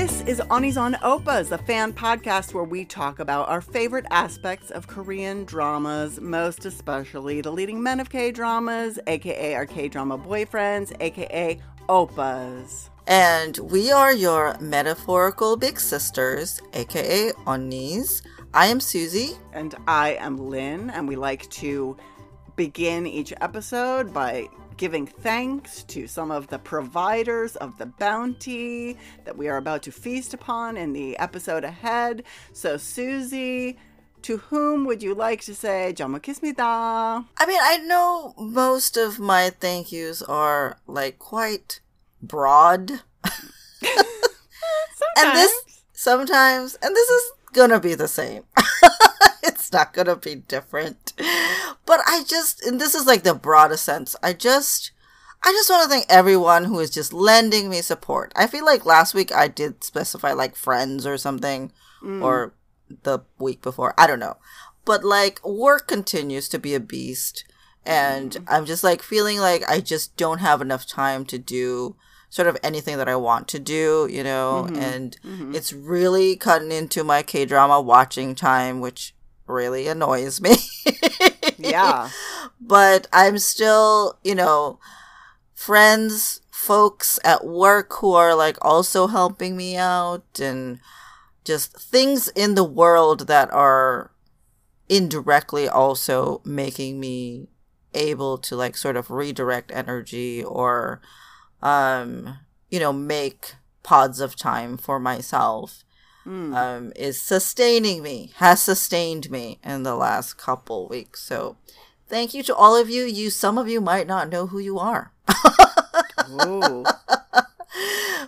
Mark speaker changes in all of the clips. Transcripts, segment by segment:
Speaker 1: This is Unnis on Oppas, a fan podcast where we talk about our favorite aspects of Korean dramas, most especially the leading men of K dramas, aka our K drama boyfriends, aka Oppas.
Speaker 2: And we are your metaphorical big sisters, aka Unnies. I am Susie.
Speaker 1: And I am Lynn, and we like to begin each episode by giving thanks to some of the providers of the bounty that we are about to feast upon in the episode ahead. So, Susie, to whom would you like to say "Jal Meogisseubnida"?
Speaker 2: I mean, I know most of my thank yous are like quite broad. and this sometimes, and this is gonna be the same. it's not gonna be different. But I just, and this is like the broadest sense. I just, I just want to thank everyone who is just lending me support. I feel like last week I did specify like friends or something, mm. or the week before. I don't know. But like work continues to be a beast. And mm. I'm just like feeling like I just don't have enough time to do sort of anything that I want to do, you know, mm-hmm. and mm-hmm. it's really cutting into my K drama watching time, which really annoys me.
Speaker 1: yeah.
Speaker 2: But I'm still, you know, friends, folks at work who are like also helping me out and just things in the world that are indirectly also making me able to like sort of redirect energy or um, you know, make pods of time for myself mm. um, is sustaining me, has sustained me in the last couple weeks. So thank you to all of you. You, some of you might not know who you are.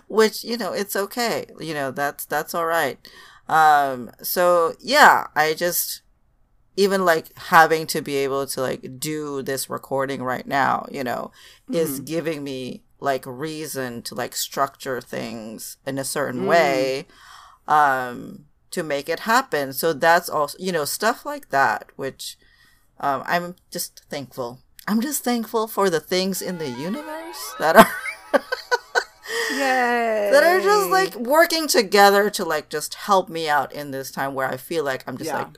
Speaker 2: Which, you know, it's okay. You know, that's, that's all right. Um, so yeah, I just, even like having to be able to like do this recording right now, you know, mm. is giving me like reason to like structure things in a certain mm. way um to make it happen so that's also you know stuff like that which um i'm just thankful i'm just thankful for the things in the universe that are
Speaker 1: Yay.
Speaker 2: that are just like working together to like just help me out in this time where i feel like i'm just yeah. like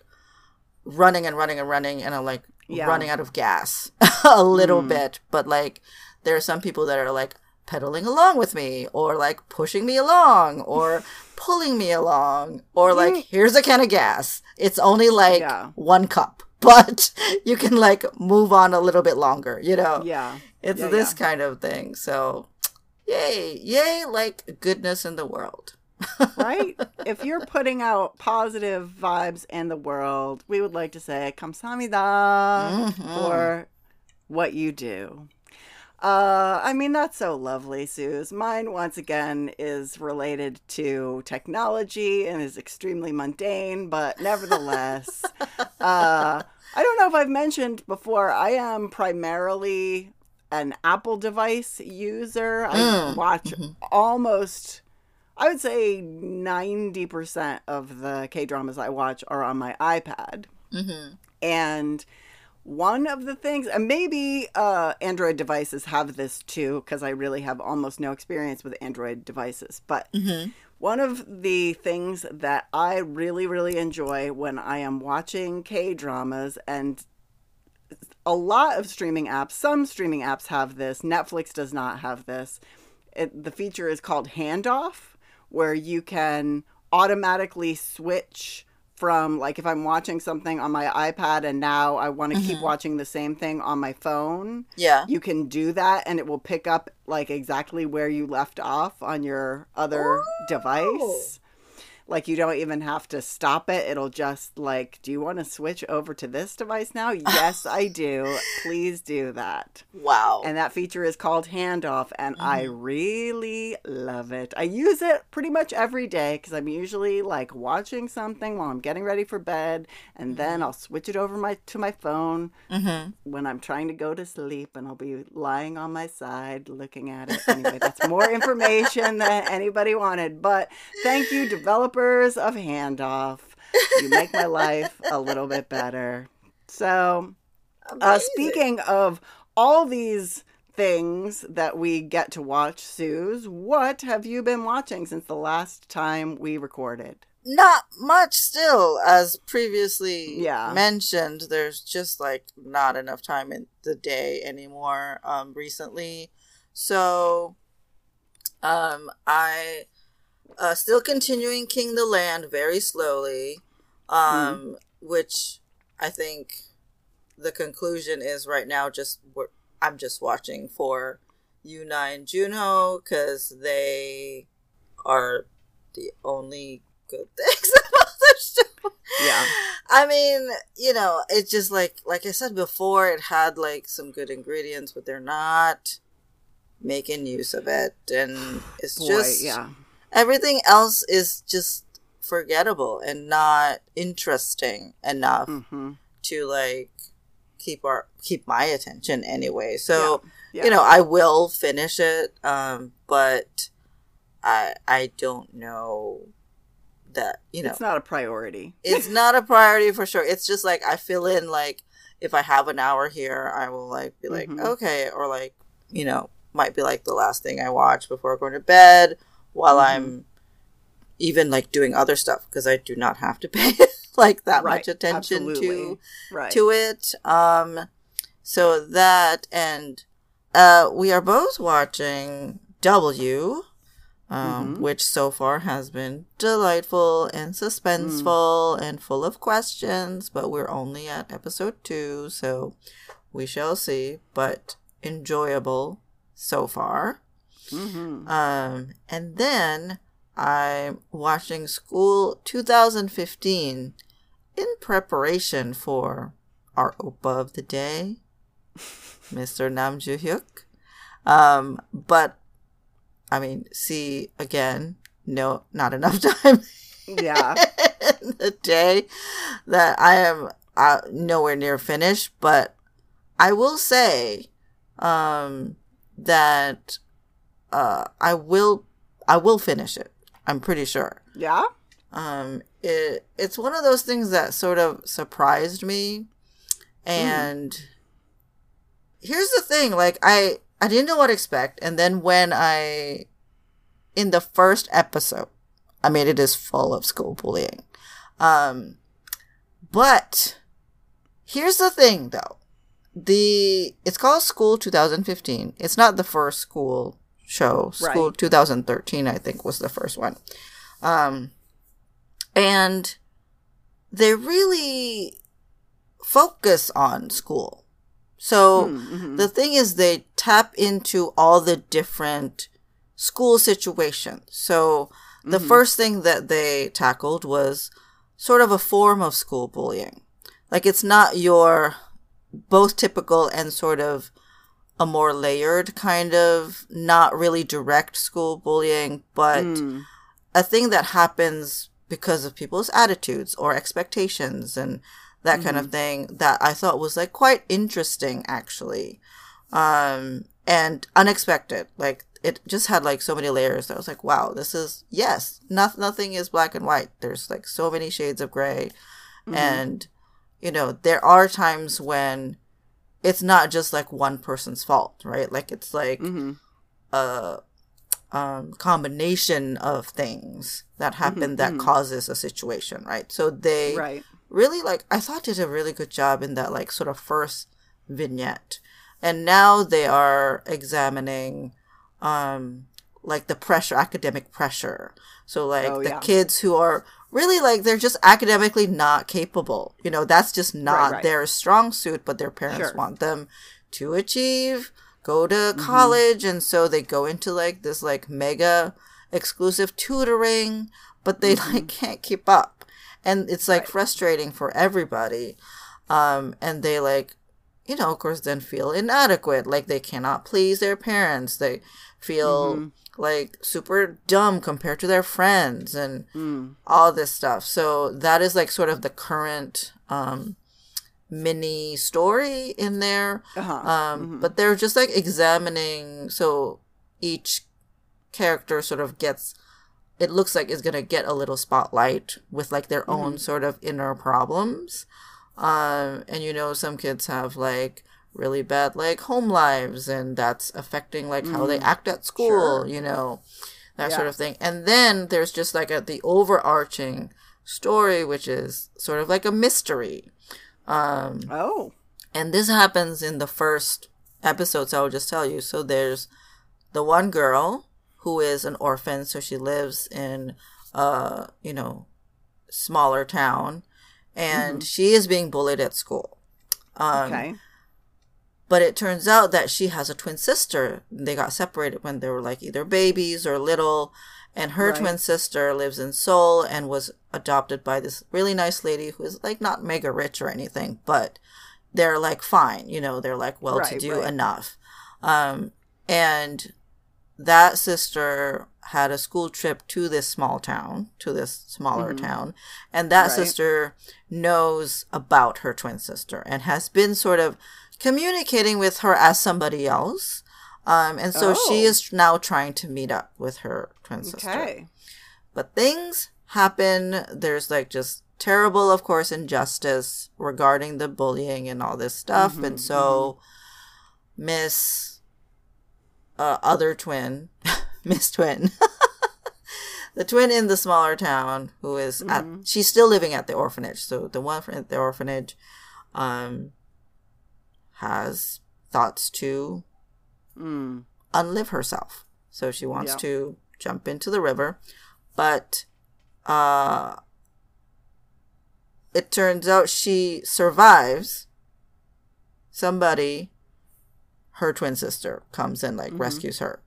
Speaker 2: running and running and running and i'm like yeah. running out of gas a little mm. bit but like there are some people that are like pedaling along with me or like pushing me along or pulling me along or like here's a can of gas it's only like yeah. one cup but you can like move on a little bit longer you know
Speaker 1: yeah
Speaker 2: it's
Speaker 1: yeah,
Speaker 2: this
Speaker 1: yeah.
Speaker 2: kind of thing so yay yay like goodness in the world
Speaker 1: right if you're putting out positive vibes in the world we would like to say kamsamida mm-hmm. for what you do uh, I mean, that's so lovely, Suze. Mine, once again, is related to technology and is extremely mundane, but nevertheless, uh, I don't know if I've mentioned before, I am primarily an Apple device user. I mm. watch mm-hmm. almost, I would say 90% of the K dramas I watch are on my iPad. Mm-hmm. And one of the things and maybe uh, android devices have this too because i really have almost no experience with android devices but mm-hmm. one of the things that i really really enjoy when i am watching k dramas and a lot of streaming apps some streaming apps have this netflix does not have this it, the feature is called handoff where you can automatically switch from like if I'm watching something on my iPad and now I want to mm-hmm. keep watching the same thing on my phone.
Speaker 2: Yeah.
Speaker 1: You can do that and it will pick up like exactly where you left off on your other Ooh. device. Like you don't even have to stop it. It'll just like, do you want to switch over to this device now? yes, I do. Please do that.
Speaker 2: Wow.
Speaker 1: And that feature is called Handoff, and mm. I really love it. I use it pretty much every day because I'm usually like watching something while I'm getting ready for bed, and mm-hmm. then I'll switch it over my to my phone mm-hmm. when I'm trying to go to sleep, and I'll be lying on my side looking at it. Anyway, that's more information than anybody wanted. But thank you, developer developers of Handoff. You make my life a little bit better. So, uh, speaking of all these things that we get to watch, Suze. What have you been watching since the last time we recorded?
Speaker 2: Not much still, as previously
Speaker 1: Yeah.
Speaker 2: mentioned. There's just like not enough time in the day anymore. Um, recently, so um, I uh, still continuing King the Land very slowly, um, which I think the conclusion is right now. Just I'm just watching for Yuna and Juno because they are the only good things about the show.
Speaker 1: Yeah.
Speaker 2: I mean, you know, it's just like like I said before, it had like some good ingredients, but they're not making use of it, and it's
Speaker 1: Boy,
Speaker 2: just
Speaker 1: yeah.
Speaker 2: Everything else is just forgettable and not interesting enough
Speaker 1: hmm
Speaker 2: to like keep our keep my attention anyway. So
Speaker 1: Yeah.
Speaker 2: you know, I will finish it, um, but I I don't know that you know
Speaker 1: It's not a priority.
Speaker 2: it's not a priority for sure. It's just like I fill in like if I have an hour here, I will like be like
Speaker 1: Mhm.
Speaker 2: okay, or like you know might be like the last thing I watch before going to bed while
Speaker 1: Mhm.
Speaker 2: I'm even like doing other stuff because I do not have to pay like that
Speaker 1: Right,
Speaker 2: much attention to.
Speaker 1: Right.
Speaker 2: to it. Um, so that and uh, we are both watching W, um,
Speaker 1: Mhm.
Speaker 2: which so far has been delightful and suspenseful and full of questions. But we're only at episode two, so we shall see. But enjoyable so far.
Speaker 1: Hmm
Speaker 2: Um, and then I'm watching School 2015 in preparation for our Oppa of the Day, Mr. Nam Joo Hyuk. Um, but I mean, see again, no, not enough time
Speaker 1: Yeah.
Speaker 2: in the day that I am uh, nowhere near finished. But I will say um, that uh, I will I will finish it. I'm pretty sure.
Speaker 1: Yeah.
Speaker 2: Um, it it's one of those things that sort of surprised me, and here's the thing: like I I didn't know what to expect, and then when I in the first episode, I mean, it is full of school bullying. Um, but here's the thing, though: the it's called School 2015. It's not the first school show. School
Speaker 1: Right.
Speaker 2: 2013, I think, was the first one. Um, and they really focus on school. So
Speaker 1: Mhm.
Speaker 2: the thing is, they tap into all the different school situations. So the
Speaker 1: Mhm.
Speaker 2: first thing that they tackled was sort of a form of school bullying. Like it's not your both typical and sort of a more layered kind of not really direct school bullying, but
Speaker 1: Mm.
Speaker 2: a thing that happens because of people's attitudes or expectations and that kind of thing that I thought was like quite interesting actually. Um and unexpected. Like it just had like so many layers that I was like, wow, this is yes, not, nothing is black and white. There's like so many shades of gray.
Speaker 1: Mhm.
Speaker 2: And you know, there are times when it's not just like one person's fault, right? Like it's like
Speaker 1: Mhm.
Speaker 2: a um, combination of things that happen
Speaker 1: Mhm,
Speaker 2: that causes a situation, right? So they
Speaker 1: Right.
Speaker 2: really like I thought did a really good job in that like sort of first vignette. And now they are examining um like the pressure academic pressure. So like
Speaker 1: Oh,
Speaker 2: the
Speaker 1: yeah.
Speaker 2: kids who are really like they're just academically not capable. You know, that's just not
Speaker 1: right.
Speaker 2: their strong suit, but their parents
Speaker 1: Sure.
Speaker 2: want them to achieve, go to
Speaker 1: Mm-hmm.
Speaker 2: college, and so they go into like this like mega exclusive tutoring, but they like can't keep up. And it's like
Speaker 1: Mm-hmm. Right.
Speaker 2: frustrating for everybody. Um, and they like, you know, of course, then feel inadequate. Like they cannot please their parents. They feel
Speaker 1: Mhm.
Speaker 2: Like super dumb compared to their friends and
Speaker 1: Mm.
Speaker 2: all this stuff. So that is like sort of the current um, mini story in there.
Speaker 1: Uh-huh.
Speaker 2: Um,
Speaker 1: Mhm.
Speaker 2: But they're just like examining. So each character sort of gets. It looks like it's gonna get a little spotlight with like their own sort of inner problems. Um, and you know, some kids have like really bad like home lives and that's affecting like how they act at school
Speaker 1: Sure.
Speaker 2: you know that
Speaker 1: Yeah.
Speaker 2: sort of thing and then there's just like a, the overarching story which is sort of like a mystery um
Speaker 1: Oh.
Speaker 2: and this happens in the first episodes i will just tell you so there's the one girl who is an orphan so she lives in a you know smaller town and she is being bullied at school um,
Speaker 1: Okay.
Speaker 2: But it turns out that she has a twin sister. They got separated when they were like either babies or little. And her
Speaker 1: Right.
Speaker 2: twin sister lives in Seoul and was adopted by this really nice lady who is like not mega rich or anything, but they're like fine, you know, they're like well to do
Speaker 1: right.
Speaker 2: enough. Um, and that sister had a school trip to this small town, to this smaller town, and that
Speaker 1: Mm-hmm. Right.
Speaker 2: sister knows about her twin sister and has been sort of communicating with her as somebody else. Um, and so she
Speaker 1: Oh.
Speaker 2: is now trying to meet up with her twin sister.
Speaker 1: Okay.
Speaker 2: But things happen. There's like just terrible, of course, injustice regarding the bullying and all this stuff.
Speaker 1: Mm-hmm,
Speaker 2: and so Miss uh, other twin, Miss Twin, the twin in the smaller town who is
Speaker 1: Mm-hmm.
Speaker 2: at, she's still living at the orphanage. So the one at the orphanage, um, has thoughts to
Speaker 1: Mm.
Speaker 2: unlive herself. So she wants
Speaker 1: Yeah.
Speaker 2: to jump into the river, but uh it turns out she survives. Somebody her twin sister comes and like rescues her.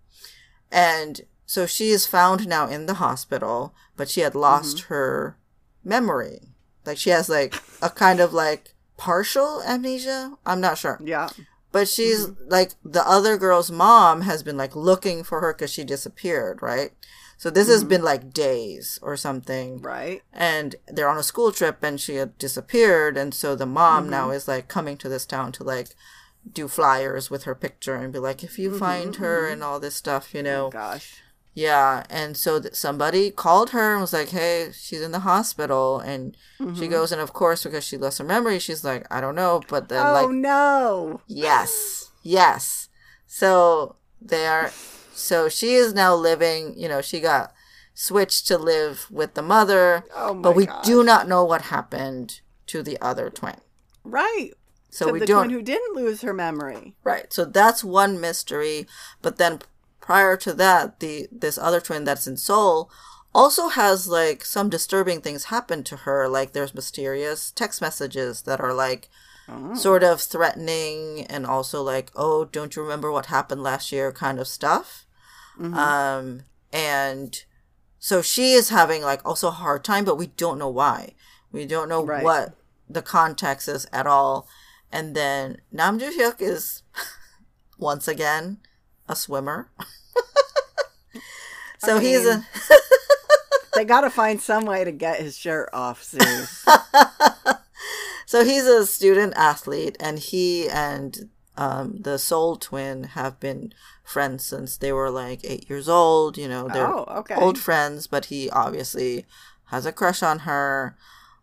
Speaker 2: And so she is found now in the hospital, but she had lost her memory. Like she has like a kind of like partial amnesia. I'm not sure.
Speaker 1: Yeah.
Speaker 2: But she's mm-hmm. like the other girl's mom has been like looking for her because she disappeared, right? So this has mm-hmm. been like days or something.
Speaker 1: Right.
Speaker 2: And they're on a school trip and she had disappeared. And so the mom now mm-hmm. is like coming to this town to like do flyers with her picture and be like, if you find her and all this stuff, you oh know.
Speaker 1: Gosh.
Speaker 2: Yeah, and so th- somebody called her and was like, "Hey, she's in the hospital," and she mm-hmm. goes, and of course, because she lost her memory, she's like, "I don't know," but then
Speaker 1: oh
Speaker 2: like,
Speaker 1: no.
Speaker 2: yes, yes. So they are. So she is now living. You know, she got switched to live with the mother,
Speaker 1: Oh my
Speaker 2: but we
Speaker 1: gosh.
Speaker 2: do not know what happened to the other twin.
Speaker 1: Right.
Speaker 2: So
Speaker 1: to
Speaker 2: we
Speaker 1: the
Speaker 2: don't.
Speaker 1: twin who didn't lose her memory.
Speaker 2: Right. So that's one mystery. But then prior to that, the this other twin that's in Seoul also has like some disturbing things happen to her. Like there's mysterious text messages that are like sort of threatening and also like, oh, don't you remember what happened last year kind of stuff. Um and so she is having like also a hard time, but we don't know why. We don't know
Speaker 1: Right.
Speaker 2: what the context is at all. And then Nam Joo Hyuk is once again a swimmer. so
Speaker 1: I
Speaker 2: he's a
Speaker 1: They got to find some way to get his shirt off, soon.
Speaker 2: so he's a student athlete, and he and um, the Seoul Twin have been friends since they were like eight years old. You know, they're
Speaker 1: Oh, okay.
Speaker 2: old friends, but he obviously has a crush on her.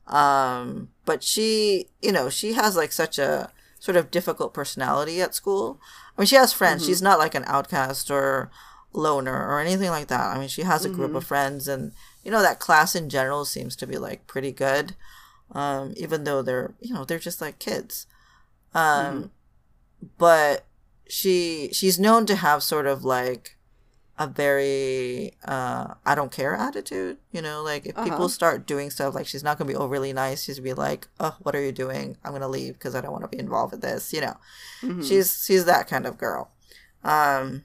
Speaker 2: Um, but she, you know, she has like such a sort of difficult personality at school. I mean, she has friends.
Speaker 1: Mm-hmm.
Speaker 2: She's not like an outcast or loner or anything like that. I mean, she has a group
Speaker 1: Mm-hmm.
Speaker 2: of friends, and you know that class in general seems to be like pretty good. Um, even though they're, you know, they're just like kids. Um,
Speaker 1: Mm-hmm.
Speaker 2: but she she's known to have sort of like a very uh I don't care attitude, you know, like if
Speaker 1: Uh-huh.
Speaker 2: people start doing stuff like she's not going to be overly nice, she's to be like, "Oh, what are you doing? I'm going to leave because I don't want to be involved with this," you know.
Speaker 1: Mhm.
Speaker 2: She's she's that kind of girl. Um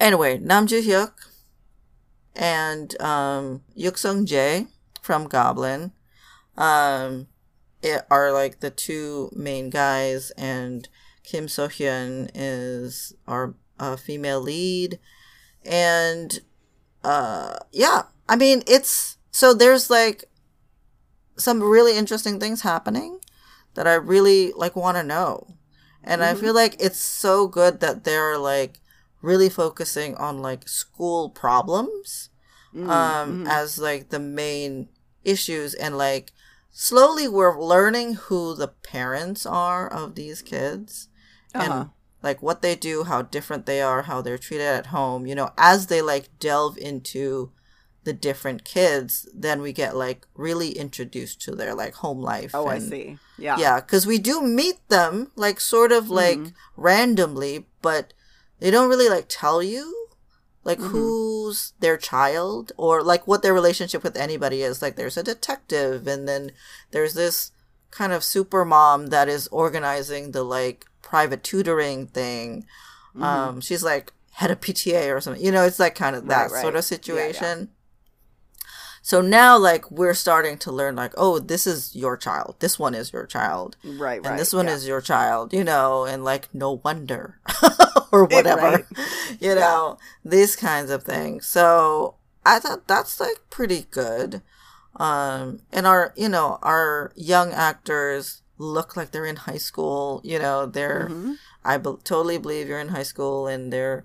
Speaker 2: anyway, Nam Joo Hyuk and um Yuk Sung Jae from Goblin um it are like the two main guys and Kim So Hyun is our uh, female lead. And uh yeah I mean it's so there's like some really interesting things happening that I really like want to know. And I feel like it's so good that they're like really focusing on like school problems
Speaker 1: Mm,
Speaker 2: um as like the main issues and like slowly we're learning who the parents are of these kids
Speaker 1: Uh-huh.
Speaker 2: and like what they do, how different they are, how they're treated at home. You know, as they like delve into the different kids, then we get like really introduced to their like home life.
Speaker 1: Oh, I see. Yeah.
Speaker 2: yeah, because we do meet them like sort of like
Speaker 1: Mhm.
Speaker 2: randomly, but they don't really like tell you like
Speaker 1: Mhm.
Speaker 2: who's their child or like what their relationship with anybody is. Like there's a detective, and then there's this kind of super mom that is organizing the like private tutoring thing.
Speaker 1: Mhm.
Speaker 2: Um, she's like head of PTA or something. You know, it's like kind of that
Speaker 1: Right,
Speaker 2: sort
Speaker 1: right.
Speaker 2: of
Speaker 1: Yeah, yeah.
Speaker 2: situation. So now, like, we're starting to learn, like, oh, this is your child. This one is your child.
Speaker 1: right, right.
Speaker 2: And this one
Speaker 1: yeah.
Speaker 2: is your child, you know, and like, no wonder. or whatever.
Speaker 1: right.
Speaker 2: You know, these kinds of things. So I thought that's like pretty good. Um, and our, you know, our young actors look like they're in high school. You know, they're,
Speaker 1: Mhm.
Speaker 2: I be- totally believe you're in high school and they're,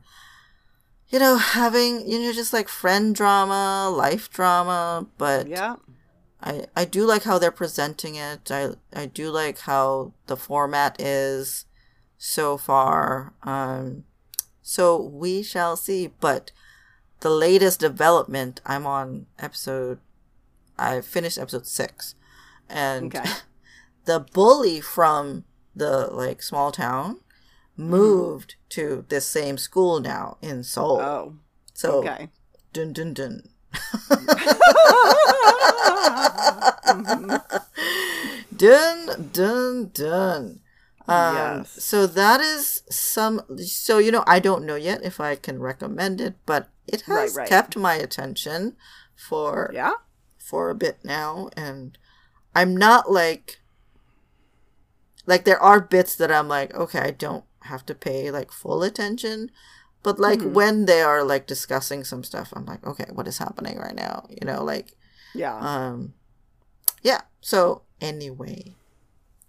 Speaker 2: you know, having, you know, just like friend drama, life drama, but
Speaker 1: Yeah.
Speaker 2: I, I do like how they're presenting it. I, I do like how the format is so far. Um, so we shall see. But the latest development, I'm on episode, I finished episode six. And
Speaker 1: Okay.
Speaker 2: the bully from the like small town moved to this same school now in Seoul.
Speaker 1: Oh.
Speaker 2: so
Speaker 1: Okay.
Speaker 2: dun dun dun.
Speaker 1: Mhm.
Speaker 2: dun dun dun. Um,
Speaker 1: Yes.
Speaker 2: So that is some. So you know, I don't know yet if I can recommend it, but it has
Speaker 1: Right, right.
Speaker 2: kept my attention for
Speaker 1: Yeah.
Speaker 2: for a bit now, and I'm not like like there are bits that I'm like, okay, I don't have to pay like full attention. But like
Speaker 1: Mhm.
Speaker 2: when they are like discussing some stuff, I'm like, okay, what is happening right now? You know, like
Speaker 1: Yeah.
Speaker 2: um yeah so anyway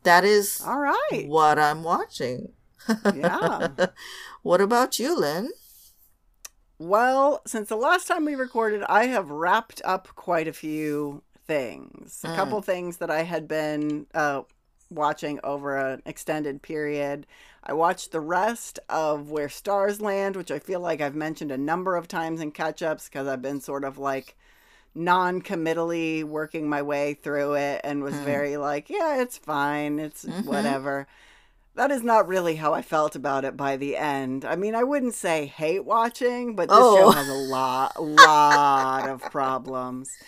Speaker 2: that is
Speaker 1: All right.
Speaker 2: what i'm watching
Speaker 1: Yeah.
Speaker 2: what about you lynn
Speaker 1: Well, since the last time we recorded, I have wrapped up quite a few things. A
Speaker 2: Mm.
Speaker 1: couple things that I had been uh, watching over an extended period. I watched the rest of Where Stars Land, which I feel like I've mentioned a number of times in catch ups because I've been sort of like non committally working my way through it and was
Speaker 2: Mm.
Speaker 1: very like, yeah, it's fine. It's
Speaker 2: Mhm.
Speaker 1: whatever. That is not really how I felt about it by the end. I mean, I wouldn't say hate watching, but this
Speaker 2: Oh.
Speaker 1: show has a lot, lot of problems,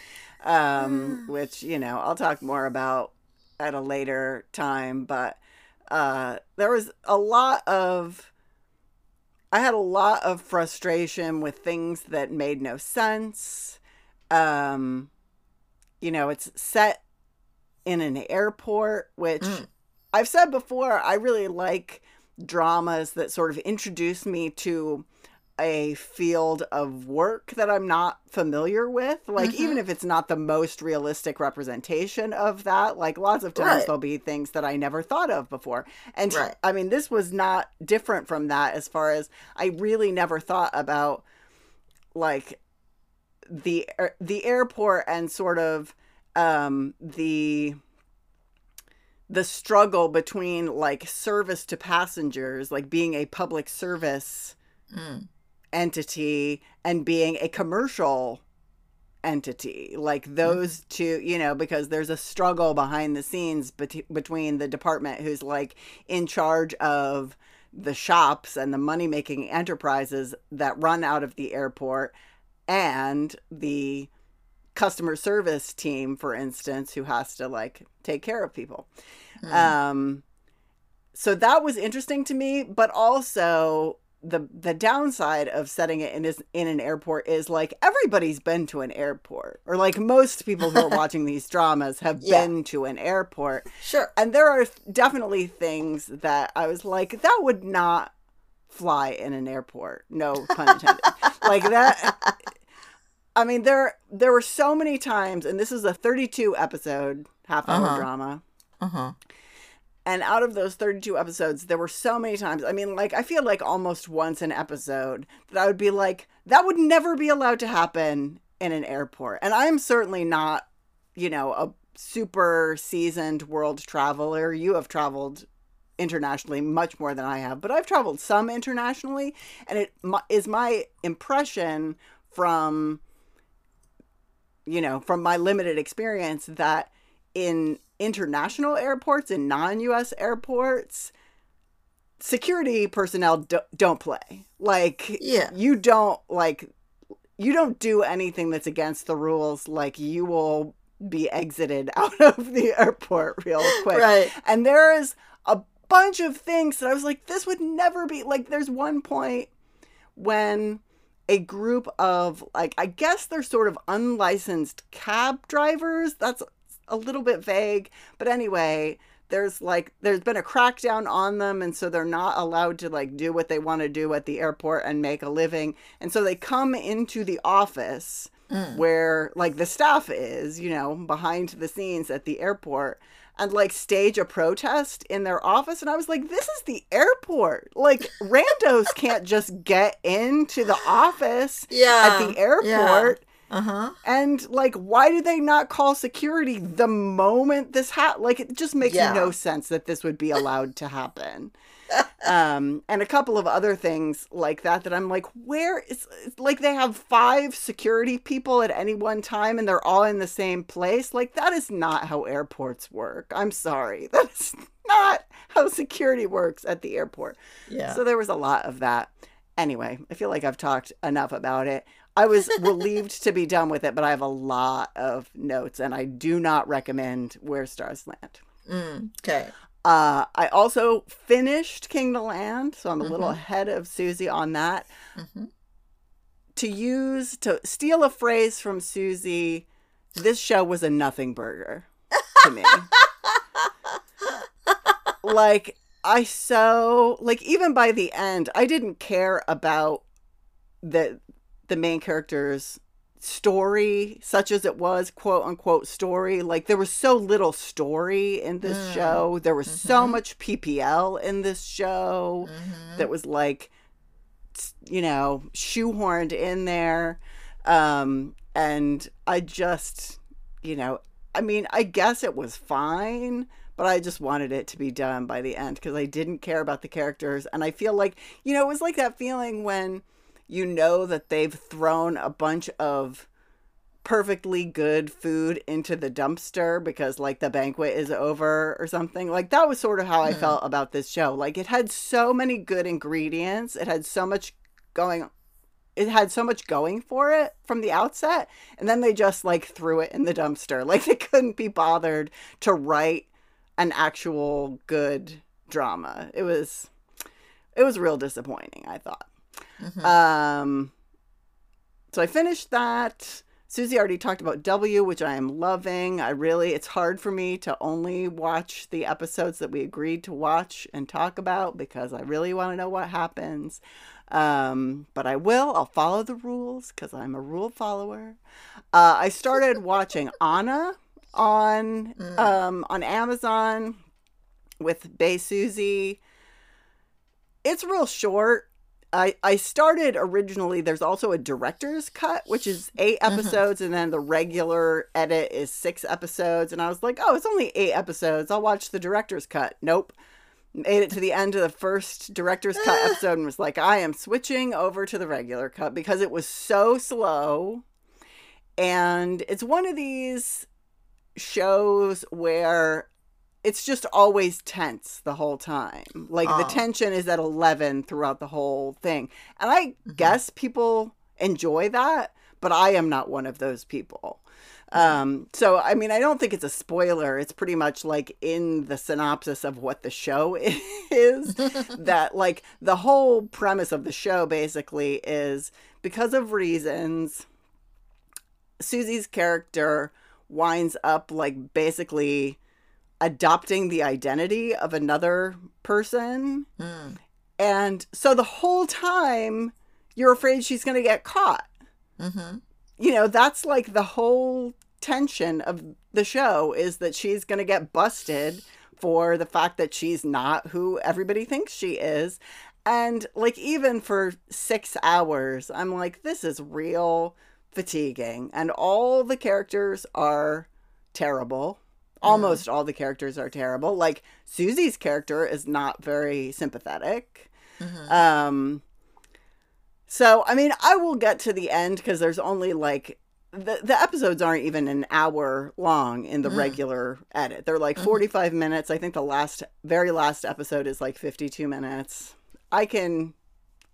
Speaker 1: um, which you know I'll talk more about at a later time. But uh, there was a lot of, I had a lot of frustration with things that made no sense. Um, you know, it's set in an airport, which
Speaker 2: Mm.
Speaker 1: I've said before, I really like dramas that sort of introduce me to a field of work that I'm not familiar with. Like,
Speaker 2: Mhm.
Speaker 1: even if it's not the most realistic representation of that, like, lots of times
Speaker 2: Right.
Speaker 1: there'll be things that I never thought of before. And
Speaker 2: Right.
Speaker 1: I mean, this was not different from that as far as I really never thought about, like, the the airport and sort of um the the struggle between like service to passengers like being a public service
Speaker 2: Mm.
Speaker 1: Entity and being a commercial entity. Like those two you know because there's a struggle behind the scenes bet- between the department who's like in charge of the shops and the money making enterprises that run out of the airport and the customer service team for instance who has to like take care of people.
Speaker 2: Mm.
Speaker 1: um so that was interesting to me but also the the downside of setting it in is in an airport is like everybody's been to an airport or like most people who are watching these dramas have
Speaker 2: Yeah.
Speaker 1: been to an airport.
Speaker 2: Sure.
Speaker 1: And there are definitely things that I was like that would not fly in an airport. No pun intended. Like that I mean there there were so many times and this is a 32 episode half hour
Speaker 2: Uh-huh.
Speaker 1: drama
Speaker 2: uh-huh
Speaker 1: and out of those 32 episodes, there were so many times. I mean, like, I feel like almost once an episode that I would be like, that would never be allowed to happen in an airport. And I'm certainly not, you know, a super seasoned world traveler. You have traveled internationally much more than I have, but I've traveled some internationally, and it is my impression from you know from my limited experience that in international airports and non-US airports security personnel do, don't play like
Speaker 2: Yeah.
Speaker 1: you don't like you don't do anything that's against the rules like you will be exited out of the airport real quick
Speaker 2: Right.
Speaker 1: and there is a bunch of things that I was like, this would never be like. There's one point when a group of like, I guess they're sort of unlicensed cab drivers. That's a little bit vague, but anyway. There's like there's been a crackdown on them and so they're not allowed to like do what they want to do at the airport and make a living. And so they come into the office where like the staff is, you know, behind the scenes at the airport and like stage a protest in their office and I was like this is the airport. Like randos can't just get into the office
Speaker 2: Yeah.
Speaker 1: at the airport.
Speaker 2: Uh huh.
Speaker 1: And like, why did they not call security the moment this happened? Like, it just makes
Speaker 2: Yeah.
Speaker 1: no sense that this would be allowed to happen. um, and a couple of other things like that that I'm like, where is like they have five security people at any one time and they're all in the same place? Like, that is not how airports work. I'm sorry. That's not how security works at the airport.
Speaker 2: Yeah.
Speaker 1: So there was a lot of that. Anyway, I feel like I've talked enough about it. I was relieved to be done with it, but I have a lot of notes, and I do not recommend Where Stars Land.
Speaker 2: Mm, okay.
Speaker 1: Uh, I also finished King the Land, so I'm a little ahead of Susie on that. To use, to steal a phrase from Susie, this show was a nothing burger to me. like, I so, like, even by the end, I didn't care about the the main character's story such as it was quote unquote story like there was so little story in this
Speaker 2: Mm.
Speaker 1: show there was so
Speaker 2: Mhm.
Speaker 1: much ppl in this show
Speaker 2: Mhm.
Speaker 1: that was like you know shoehorned in there um and i just you know i mean i guess it was fine but i just wanted it to be done by the end because i didn't care about the characters and i feel like you know it was like that feeling when you know that they've thrown a bunch of perfectly good food into the dumpster because like the banquet is over or something. Like that was sort of how I felt about this show. Like it had so many good ingredients. It had so much going it had so much going for it from the outset and then they just like threw it in the dumpster. Like they couldn't be bothered to write an actual good drama. It was it was real disappointing, I thought.
Speaker 2: Mhm.
Speaker 1: Um, so I finished that. Susie already talked about W, which I am loving. I really, it's hard for me to only watch the episodes that we agreed to watch and talk about because I really want to know what happens. Um, but I will. I'll follow the rules because I'm a rule follower. Uh, I started watching Anna on
Speaker 2: Mm.
Speaker 1: um, on Amazon with Bae Suzy. It's real short. I, I started originally there's also a director's cut which is 8 mm-hmm. episodes and then the regular edit is 6 episodes and I was like oh it's only 8 episodes I'll watch the director's cut. Nope. Made it to the end of the first director's cut episode and was like I am switching over to the regular cut because it was so slow. And it's one of these shows where it's just always tense the whole time. Like the
Speaker 2: Oh.
Speaker 1: tension is at 11 throughout the whole thing. And I guess people enjoy that, but I am not one of those people. Um, so I mean, I don't think it's a spoiler. It's pretty much like in the synopsis of what the show is that like the whole premise of the show basically is because of reasons Suzy's character winds up like basically adopting the identity of another person.
Speaker 2: Mm.
Speaker 1: And so the whole time you're afraid she's going to get caught.
Speaker 2: Mhm.
Speaker 1: You know, that's like the whole tension of the show is that she's going to get busted for the fact that she's not who everybody thinks she is. And like even for 6 hours, I'm like this is real fatiguing and all the characters are terrible Almost mm. all the characters are terrible. Like Suzy's character is not very sympathetic. Mm-hmm. Um so I mean, I will get to the end because there's only like the the episodes aren't even an hour long in the mm. regular edit. They're like mm-hmm. 45 minutes. I think the last very last episode is like 52 minutes. I can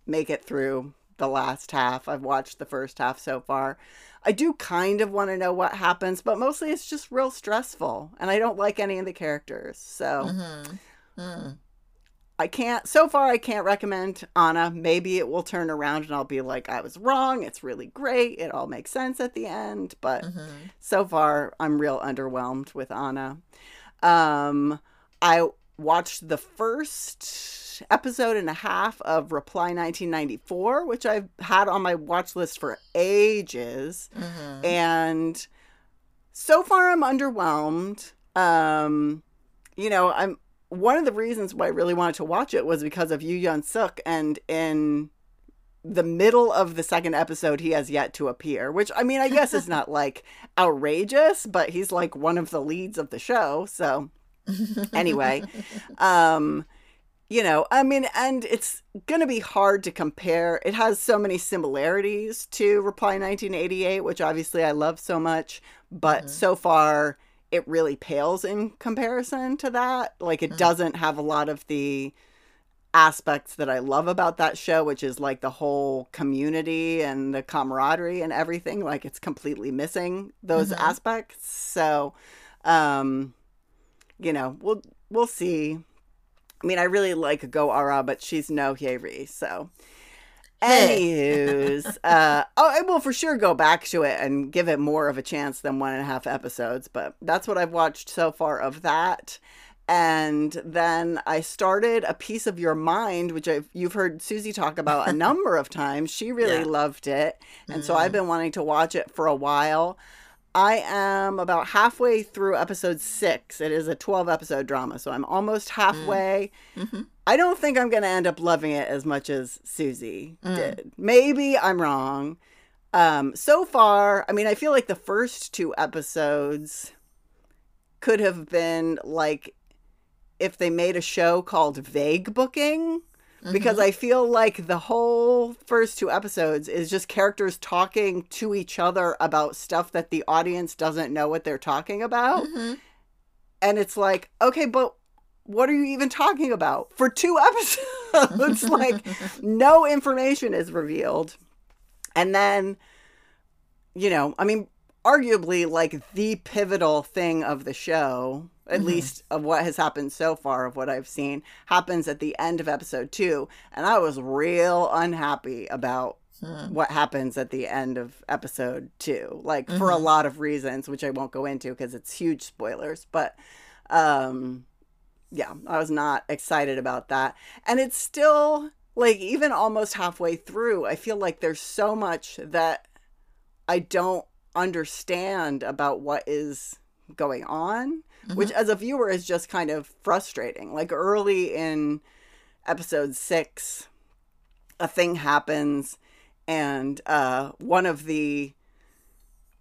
Speaker 1: make it through the last half. I've watched the first half so far. I do kind of want to know what happens, but mostly it's just real stressful and I don't like any of the characters. So mm-hmm. mm. I can't so far I can't recommend Anna. Maybe it will turn around and I'll be like I was wrong. It's really great. It all makes sense at the end, but mm-hmm. so far I'm real underwhelmed with Anna. Um I watched the first episode and a half of Reply 1994, which I've had on my watch list for ages. And so far I'm underwhelmed. Um you know, I'm one of the reasons why I really wanted to watch it was because of Yoo Yeon Seok, and in the middle of the second episode, he has yet to appear. Which I mean, I guess is not like outrageous, but he's like one of the leads of the show. So anyway, um, you know, I mean, and it's gonna be hard to compare. It has so many similarities to Reply 1988, which obviously I love so much, but mm-hmm. so far it really pales in comparison to that. Like it mm. doesn't have a lot of the aspects that I love about that show, which is like the whole community and the camaraderie and everything. Like it's completely missing those mm-hmm. aspects. So, um, you know, we'll we'll see. I mean, I really like Go Ara, but she's no Hyeri, so. Anywho's, uh, oh, I will for sure go back to it and give it more of a chance than one and a half episodes, but that's what I've watched so far of that. And then I started A Piece of Your Mind, which I've, you've heard Susie talk about a number of times. She really
Speaker 2: Yeah.
Speaker 1: loved it. And so I've been wanting to watch it for a while. I am about halfway through episode six. It is a 12 episode drama, so I'm almost mm. halfway. Mm-hmm. I don't think I'm going to end up loving it as much as Susie mm. did. Maybe I'm wrong. Um, so far, I mean, I feel like the first two episodes could have been like if they made a show called Vague Booking. Because mm-hmm. I feel like the whole first two episodes is just characters talking to each other about stuff that the audience doesn't know what they're talking about. Mm-hmm. And it's like, okay, but what are you even talking about? For two episodes, like no information is revealed. And then, you know, I mean, arguably like the pivotal thing of the show, at mm-hmm. least of what has happened so far of what I've seen, happens at the end of episode two. And I was real unhappy about hmm. what happens at the end of episode two, like for a mm-hmm. lot of reasons, which I won't go into because it's huge spoilers. But, um, yeah, I was not excited about that. And it's still like even almost halfway through, I feel like there's so much that I don't understand about what is going on, which as a viewer is just kind of frustrating. Like early in episode 6, a thing happens and uh one of the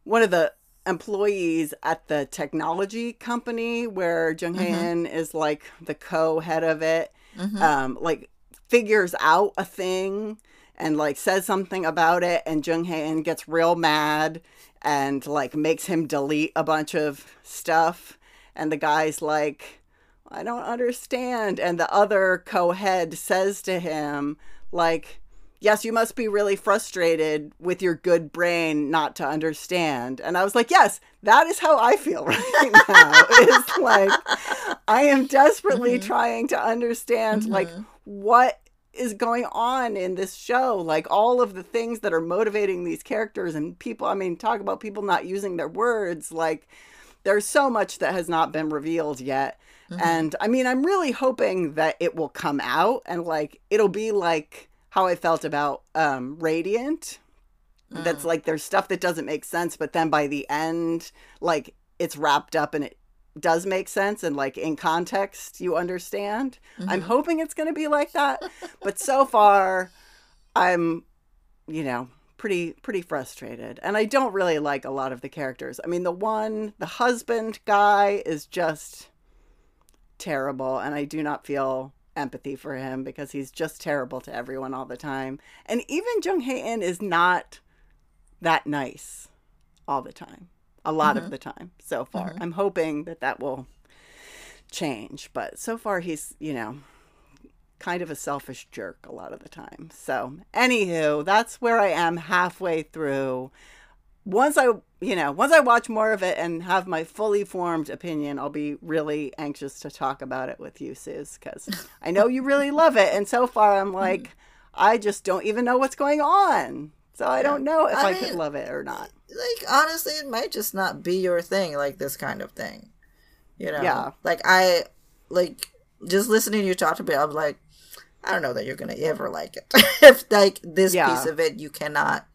Speaker 1: one of the employees at the technology company where Jung Hae-in is like the co-head of it, um, like figures out a thing and like says something about it, and Jung Hae-in gets real mad and like makes him delete a bunch of stuff, and the guy's like, I don't understand, and the other co-head says to him like yes, you must be really frustrated with your good brain not to understand. And I was like, yes, that is how I feel right now. it's like I am desperately mm-hmm. trying to understand mm-hmm. like what is going on in this show like all of the things that are motivating these characters and people i mean talk about people not using their words like there's so much that has not been revealed yet. Mm-hmm. And i mean i'm really hoping that it will come out and like it'll be like how i felt about um radiant. That's mm. like there's stuff that doesn't make sense but then by the end like it's wrapped up and it does make sense and like in context you understand. I'm mm-hmm. hoping it's going to be like that but so far i'm you know pretty pretty frustrated, and I don't really like a lot of the characters. I mean, the one, the husband guy, is just terrible, and I do not feel empathy for him because he's just terrible to everyone all the time. And even Jung Hae In is not that nice all the time, a lot
Speaker 2: Mm-hmm.
Speaker 1: of the time so far. I'm hoping that that will change, but so far he's, you know, kind of a selfish jerk a lot of the time. So, anywho, that's where I am halfway through. Once I, you know, once I watch more of it and have my fully formed opinion, I'll be really anxious to talk about it with you, Suze, because I know you really love it. And so far, I'm like, mm-hmm. I just don't even know what's going on. So I don't know if
Speaker 2: I
Speaker 1: I, could
Speaker 2: mean,
Speaker 1: love it or not.
Speaker 2: like honestly it might just not be your thing like this kind of thing you know
Speaker 1: Yeah.
Speaker 2: like i like just listening to you talk about it, i'm like i don't know that you're gonna ever like it if like this
Speaker 1: Yeah.
Speaker 2: piece of it you cannot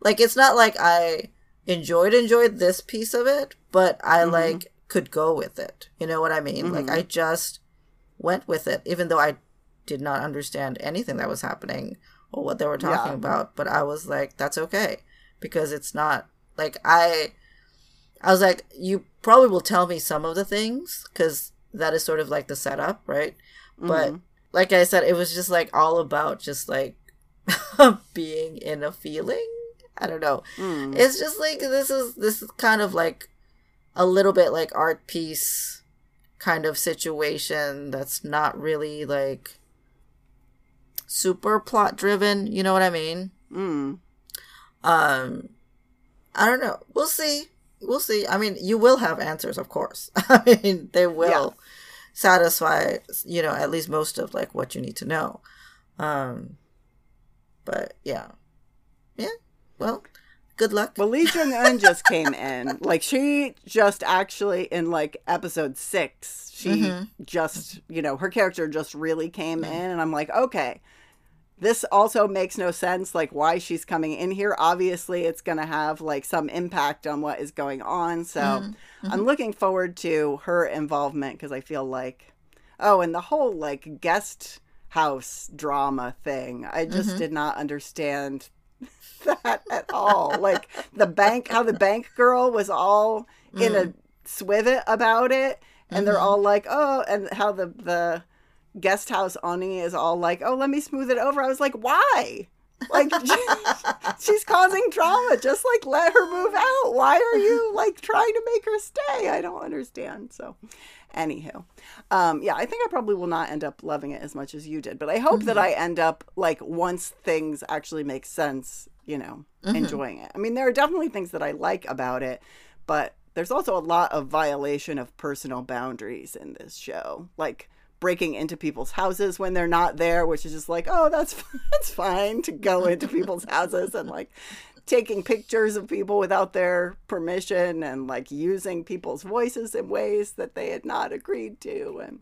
Speaker 2: like it's not like i enjoyed enjoyed this piece of it but i
Speaker 1: Mm-hmm.
Speaker 2: like could go with it you know what i mean like i just went with it even though i did not understand anything that was happening or what they were talking
Speaker 1: Yeah.
Speaker 2: about but i was like that's okay because it's not like i i was like you probably will tell me some of the things because that is sort of like the setup right but
Speaker 1: Mhm.
Speaker 2: Like i said it was just like all about just like being in a feeling. I don't know.
Speaker 1: Mm.
Speaker 2: it's just like this is this is kind of like a little bit like art piece kind of situation that's not really like super plot driven you know what i mean?
Speaker 1: Mm.
Speaker 2: um i don't know. We'll see. We'll see. I mean you will have answers of course. I mean they will satisfy you know at least most of like what you need to know. Um but yeah. Yeah well good luck.
Speaker 1: Well, Lee Jung Eun just came in. Like she just actually in like episode six, she
Speaker 2: Mhm.
Speaker 1: just you know her character just really came in, and I'm like, okay, this also makes no sense. Like why she's coming in here. Obviously, it's gonna have like some impact on what is going on. So mm-hmm. I'm mm-hmm. looking forward to her involvement because I feel like, oh, and the whole like guest house drama thing. I just mm-hmm. did not understand that at all. Like the bank, how the bank girl was all in a mm. swivet about it, and they're all like, oh, and how the the guest house Ani is all like, oh, let me smooth it over. I was like, why? Like she's causing drama. Just like let her move out. Why are you like trying to make her stay? I don't understand. So, anywho, um, yeah, I think I probably will not end up loving it as much as you did, but I hope that I end up like once things actually make sense, you know, enjoying it. I mean, there are definitely things that I like about it, but there's also a lot of violation of personal boundaries in this show, like breaking into people's houses when they're not there, which is just like, oh, that's that's fine to go into people's houses and like taking pictures of people without their permission and like using people's voices in ways that they had not agreed to and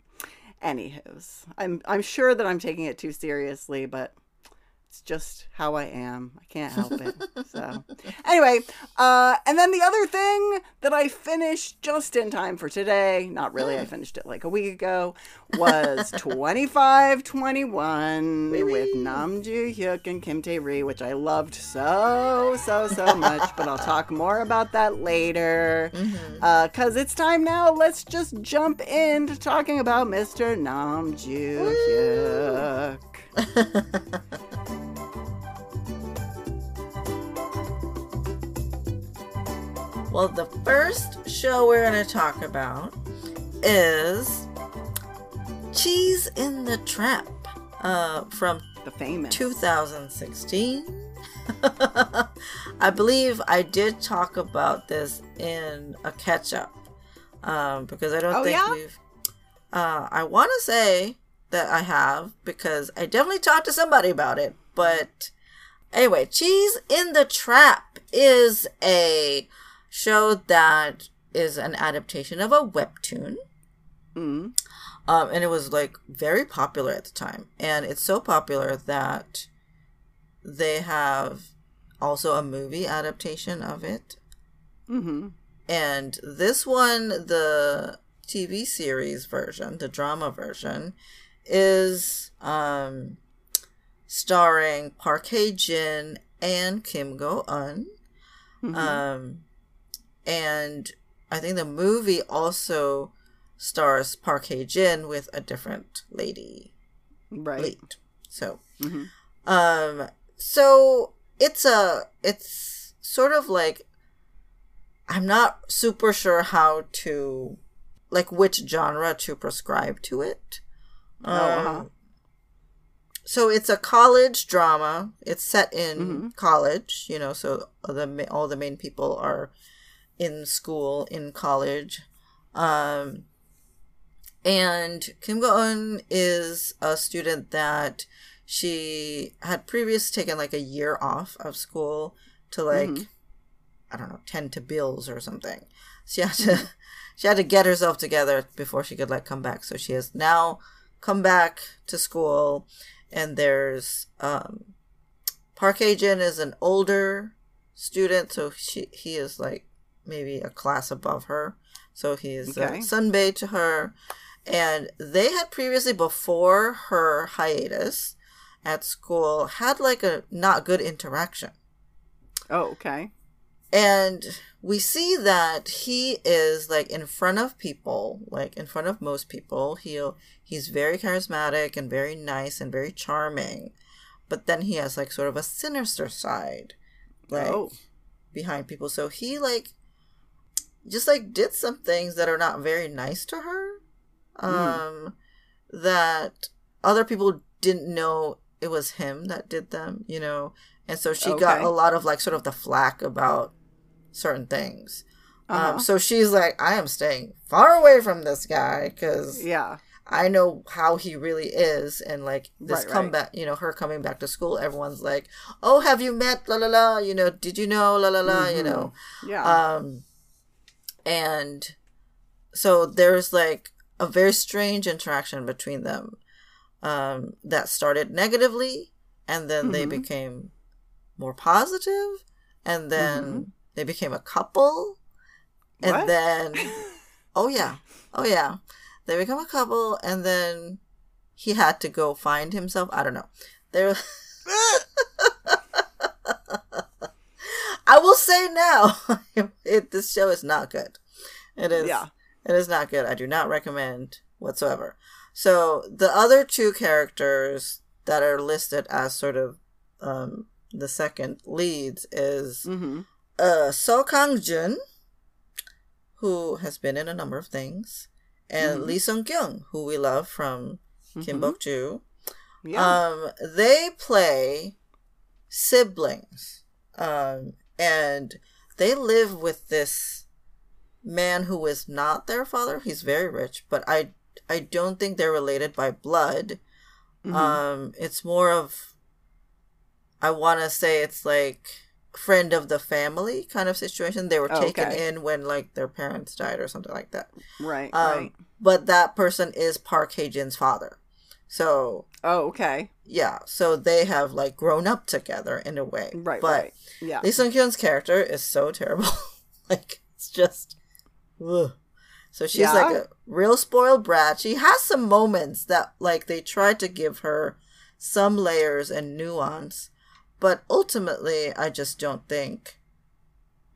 Speaker 1: anywho's i'm i'm sure that i'm taking it too seriously but it's just how I am. I can't help it. So, anyway, uh, and then the other thing that I finished just in time for today, not really, I hmm. finished it like a week ago, was 2521 with Nam Joo Hyuk and Kim Tae Ri, which I loved so, so, so much. but I'll talk more about that later. Mm-hmm. Uh, because it's time now. Let's just jump into talking about Mr. Nam Joo Hyuk.
Speaker 2: Well, the first show we're going to talk about is Cheese in the Trap uh, from
Speaker 1: The famous.
Speaker 2: 2016. I believe I did talk about this in a catch up um, because I don't
Speaker 1: Oh,
Speaker 2: think
Speaker 1: yeah?
Speaker 2: we've. Uh, I want to say that I have because I definitely talked to somebody about it. But anyway, Cheese in the Trap is a show that is an adaptation of a webtoon.
Speaker 1: Mm.
Speaker 2: Um, and it was like very popular at the time. And it's so popular that they have also a movie adaptation of it.
Speaker 1: Mm-hmm.
Speaker 2: And this one, the TV series version, the drama version, is um, starring Park Hae Jin and Kim Go Eun.
Speaker 1: Mhm.
Speaker 2: Um, and I think the movie also stars Park Hae Jin with a different lady
Speaker 1: right.
Speaker 2: lead. So,
Speaker 1: Mhm.
Speaker 2: um, so it's a it's sort of like I'm not super sure how to like which genre to prescribe to it.
Speaker 1: Oh, uh-huh.
Speaker 2: Um, so it's a college drama. It's set in
Speaker 1: Mhm.
Speaker 2: college, you know. So the all the main people are in school in college, um, and Kim Go Eun is a student that she had previous taken like a year off of school to like
Speaker 1: Mhm.
Speaker 2: I don't know tend to bills or something. She had to she had to get herself together before she could like come back. So she has now come back to school, and there's um, Park Jin is an older student, so she he is like maybe a class above her. So he is
Speaker 1: Okay.
Speaker 2: Sunbae to her, and they had previously before her hiatus at school had like a not good interaction.
Speaker 1: Oh, okay.
Speaker 2: And we see that he is like in front of people, like in front of most people. He'll he's very charismatic and very nice and very charming. But then he has like sort of a sinister side. Like
Speaker 1: Oh.
Speaker 2: behind people. So he like just like did some things that are not very nice to her. Um that other people didn't know it was him that did them, you know. And so she got a lot of like sort of the flack about certain things.
Speaker 1: Uh-huh.
Speaker 2: Um, so she's like, I am staying far away from this guy because
Speaker 1: yeah.
Speaker 2: I know how he really is. And like this
Speaker 1: Right, right.
Speaker 2: you know, her coming back to school, everyone's like, oh, have you met? La la la. You know, did you know? La la la. You
Speaker 1: Mhm.
Speaker 2: know.
Speaker 1: Yeah.
Speaker 2: Um, and so there's like a very strange interaction between them um, that started negatively, and then they
Speaker 1: Mhm.
Speaker 2: became more positive, and then
Speaker 1: Mhm.
Speaker 2: they became a couple, and
Speaker 1: What?
Speaker 2: then oh yeah, oh yeah, they become a couple, and then he had to go find himself. I don't know. There. I will say now, it, this show is not good. It is.
Speaker 1: Yeah.
Speaker 2: It is not good. I do not recommend whatsoever. So the other two characters that are listed as sort of um, the second leads is
Speaker 1: mm-hmm.
Speaker 2: uh, Seo Kang Jun, who has been in a number of things, and
Speaker 1: Mhm.
Speaker 2: Lee Sung Kyung, who we love from Kim
Speaker 1: Mhm.
Speaker 2: Bok Joo.
Speaker 1: Yeah.
Speaker 2: Um, they play siblings, um, and they live with this man who is not their father. He's very rich, but I I don't think they're related by blood.
Speaker 1: Mhm.
Speaker 2: Um, it's more of I want to say it's like friend of the family kind of situation. They were
Speaker 1: Oh,
Speaker 2: taken
Speaker 1: okay.
Speaker 2: in when like their parents died or something like that.
Speaker 1: right.
Speaker 2: Um,
Speaker 1: right.
Speaker 2: But that person is Park Hae-jin's father. So
Speaker 1: Oh, okay.
Speaker 2: Yeah, so they have like grown up together in a way.
Speaker 1: Right.
Speaker 2: But
Speaker 1: right. Yeah.
Speaker 2: Lee Sung Kyung's character is so terrible. like it's just ugh. So she's
Speaker 1: Yeah?
Speaker 2: like a real spoiled brat. She has some moments that like they tried to give her some layers and nuance, but ultimately I just don't think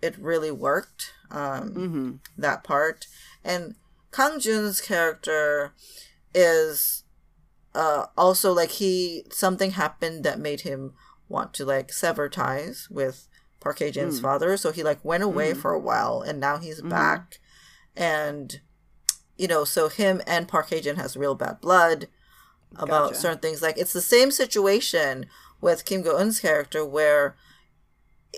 Speaker 2: it really worked. Um
Speaker 1: Mm-hmm.
Speaker 2: that part. And Kang Jun's character is uh also like he something happened that made him want to like sever ties with Park Hae Jin's
Speaker 1: Mm.
Speaker 2: father. So he like went away
Speaker 1: Mhm.
Speaker 2: for a while and now he's
Speaker 1: Mhm.
Speaker 2: back. And you know, so him and Park Hae Jin has real bad blood about
Speaker 1: Gotcha.
Speaker 2: certain things. Like it's the same situation with Kim Go Eun's character where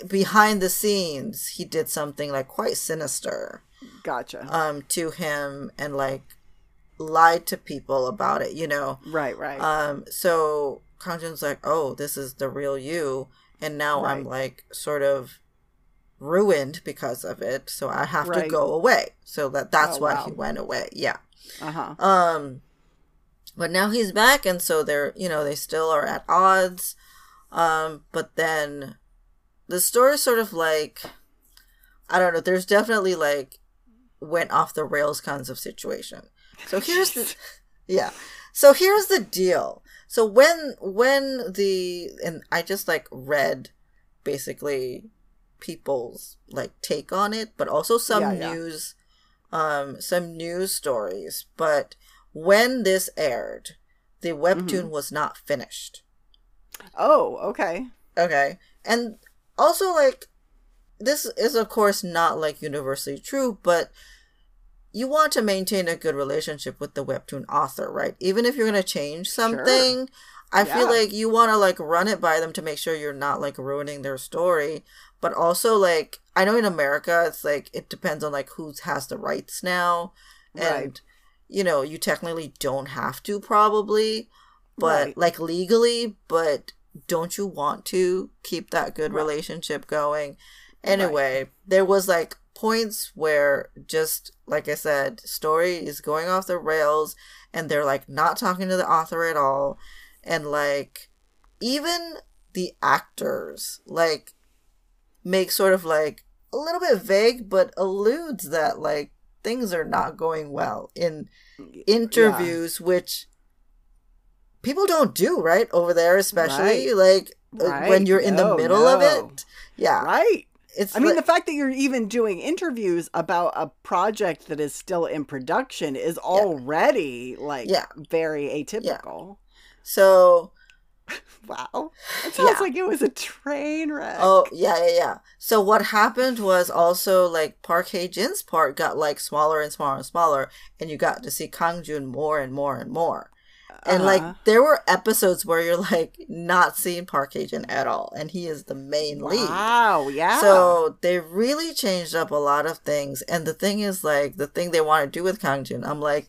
Speaker 2: behind the scenes he did something like quite sinister
Speaker 1: Gotcha.
Speaker 2: um to him and like lied to people about it, you know.
Speaker 1: right. Right.
Speaker 2: Um so Kang Jun's like, "Oh, this is the real you." And now I'm like sort of ruined because of it, so I have to go away. So that that's
Speaker 1: Oh,
Speaker 2: why
Speaker 1: wow.
Speaker 2: he went away. Yeah.
Speaker 1: uh huh.
Speaker 2: Um but now he's back and so they're, you know, they still are at odds. Um but then the story sort of like I don't know, there's definitely like went off the rails kinds of situation. So here's the yeah. So here's the deal. So when when the and I just like read basically people's like take on it, but also some
Speaker 1: Yeah, yeah.
Speaker 2: news um some news stories. But when this aired, the webtoon
Speaker 1: Mm-hmm.
Speaker 2: was not finished.
Speaker 1: Oh, okay.
Speaker 2: Okay. And also like this is of course not like universally true, but you want to maintain a good relationship with the webtoon author, right? Even if you're going to change something, I feel like you want to like run it by them to make sure you're not like ruining their story, but also like I know in America it's like it depends on like who has the rights now and
Speaker 1: Right.
Speaker 2: you know, you technically don't have to probably, but
Speaker 1: Right.
Speaker 2: like legally, but don't you want to keep that good
Speaker 1: Right.
Speaker 2: relationship going? Anyway, there was like points where just like I said, story is going off the rails and they're like not talking to the author at all. And like even the actors like make sort of like a little bit vague but alludes that like things are not going well in interviews which people don't do right over there especially like uh,
Speaker 1: Right.
Speaker 2: when you're in the
Speaker 1: No,
Speaker 2: middle of it. Yeah.
Speaker 1: Right.
Speaker 2: It's
Speaker 1: I mean,
Speaker 2: like-
Speaker 1: the fact that you're even doing interviews about a project that is still in production is already like
Speaker 2: Yeah.
Speaker 1: very atypical.
Speaker 2: so
Speaker 1: Wow. It sounds
Speaker 2: Yeah.
Speaker 1: like it was a train wreck.
Speaker 2: Oh yeah, yeah, yeah. So what happened was also like Park Hae Jin's part got like smaller and smaller and smaller, and you got to see Kang Jun more and more and more. And
Speaker 1: Uh-huh.
Speaker 2: like there were episodes where you're like not seeing Park Jin at all, and he is the main lead.
Speaker 1: Wow, yeah.
Speaker 2: So they really changed up a lot of things. And the thing is, like, the thing they want to do with Kang Jun, I'm like,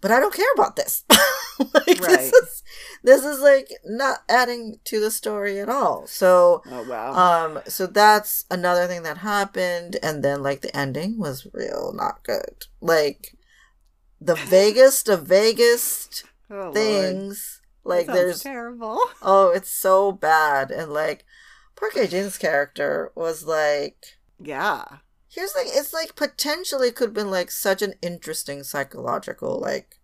Speaker 2: but I don't care about this. like,
Speaker 1: Right.
Speaker 2: this is this is like not adding to the story at all. So
Speaker 1: oh wow.
Speaker 2: um so that's another thing that happened and then like the ending was real not good. Like the vaguest of vaguest
Speaker 1: oh, Lord.
Speaker 2: things. Like
Speaker 1: That
Speaker 2: there's
Speaker 1: terrible.
Speaker 2: Oh, it's so bad. And like Park Jin's character was like
Speaker 1: Yeah.
Speaker 2: here's like it's like potentially could have been like such an interesting psychological like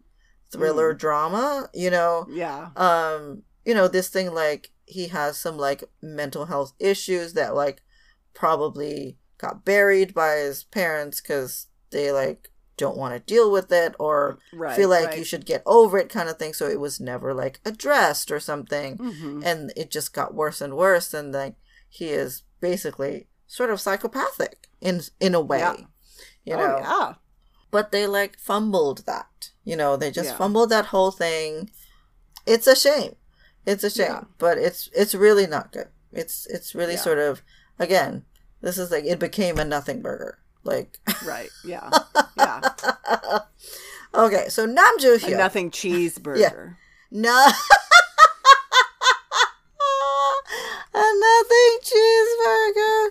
Speaker 2: thriller drama, you know.
Speaker 1: Yeah.
Speaker 2: Um, you know, this thing like he has some like mental health issues that like probably got buried by his parents cuz they like don't want to deal with it or
Speaker 1: Right.
Speaker 2: feel like
Speaker 1: right.
Speaker 2: you should get over it kind of thing so it was never like addressed or something
Speaker 1: Mhm.
Speaker 2: and it just got worse and worse and like he is basically sort of psychopathic in in a way
Speaker 1: Yeah.
Speaker 2: you
Speaker 1: oh,
Speaker 2: know
Speaker 1: yeah.
Speaker 2: but they like fumbled that you know they just
Speaker 1: Yeah.
Speaker 2: fumbled that whole thing it's a shame it's a shame
Speaker 1: Yeah.
Speaker 2: but it's it's really not good it's it's really sort of again this is like it became a nothing burger like
Speaker 1: Right. Yeah. Yeah.
Speaker 2: okay so Nam Joo
Speaker 1: A
Speaker 2: Hyuk
Speaker 1: nothing cheeseburger.
Speaker 2: No. A nothing cheeseburger.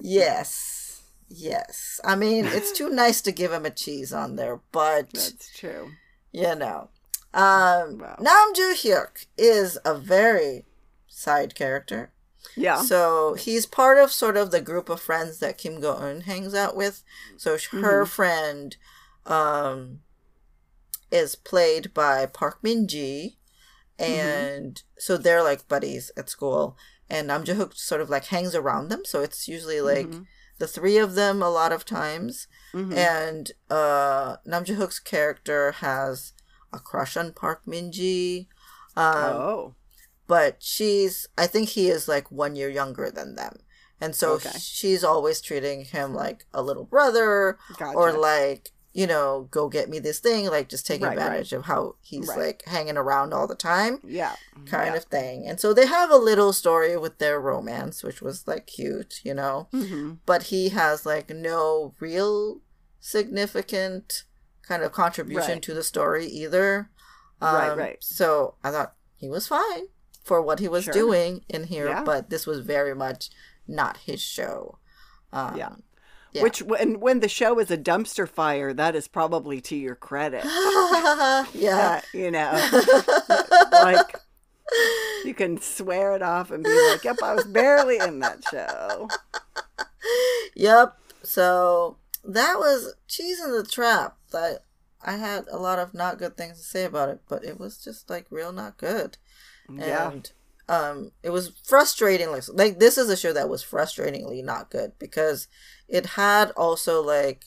Speaker 2: Yes. Yes. I mean, it's too nice to give him a cheese on there, but
Speaker 1: That's true.
Speaker 2: you know. Um
Speaker 1: Wow.
Speaker 2: Nam Joo Hyuk is a very side character.
Speaker 1: Yeah.
Speaker 2: So he's part of sort of the group of friends that Kim Go Eun hangs out with. So her friend um, is played by Park Min Ji, and so they're like buddies at school. And Nam Joo Hyuk sort of like hangs around them. So it's usually like
Speaker 1: Mhm.
Speaker 2: the three of them a lot of times.
Speaker 1: Mhm.
Speaker 2: And uh, Nam Joo Hyuk's character has a crush on Park Min Ji. Um,
Speaker 1: oh.
Speaker 2: But she's i think he is like one year younger than them and so
Speaker 1: Okay.
Speaker 2: she's always treating him like a little brother
Speaker 1: Gotcha.
Speaker 2: or like you know go get me this thing like just taking
Speaker 1: Right, right.
Speaker 2: advantage of how he's
Speaker 1: Right.
Speaker 2: like hanging around all the time
Speaker 1: yeah.
Speaker 2: kind
Speaker 1: yeah.
Speaker 2: of thing and so they have a little story with their romance which was like cute you know
Speaker 1: Mhm.
Speaker 2: but he has like no real significant kind of contribution
Speaker 1: Right.
Speaker 2: to the story either.
Speaker 1: Right,
Speaker 2: Um,
Speaker 1: right.
Speaker 2: So I thought he was fine for what he was
Speaker 1: Sure.
Speaker 2: doing in here,
Speaker 1: Yeah.
Speaker 2: but this was very much not his show. Um,
Speaker 1: Yeah.
Speaker 2: yeah.
Speaker 1: Which when when the show is a dumpster fire, that is probably to your credit.
Speaker 2: yeah.
Speaker 1: Uh, you know, like you can swear it off and be like, "Yep, I was barely in that show."
Speaker 2: Yep. So that was cheese in the trap. That I had a lot of not good things to say about it, but it was just like real not good.
Speaker 1: Yeah.
Speaker 2: And um it was frustrating like like this is a show that was frustratingly not good because it had also like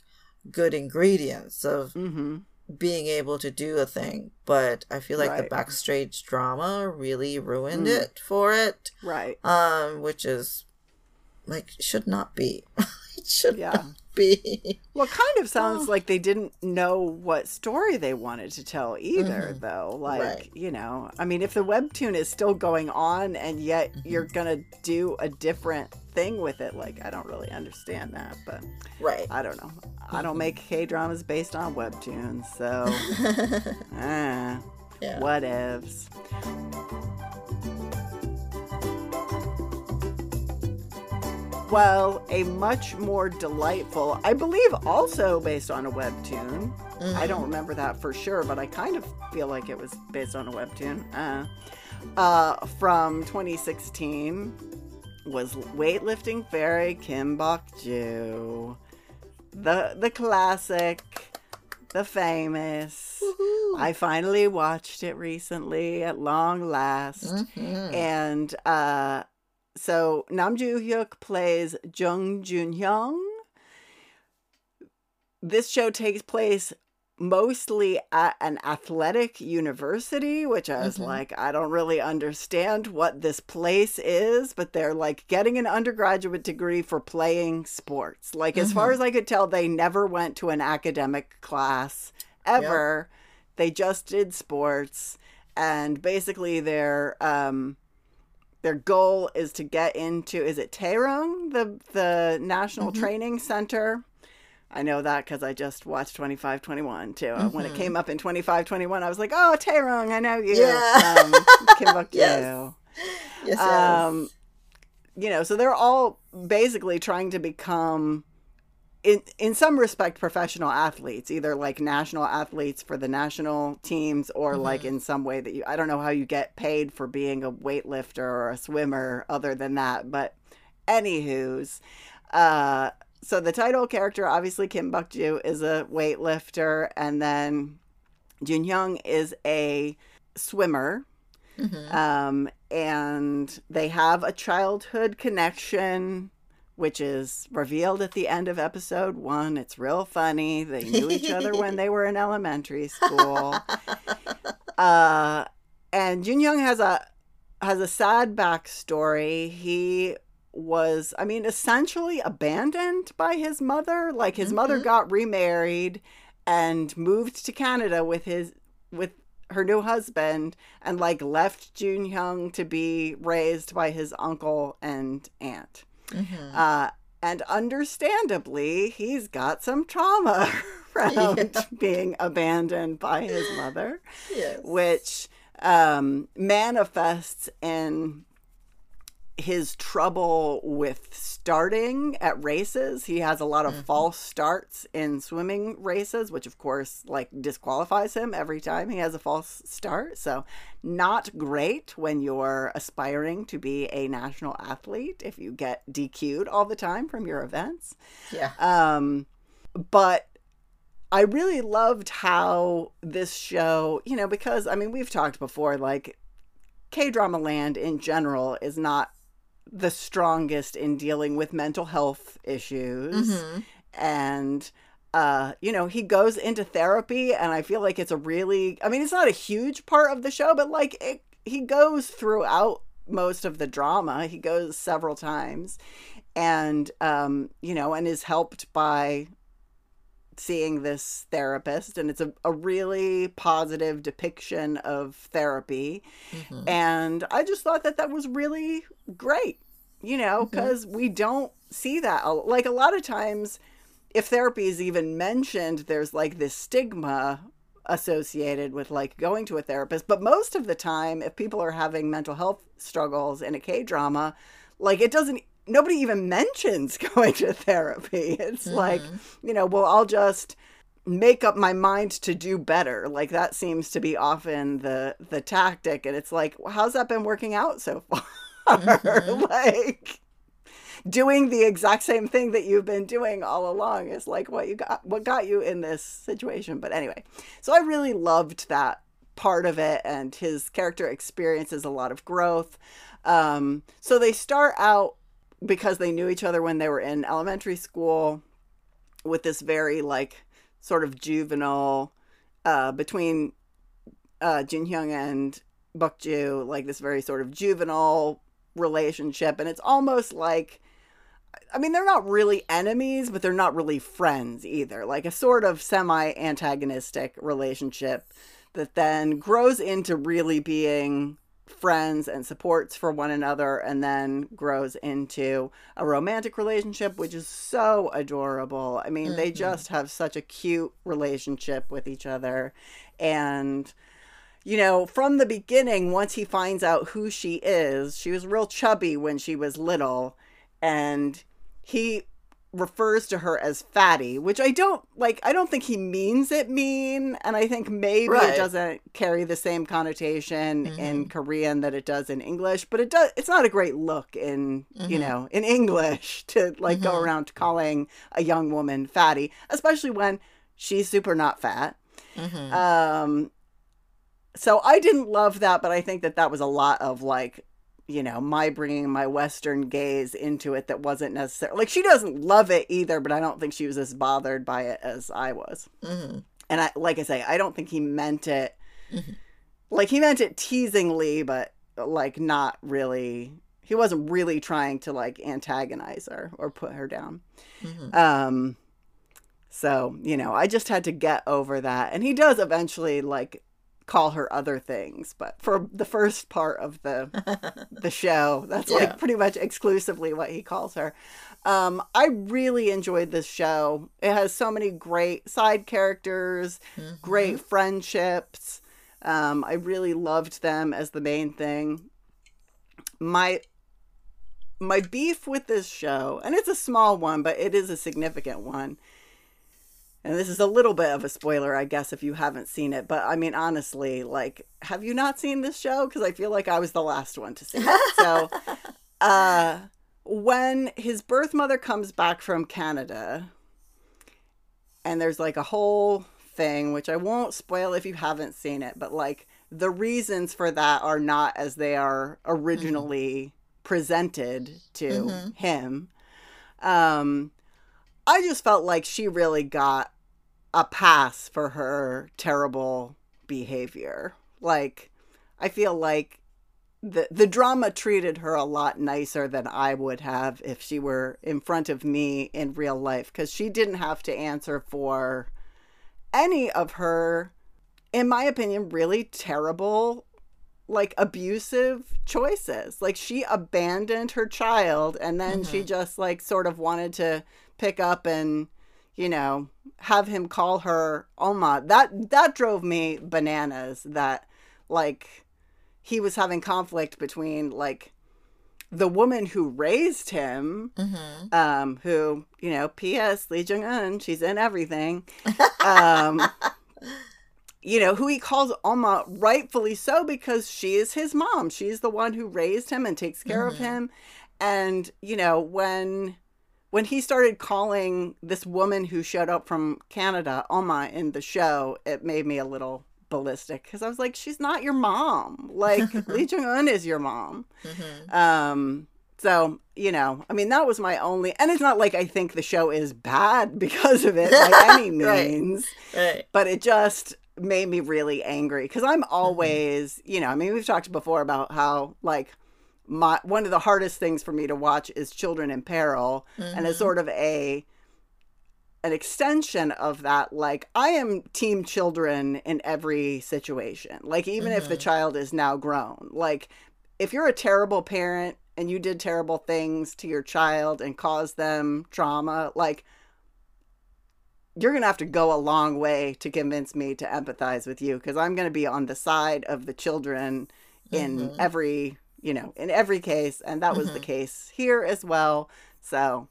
Speaker 2: good ingredients of
Speaker 1: Mm-hmm.
Speaker 2: being able to do a thing but i feel like
Speaker 1: Right.
Speaker 2: the backstage drama really ruined
Speaker 1: Mm.
Speaker 2: it for it
Speaker 1: Right.
Speaker 2: um which is like should not be it should
Speaker 1: Yeah.
Speaker 2: not be
Speaker 1: Well, kind of
Speaker 2: Oh.
Speaker 1: sounds like they didn't know what story they wanted to tell either, though. Like,
Speaker 2: Mm-hmm. Right.
Speaker 1: you know, I mean, if the webtoon is still going on and yet
Speaker 2: Mm-hmm.
Speaker 1: you're going to do a different thing with it, like, I don't really understand that. But
Speaker 2: right
Speaker 1: I don't know. I don't
Speaker 2: Mm-hmm.
Speaker 1: make K dramas based on webtoons, so, eh,
Speaker 2: yeah
Speaker 1: whatevs. Well, a much more delightful, I believe also based on a webtoon. I don't remember that for sure, but I kind of feel like it was based on a webtoon. Uh, uh, from 2016 was weightlifting fairy Kim Bok Joo. The the classic, the famous.
Speaker 2: Woohoo.
Speaker 1: I finally watched it recently at long last.
Speaker 2: Mhm.
Speaker 1: And uh, so Nam Joo Hyuk plays Jung Jun Hyung. This show takes place mostly at an athletic university, which I was
Speaker 2: Mhm.
Speaker 1: like, I don't really understand what this place is, but they're like getting an undergraduate degree for playing sports. Like, as far as I could tell, they never went to an academic class ever. They just did sports, and basically their um, their goal is to get into is it Taerung, the the National Training Center. I know that because I just watched 2521 too. Uh, When it came up in 2521, I was like, oh, Taerung, I know you.
Speaker 2: Yeah.
Speaker 1: Um, Kim Bok
Speaker 2: Yes.
Speaker 1: Joo.
Speaker 2: yes, yes.
Speaker 1: Um, you know, so they're all basically trying to become, in in some respect, professional athletes, either like national athletes for the national teams, or like in some way that you. I don't know how you get paid for being a weightlifter or a swimmer, other than that. But, anywho's, uh, so the title character, obviously Kim Joo, is a weightlifter, and then Jun Hyung is a swimmer.
Speaker 2: Mhm.
Speaker 1: Um, and they have a childhood connection, which is revealed at the end of episode one. It's real funny. They knew each other when they were in elementary school. Uh, and Jun Hyung has a has a sad backstory. He was, I mean, essentially abandoned by his mother. Like his mother got remarried and moved to Canada with his with her new husband and like left Jun Hyung to be raised by his uncle and aunt.
Speaker 2: Mhm.
Speaker 1: Uh, and understandably, he's got some trauma around being abandoned by his mother
Speaker 2: yes.
Speaker 1: which um, manifests in his trouble with starting at races. He has a lot of false starts in swimming races, which of course like disqualifies him every time he has a false start. So not great when you're aspiring to be a national athlete if you get DQ'd all the time from your events.
Speaker 2: yeah.
Speaker 1: Um, but I really loved how this show, you know, because I mean, we've talked before, like K drama land in general is not the strongest in dealing with mental health issues.
Speaker 2: Mhm.
Speaker 1: And, uh, you know, he goes into therapy, and I feel like it's a really, I mean, it's not a huge part of the show, but like it, he goes throughout most of the drama. He goes several times and um, you know, and is helped by seeing this therapist, and it's a, a really positive depiction of therapy.
Speaker 2: Mhm.
Speaker 1: And I just thought that that was really great, you know, because we don't see that. Like a lot of times, if therapy is even mentioned, there's like this stigma associated with like going to a therapist. But most of the time, if people are having mental health struggles in a K drama, like it doesn't, nobody even mentions going to therapy. It's like, you know, well, I'll just make up my mind to do better. Like that seems to be often the the tactic. And it's like well, how's that been working out so far? Like doing the exact same thing that you've been doing all along is like what you got what got you in this situation. But anyway so i really loved that part of it, and his character experiences a lot of growth. Um, so they start out because they knew each other when they were in elementary school with this very like sort of juvenile uh, between uh, Jun Hyung and Bok Joo, like this very sort of juvenile relationship, and it's almost like. I mean, they're not really enemies, but they're not really friends either. Like a sort of semi antagonistic relationship that then grows into really being friends and supports for one another and then grows into a romantic relationship which is so adorable i mean mm-hmm. they just have such a cute relationship with each other and you know from the beginning once he finds out who she is she was real chubby when she was little and he refers to her as fatty, which I don't like. I don't think he means it mean, and I think maybe right. it doesn't carry the same connotation mm-hmm. in Korean that it does in English. But it does. It's not a great look in mm-hmm. you know in English to like mm-hmm. go around calling a young woman fatty, especially when she's super not fat. Mm-hmm. Um, so I didn't love that, but I think that that was a lot of like you know, my bringing my Western gaze into it that wasn't necessary. Like, she doesn't love it either, but I don't think she was as bothered by it as I was. Mm-hmm. And I, like I say, I don't think he meant it. Mm-hmm. Like, he meant it teasingly, but like not really. He wasn't really trying to like antagonize her or put her down. Mm-hmm. Um, so, you know, I just had to get over that. And he does eventually like call her other things but for the first part of the the show that's yeah. like pretty much exclusively what he calls her um i really enjoyed this show it has so many great side characters mm-hmm. great friendships um i really loved them as the main thing my my beef with this show and it's a small one but it is a significant one and this is a little bit of a spoiler, I guess, if you haven't seen it. But I mean, honestly, like, have you not seen this show? Because I feel like I was the last one to see it. So, uh, when his birth mother comes back from Canada, and there's like a whole thing, which I won't spoil if you haven't seen it, but like the reasons for that are not as they are originally mm-hmm. presented to mm-hmm. him. Um, I just felt like she really got a pass for her terrible behavior. Like, I feel like the the drama treated her a lot nicer than I would have if she were in front of me in real life because she didn't have to answer for any of her, in my opinion, really terrible, like abusive choices. Like she abandoned her child and then mm-hmm. she just like sort of wanted to pick up and you know have him call her Oma. That that drove me bananas. That like he was having conflict between like the woman who raised him, mm-hmm. um, who you know, P.S. Lee Jung Eun, she's in everything. Um, you know, who he calls Oma, rightfully so, because she is his mom. She's the one who raised him and takes care mm-hmm. of him. And you know, when when he started calling this woman who showed up from Canada Oma in the show, it made me a little ballistic because I was like, she's not your mom. Like Lee Jung Eun is your mom. Mm-hmm. Um, so you know, I mean, that was my only, and it's not like I think the show is bad because of it by any means, right. Right. but it just made me really angry because I'm mm-hmm. always, mm-hmm. you know, I mean, we've talked before about how like my one of the hardest things for me to watch is Children in Peril, mm-hmm. and as sort of a an extension of that like i am team children in every situation like even mm-hmm. if the mm-hmm. child is now grown like if you're a terrible parent and you did terrible things to your child and caused them trauma like you're going to have to go a long way to convince me to empathize with you because i'm going to be on the side of the children in mm-hmm. every you know, in every case. And that was mm-hmm. the case here as well. So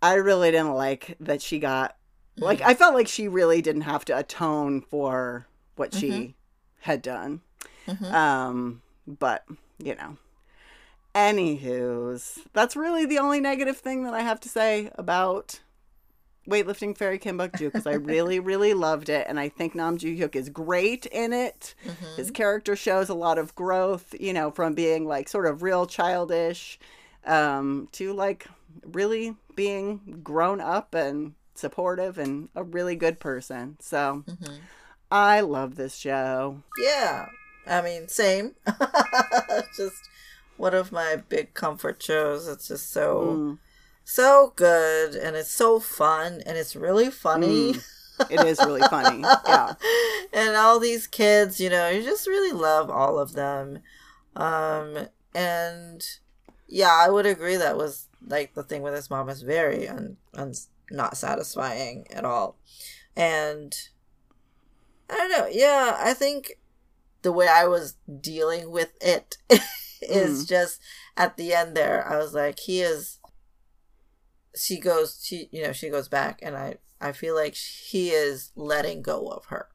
Speaker 1: I really didn't like that she got, mm-hmm. like, I felt like she really didn't have to atone for what mm-hmm. she had done. Mm-hmm. Um, but, you know. Anywho's, that's really the only negative thing that I have to say about weightlifting fairy Kim Bok Joo because I really, really loved it, and I think Nam Joo Hyuk is great in it.
Speaker 2: Mm-hmm.
Speaker 1: His character shows a lot of growth, you know, from being like sort of real childish um, to like really being grown up and supportive and a really good person. So
Speaker 2: Mm-hmm.
Speaker 1: I love this show.
Speaker 2: Yeah. I mean, same. just one of my big comfort shows. It's just so
Speaker 1: Mm.
Speaker 2: So good and it's so fun and it's really funny.
Speaker 1: It is really funny. Yeah.
Speaker 2: and all these kids, you know, you just really love all of them. Um and yeah, I would agree that was like the thing with his mom is very un, un not satisfying at all. And I don't know. Yeah, I think the way I was dealing with it is just at the end there. I was like, he is. She goes. She you know she goes back, and I I feel like he is letting go of her.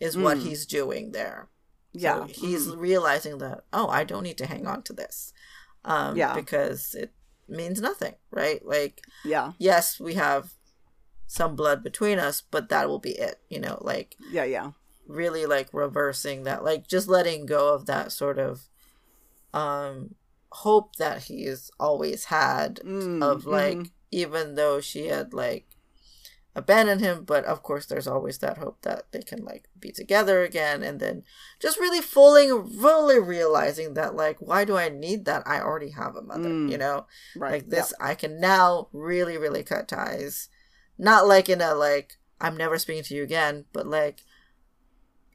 Speaker 2: Is what
Speaker 1: Mm.
Speaker 2: he's doing there.
Speaker 1: Yeah.
Speaker 2: So he's
Speaker 1: Mm.
Speaker 2: realizing that oh I don't need to hang on to this, um,
Speaker 1: Yeah.
Speaker 2: because it means nothing, right? Like
Speaker 1: Yeah.
Speaker 2: yes, we have some blood between us, but that will be it. You know, like
Speaker 1: Yeah. Yeah.
Speaker 2: really like reversing that, like just letting go of that sort of um hope that he's always had
Speaker 1: Mm,
Speaker 2: of like
Speaker 1: mhm.
Speaker 2: Even though she had like abandoned him, but of course there's always that hope that they can like be together again and then just really fully fully realizing that like why do I need that? I already have a mother,
Speaker 1: Mm.
Speaker 2: you know?
Speaker 1: Right.
Speaker 2: like this i can now really really cut ties not like in a like i'm never speaking to you again but like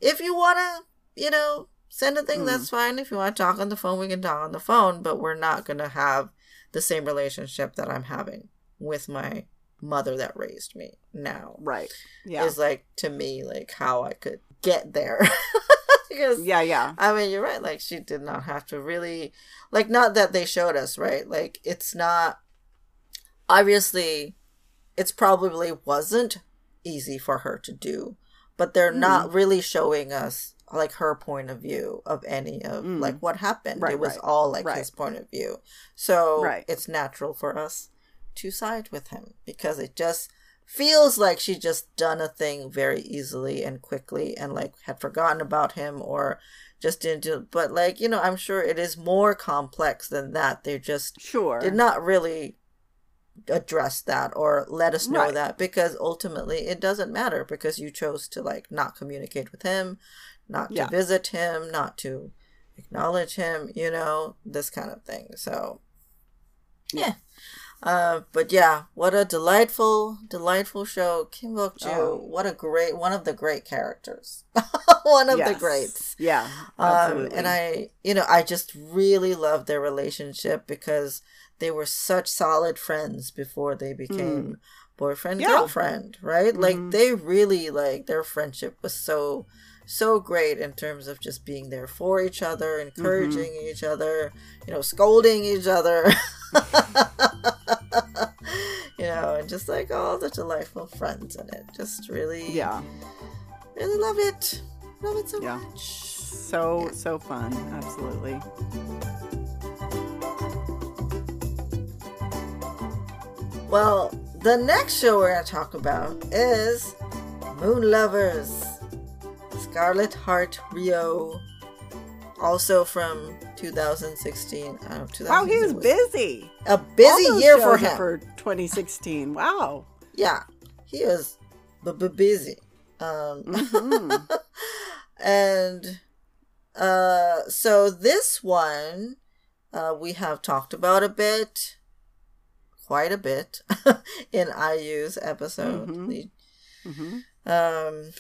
Speaker 2: if you want to you know send a thing
Speaker 1: Mm.
Speaker 2: that's fine if you want to talk on the phone we can talk on the phone but we're not going to have the same relationship that i'm having with my mother that raised me now
Speaker 1: Right. Yeah.
Speaker 2: is like to me like how i could get there because
Speaker 1: Yeah. Yeah.
Speaker 2: I mean, you're right. Like, she did not have to really, like, not that they showed us, right? Like, it's not, obviously, it's probably wasn't easy for her to do, but they're
Speaker 1: Mm.
Speaker 2: not really showing us, like, her point of view of any of,
Speaker 1: Mm.
Speaker 2: like, what happened.
Speaker 1: Right,
Speaker 2: it was
Speaker 1: right,
Speaker 2: all, like,
Speaker 1: right.
Speaker 2: his point of view. So,
Speaker 1: Right.
Speaker 2: it's natural for us to side with him because it just feels like she just done a thing very easily and quickly and like had forgotten about him or just didn't do but like you know i'm sure it is more complex than that they just
Speaker 1: Sure.
Speaker 2: did not really address that or let us know
Speaker 1: Right.
Speaker 2: that because ultimately it doesn't matter because you chose to like not communicate with him not to visit him not to acknowledge him you know this kind of thing so yeah uh, but yeah, what a delightful, delightful show. Kim Bok Joo,
Speaker 1: Oh.
Speaker 2: what a great, one of the great characters. one of the greats.
Speaker 1: Yeah.
Speaker 2: Um, and I, you know, I just really love their relationship because they were such solid friends before they became boyfriend
Speaker 1: Yeah.
Speaker 2: girlfriend, right? Like
Speaker 1: Mhm.
Speaker 2: they really like their friendship was so so great in terms of just being there for each other, encouraging
Speaker 1: Mm-hmm.
Speaker 2: each other, you know, scolding each other. you know, and just like all the delightful friends in it. Just really
Speaker 1: yeah.
Speaker 2: really love it. Love it so
Speaker 1: Yeah.
Speaker 2: much.
Speaker 1: So so fun. Absolutely.
Speaker 2: Well, the next show we're going to talk about is Moon Lovers. Scarlet Heart Ryeo. Also from 2016. I don't know, 2000
Speaker 1: Wow, he was
Speaker 2: it
Speaker 1: busy.
Speaker 2: A busy year for him.
Speaker 1: for 2016. Wow.
Speaker 2: Yeah, he was b- b- busy. Um,
Speaker 1: Mhm.
Speaker 2: and uh, so this one uh, we have talked about a bit, quite a bit, in IU's episode.
Speaker 1: Mhm.
Speaker 2: The-
Speaker 1: Mhm.
Speaker 2: Um,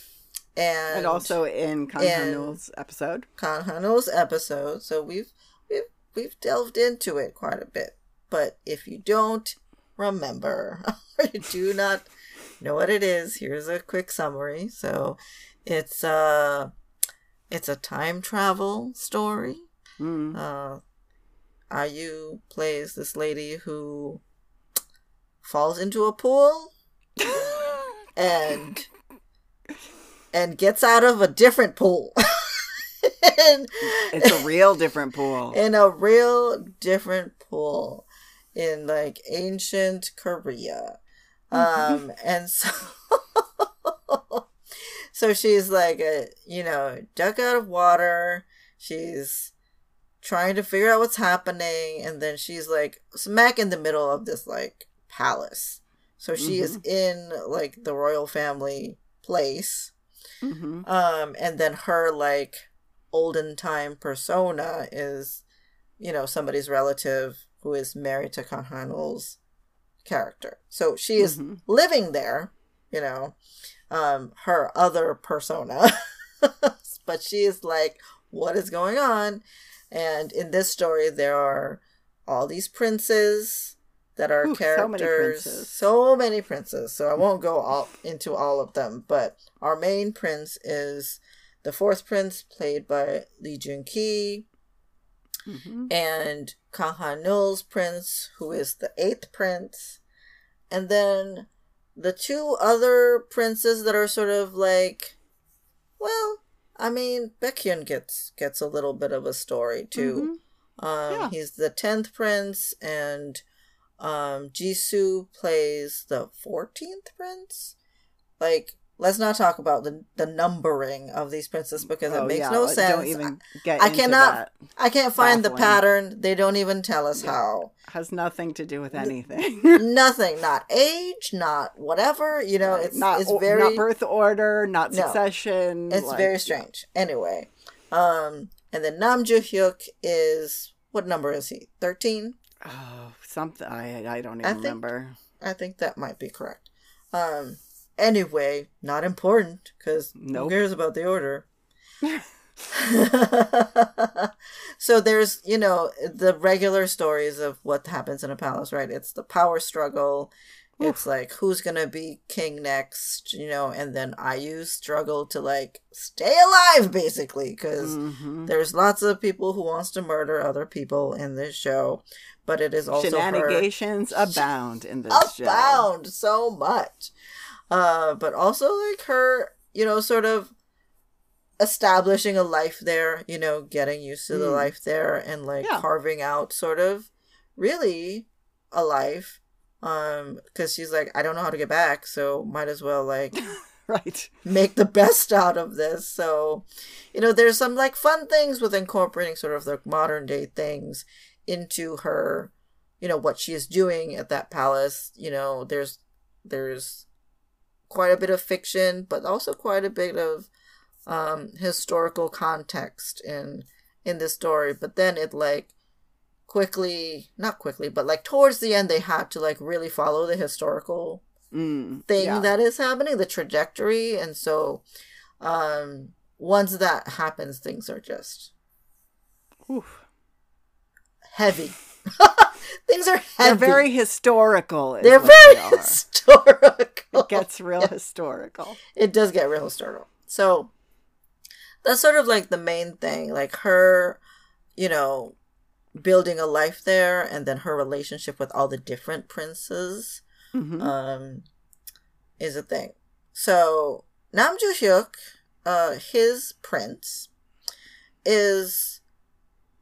Speaker 2: and,
Speaker 1: And also in Kang Hanul's episode.
Speaker 2: Kang Hanul's episode. So we've we've we've delved into it quite a bit. But if you don't remember or you do not know what it is, here's a quick summary. So it's uh it's a time travel story.
Speaker 1: Mm.
Speaker 2: Uh IU plays this lady who falls into a pool and and gets out of a different pool. and,
Speaker 1: it's a real different pool.
Speaker 2: in a real different pool in like ancient Korea. Um, and so, so she's like a, you know, duck out of water. She's trying to figure out what's happening. And then she's like smack in the middle of this like palace. So she is in like the royal family place.
Speaker 1: Mm-hmm.
Speaker 2: Um, and then her like olden time persona is, you know, somebody's relative who is married to Kang Hanul's character. So she is
Speaker 1: Mhm.
Speaker 2: living there, you know, um, her other persona. but she is like, what is going on? And in this story, there are all these princes that are
Speaker 1: Ooh, so many
Speaker 2: characters. So many princes. So I won't go all into all of them, but our main prince is the fourth prince, played by Lee Jun Ki,
Speaker 1: Mm-hmm.
Speaker 2: and Kang prince, who is the eighth prince, and then the two other princes that are sort of like, well, I mean, Baekhyun gets gets a little bit of a story too. Um,
Speaker 1: Mm-hmm. Yeah.
Speaker 2: he's the tenth prince, and um, Jisoo plays the fourteenth prince. Like, let's not talk about the the numbering of these princes because it makes no sense.
Speaker 1: Oh, Don't even get
Speaker 2: I
Speaker 1: into
Speaker 2: cannot-
Speaker 1: that.
Speaker 2: I can't find the pattern. They don't even tell us how.
Speaker 1: Has nothing to do with anything.
Speaker 2: Nothing, not age, not whatever. You know, it's
Speaker 1: not
Speaker 2: it's very
Speaker 1: not birth order, not
Speaker 2: No.
Speaker 1: succession.
Speaker 2: it's
Speaker 1: like-
Speaker 2: very strange. Anyway, um, and then Nam Joo Hyuk is what number is he? Thirteen.
Speaker 1: Oh, something I I don't even
Speaker 2: I think-
Speaker 1: remember.
Speaker 2: I think that might be correct. Um, anyway, not important because
Speaker 1: Nope.
Speaker 2: who cares about the order? so there's you know the regular stories of what happens in a palace right it's the power struggle it's like who's gonna be king next you know and then iu struggle to like stay alive basically because
Speaker 1: Mhm.
Speaker 2: there's lots of people who wants to murder other people in this show but it is also her
Speaker 1: Shenanigans abound in this show.
Speaker 2: abound so much. Uh, but also like her, you know, sort of establishing a life there, you know, getting used to the
Speaker 1: Mm.
Speaker 2: life there and like
Speaker 1: Yeah.
Speaker 2: carving out sort of really a life. Um, because she's like, I don't know how to get back, so might as well like
Speaker 1: Right.
Speaker 2: make the best out of this. So, you know, there's some like fun things with incorporating sort of the modern day things into her, you know, what she is doing at that palace. You know, there's there's quite a bit of fiction, but also quite a bit of um historical context in in this story. But then it like quickly not quickly, but like towards the end they had to like really follow the historical
Speaker 1: Mm,
Speaker 2: thing
Speaker 1: yeah.
Speaker 2: that is happening, the trajectory, and so um once that happens, things are just
Speaker 1: Oof.
Speaker 2: Heavy. things are heavy.
Speaker 1: They're very historical.
Speaker 2: they're very
Speaker 1: they
Speaker 2: historical.
Speaker 1: It gets real historical.
Speaker 2: it does get real historical. So that's sort of like the main thing, like her, you know, building a life there, and then her relationship with all the different princes.
Speaker 1: Mhm.
Speaker 2: um, is a thing. So Nam Joo Hyuk, uh, his prince, is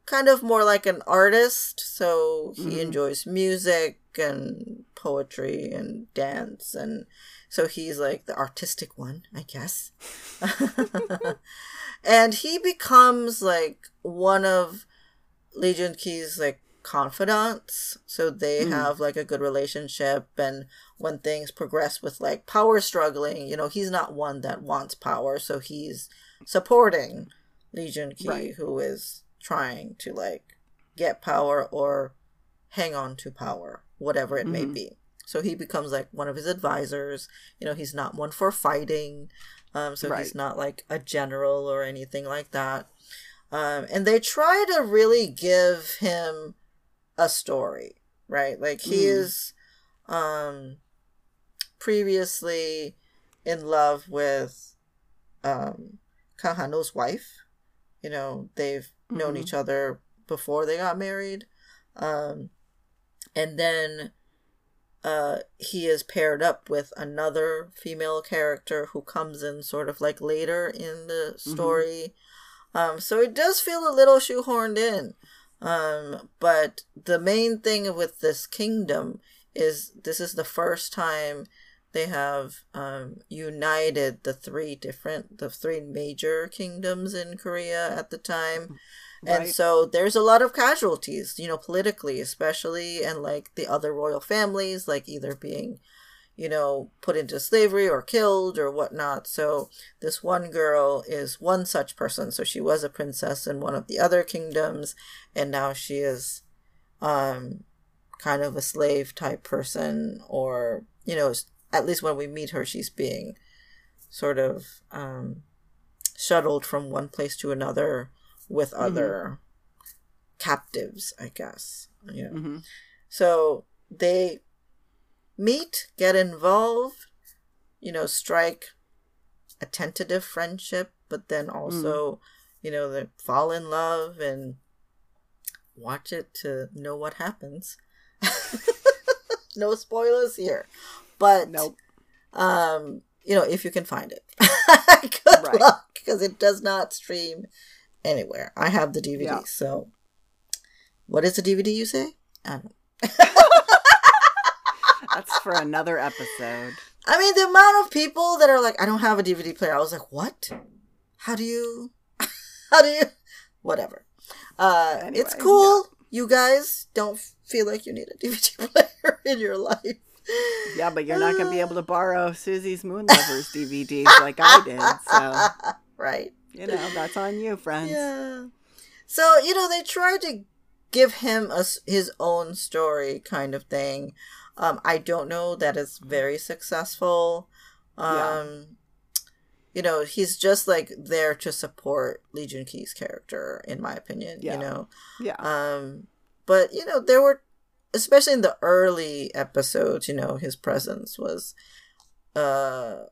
Speaker 2: kind of more like an artist. So he
Speaker 1: Mhm.
Speaker 2: enjoys music and poetry and dance, and so he's like the artistic one, I guess. and he becomes like one of Lee Jun Ki's like confidants. So they
Speaker 1: Mm.
Speaker 2: have like a good relationship and when things progress with like power struggling, you know, he's not one that wants power, so he's supporting Lee Jun Ki
Speaker 1: Right.
Speaker 2: who is trying to like get power or hang on to power, whatever it may
Speaker 1: Mhm.
Speaker 2: be. So he becomes like one of his advisors. You know, he's not one for fighting. Um, so he's not like a general or anything like that. Um, and they try to really give him a story, right? Like he
Speaker 1: Mm.
Speaker 2: is um previously in love with um Kang Ha-nul's wife. You know, they've known
Speaker 1: Mhm.
Speaker 2: each other before they got married. Um and then uh he is paired up with another female character who comes in sort of like later in the story. Um so it does feel a little shoehorned in. Um but the main thing with this kingdom is this is the first time they have um, united the three different, the three major kingdoms in Korea at the time. And so there's a lot of casualties, you know, politically, especially, and like the other royal families, like either being, you know, put into slavery or killed or whatnot. So this one girl is one such person. So she was a princess in one of the other kingdoms, and now she is um, kind of a slave type person, or, you know, at least when we meet her, she's being sort of um, shuttled from one place to another with other captives, I guess. Yeah.
Speaker 1: hmm
Speaker 2: So they meet, get involved, you know, strike a tentative friendship, but then also, you know, they fall in love and watch it to know what happens. no spoilers here. But
Speaker 1: Nope.
Speaker 2: um, you know, if you can find it. Good
Speaker 1: Right.
Speaker 2: luck because it does not stream anywhere. I have the DVD,
Speaker 1: Yeah.
Speaker 2: so what is the DVD you say? I don't
Speaker 1: That's for another episode.
Speaker 2: I mean, the amount of people that are like, I don't have a DVD player. I was like, what? How do you? How do you? Whatever. Uh, it's
Speaker 1: Anyway,
Speaker 2: cool. You guys don't feel like you need a DVD player in your life.
Speaker 1: Yeah, but you're not going to be able to borrow Susie's Moon Lovers DVDs like I did. So,
Speaker 2: right.
Speaker 1: you know, that's on you, friends.
Speaker 2: Yeah. So you know they tried to give him a his own story kind of thing. Um, I don't know that it's very successful. Um,
Speaker 1: Yeah.
Speaker 2: you know he's just like there to support Lee Jun Ki's character, in my opinion.
Speaker 1: Yeah.
Speaker 2: You know,
Speaker 1: Yeah.
Speaker 2: um, but you know there were, especially in the early episodes, you know his presence was, uh,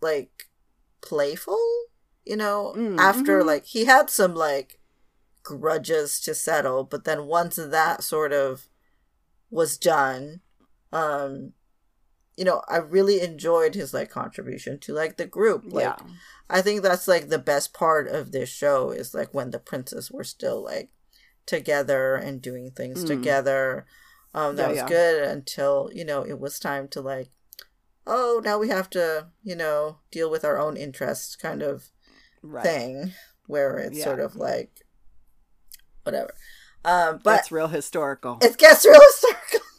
Speaker 2: like playful. You know,
Speaker 1: Mm,
Speaker 2: after
Speaker 1: mhm.
Speaker 2: like he had some like grudges to settle, but then once that sort of was done, um, you know, I really enjoyed his like contribution to like the group. Like,
Speaker 1: yeah.
Speaker 2: I think that's like the best part of this show is like when the princes were still like together and doing things
Speaker 1: Mm.
Speaker 2: together. Um, that
Speaker 1: Yeah,
Speaker 2: was
Speaker 1: yeah.
Speaker 2: good until you know it was time to like, oh, now we have to you know deal with our own interests kind of
Speaker 1: Right.
Speaker 2: thing, where it's
Speaker 1: Yeah.
Speaker 2: sort of like whatever. Um, but
Speaker 1: it's real historical.
Speaker 2: it gets real historical.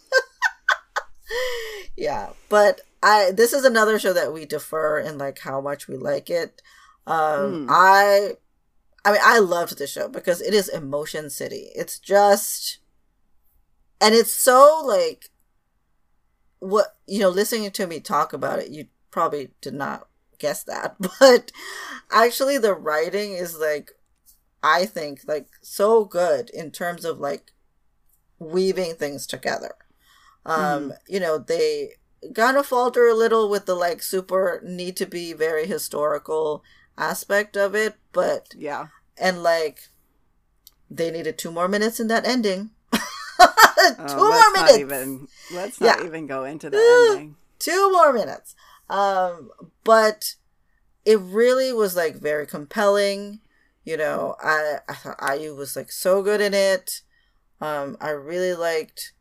Speaker 2: yeah, but I this is another show that we defer in like how much we like it. Um
Speaker 1: Hmm.
Speaker 2: I I mean I loved the show because it is emotion city. It's just and it's so like what you know listening to me talk about it you probably did not guess that but actually the writing is like i think like so good in terms of like weaving things together. Um you know they kind of falter a little with the like super need to be very historical aspect of it but
Speaker 1: yeah.
Speaker 2: and like they needed two more minutes in that ending two more minutes
Speaker 1: even let's not
Speaker 2: Yeah.
Speaker 1: even go into the ending.
Speaker 2: two more minutes um but it really was like very compelling you know i i thought IU was like so good in it um i really liked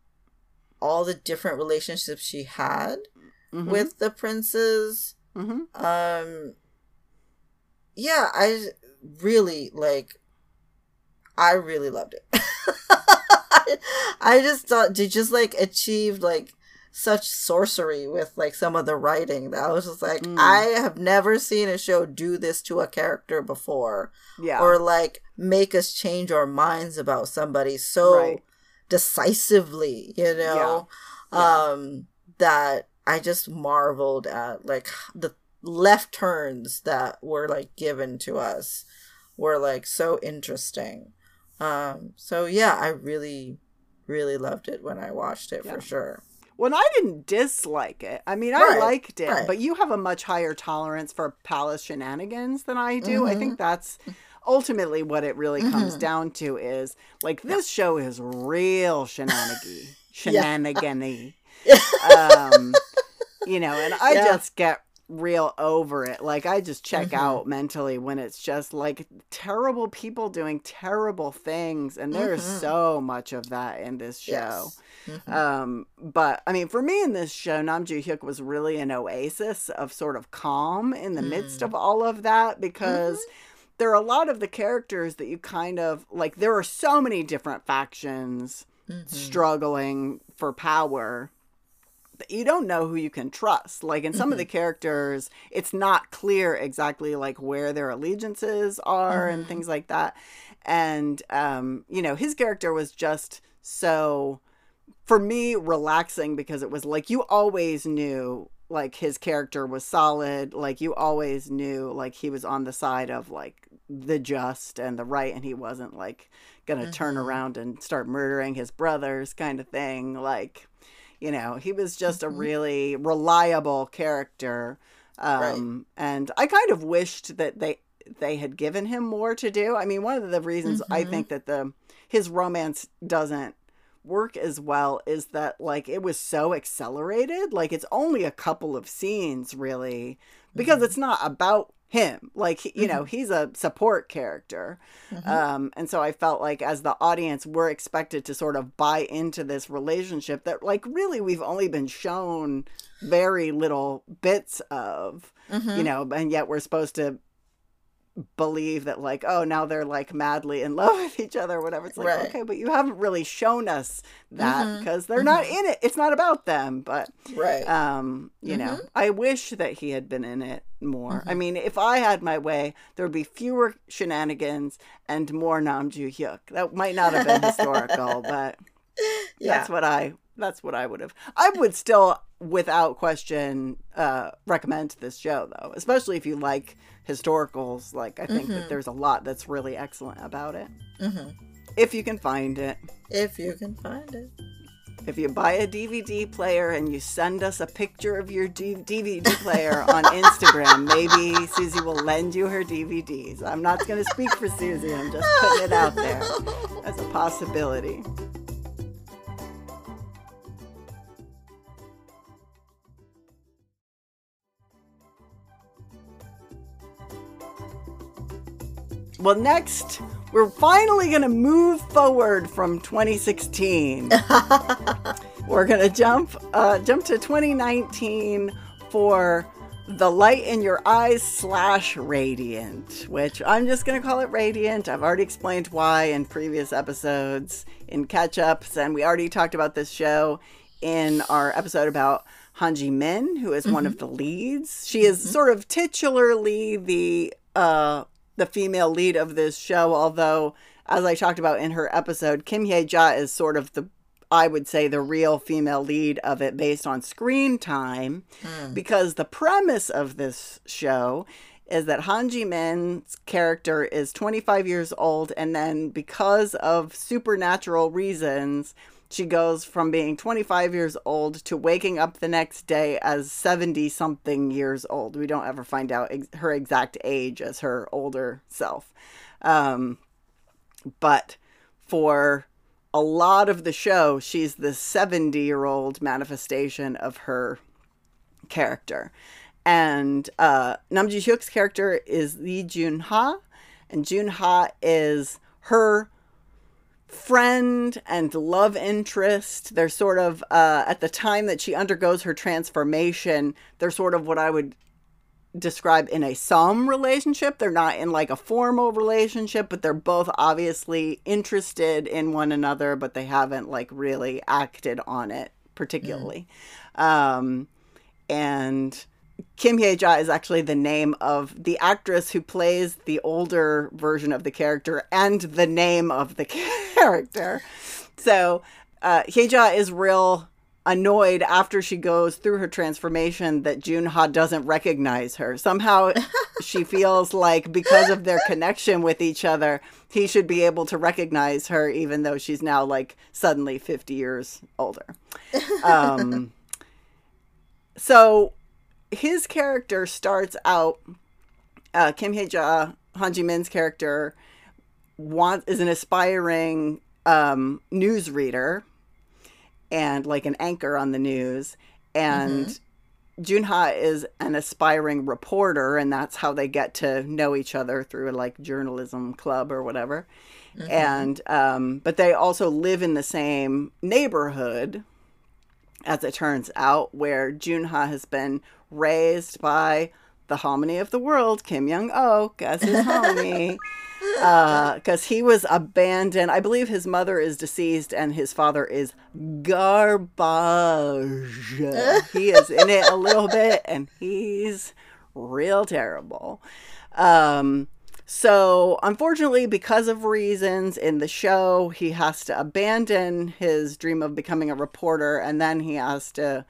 Speaker 2: all the different relationships she had
Speaker 1: Mhm.
Speaker 2: with the princes
Speaker 1: Mhm.
Speaker 2: um yeah i really like i really loved it i just thought they just like achieved like such sorcery with like some of the writing that i was just like
Speaker 1: Mm.
Speaker 2: i have never seen a show do this to a character before
Speaker 1: yeah.
Speaker 2: or like make us change our minds about somebody so
Speaker 1: Right.
Speaker 2: decisively you know
Speaker 1: Yeah.
Speaker 2: um that i just marveled at like the left turns that were like given to us were like so interesting um so yeah i really really loved it when i watched it
Speaker 1: Yeah.
Speaker 2: for sure
Speaker 1: When I didn't dislike it, I mean, I liked it,
Speaker 2: right.
Speaker 1: but you have a much higher tolerance for palace shenanigans than I do. I
Speaker 2: Mm-hmm.
Speaker 1: think that's ultimately what it really comes down to is like this show is real shenanigan shenanigan um, you know, and I
Speaker 2: Yeah.
Speaker 1: just get real over it. Like I just check mm-hmm. out mentally when it's just like terrible people doing terrible things, and there's mm-hmm. so much of that in this show. Yes. Mm-hmm. Um, but I mean, for me in this show, Nam Joo Hyuk was really an oasis of sort of calm in the midst mm. of all of that because mm-hmm. there are a lot of the characters that you kind of like. There are so many different factions mm-hmm. struggling for power you don't know who you can trust. Like in some mm-hmm. of the mm-hmm. characters, it's not clear exactly like where their allegiances are mm-hmm. and things like that. And um, you know, his character was just so for me relaxing because it was like you always knew like his character was solid, like you always knew like he was on the side of like the just and the right and he wasn't like going to mm-hmm. turn around and start murdering his brothers kind of thing like you know, he was just mm-hmm. a really reliable character. Um, right. and I kind of wished that they they had given him more to do. I mean, one of the reasons mm-hmm. I think that the his romance doesn't work as well is that like it was so accelerated. Like it's only a couple of scenes really because mm-hmm. it's not about him. Like, you mm-hmm. know, he's a support character. Mm-hmm. Um, and so I felt like as the audience, we're expected to sort of buy into this relationship that, like, really we've only been shown very little bits of, mm-hmm. you know, and yet we're supposed to believe that like oh now they're like madly in love with each other or whatever it's like right. okay but you haven't really shown us that because mm-hmm. they're mm-hmm. not in it it's not about them but
Speaker 2: right
Speaker 1: um you mm-hmm. know i wish that he had been in it more i mm-hmm. mean if i had my way there would be fewer shenanigans and more nam joo hyuk that might not have been historical but yeah. that's what i that's what i would have i would still without question uh recommend this show though especially if you like historicals. Like I think mm-hmm. that there's a lot that's really excellent about it. Mm-hmm. If you can find it.
Speaker 2: If you can find it.
Speaker 1: If you buy a DVD player and you send us a picture of your D- DVD player on Instagram, maybe Susie will lend you her DVDs. I'm not going to speak for Susie. I'm just putting it out there as a possibility. Well, next, we're finally going to move forward from 2016. we're going to jump uh, jump to 2019 for the light in your eyes slash radiant, which I'm just going to call it radiant. I've already explained why in previous episodes in catch ups, and we already talked about this show in our episode about Han Ji Min, who is mm-hmm. one of the leads. She is mm-hmm. sort of titularly the uh, the female lead of this show, although, as I talked about in her episode, Kim Hye Ja is sort of the I would say the real female lead of it based on screen time mm. because the premise of this show is that Han Ji Min's character is 25 years old and then because of supernatural reasons she goes from being 25 years old to waking up the next day as 70 something years old. We don't ever find out ex- her exact age as her older self. Um, but for a lot of the show, she's the 70 year old manifestation of her character. And uh, Nam Joo Hyuk's character is Lee Jun Ha, and Jun Ha is her friend and love interest. They're sort of, uh, at the time that she undergoes her transformation, they're sort of what I would describe in a some relationship. They're not in like a formal relationship, but they're both obviously interested in one another, but they haven't like really acted on it particularly. Mm. Um, and Kim Hye Ja is actually the name of the actress who plays the older version of the character and the name of the character. So uh, Hye Ja is real annoyed after she goes through her transformation that Jun Ha doesn't recognize her. Somehow she feels like because of their connection with each other, he should be able to recognize her even though she's now like suddenly 50 years older. Um, so his character starts out uh, Kim Hye Ja, Han Ji Min's character, wants is an aspiring um, news reader and like an anchor on the news, and mm-hmm. Junha is an aspiring reporter, and that's how they get to know each other through a, like journalism club or whatever. Mm-hmm. And um, but they also live in the same neighborhood, as it turns out, where Junha has been raised by the halmoni of the world, Kim Young Ok, as his homie because uh, he was abandoned. I believe his mother is deceased and his father is garbage. he is in it a little bit and he's real terrible. Um, so, unfortunately, because of reasons in the show, he has to abandon his dream of becoming a reporter and then he has to,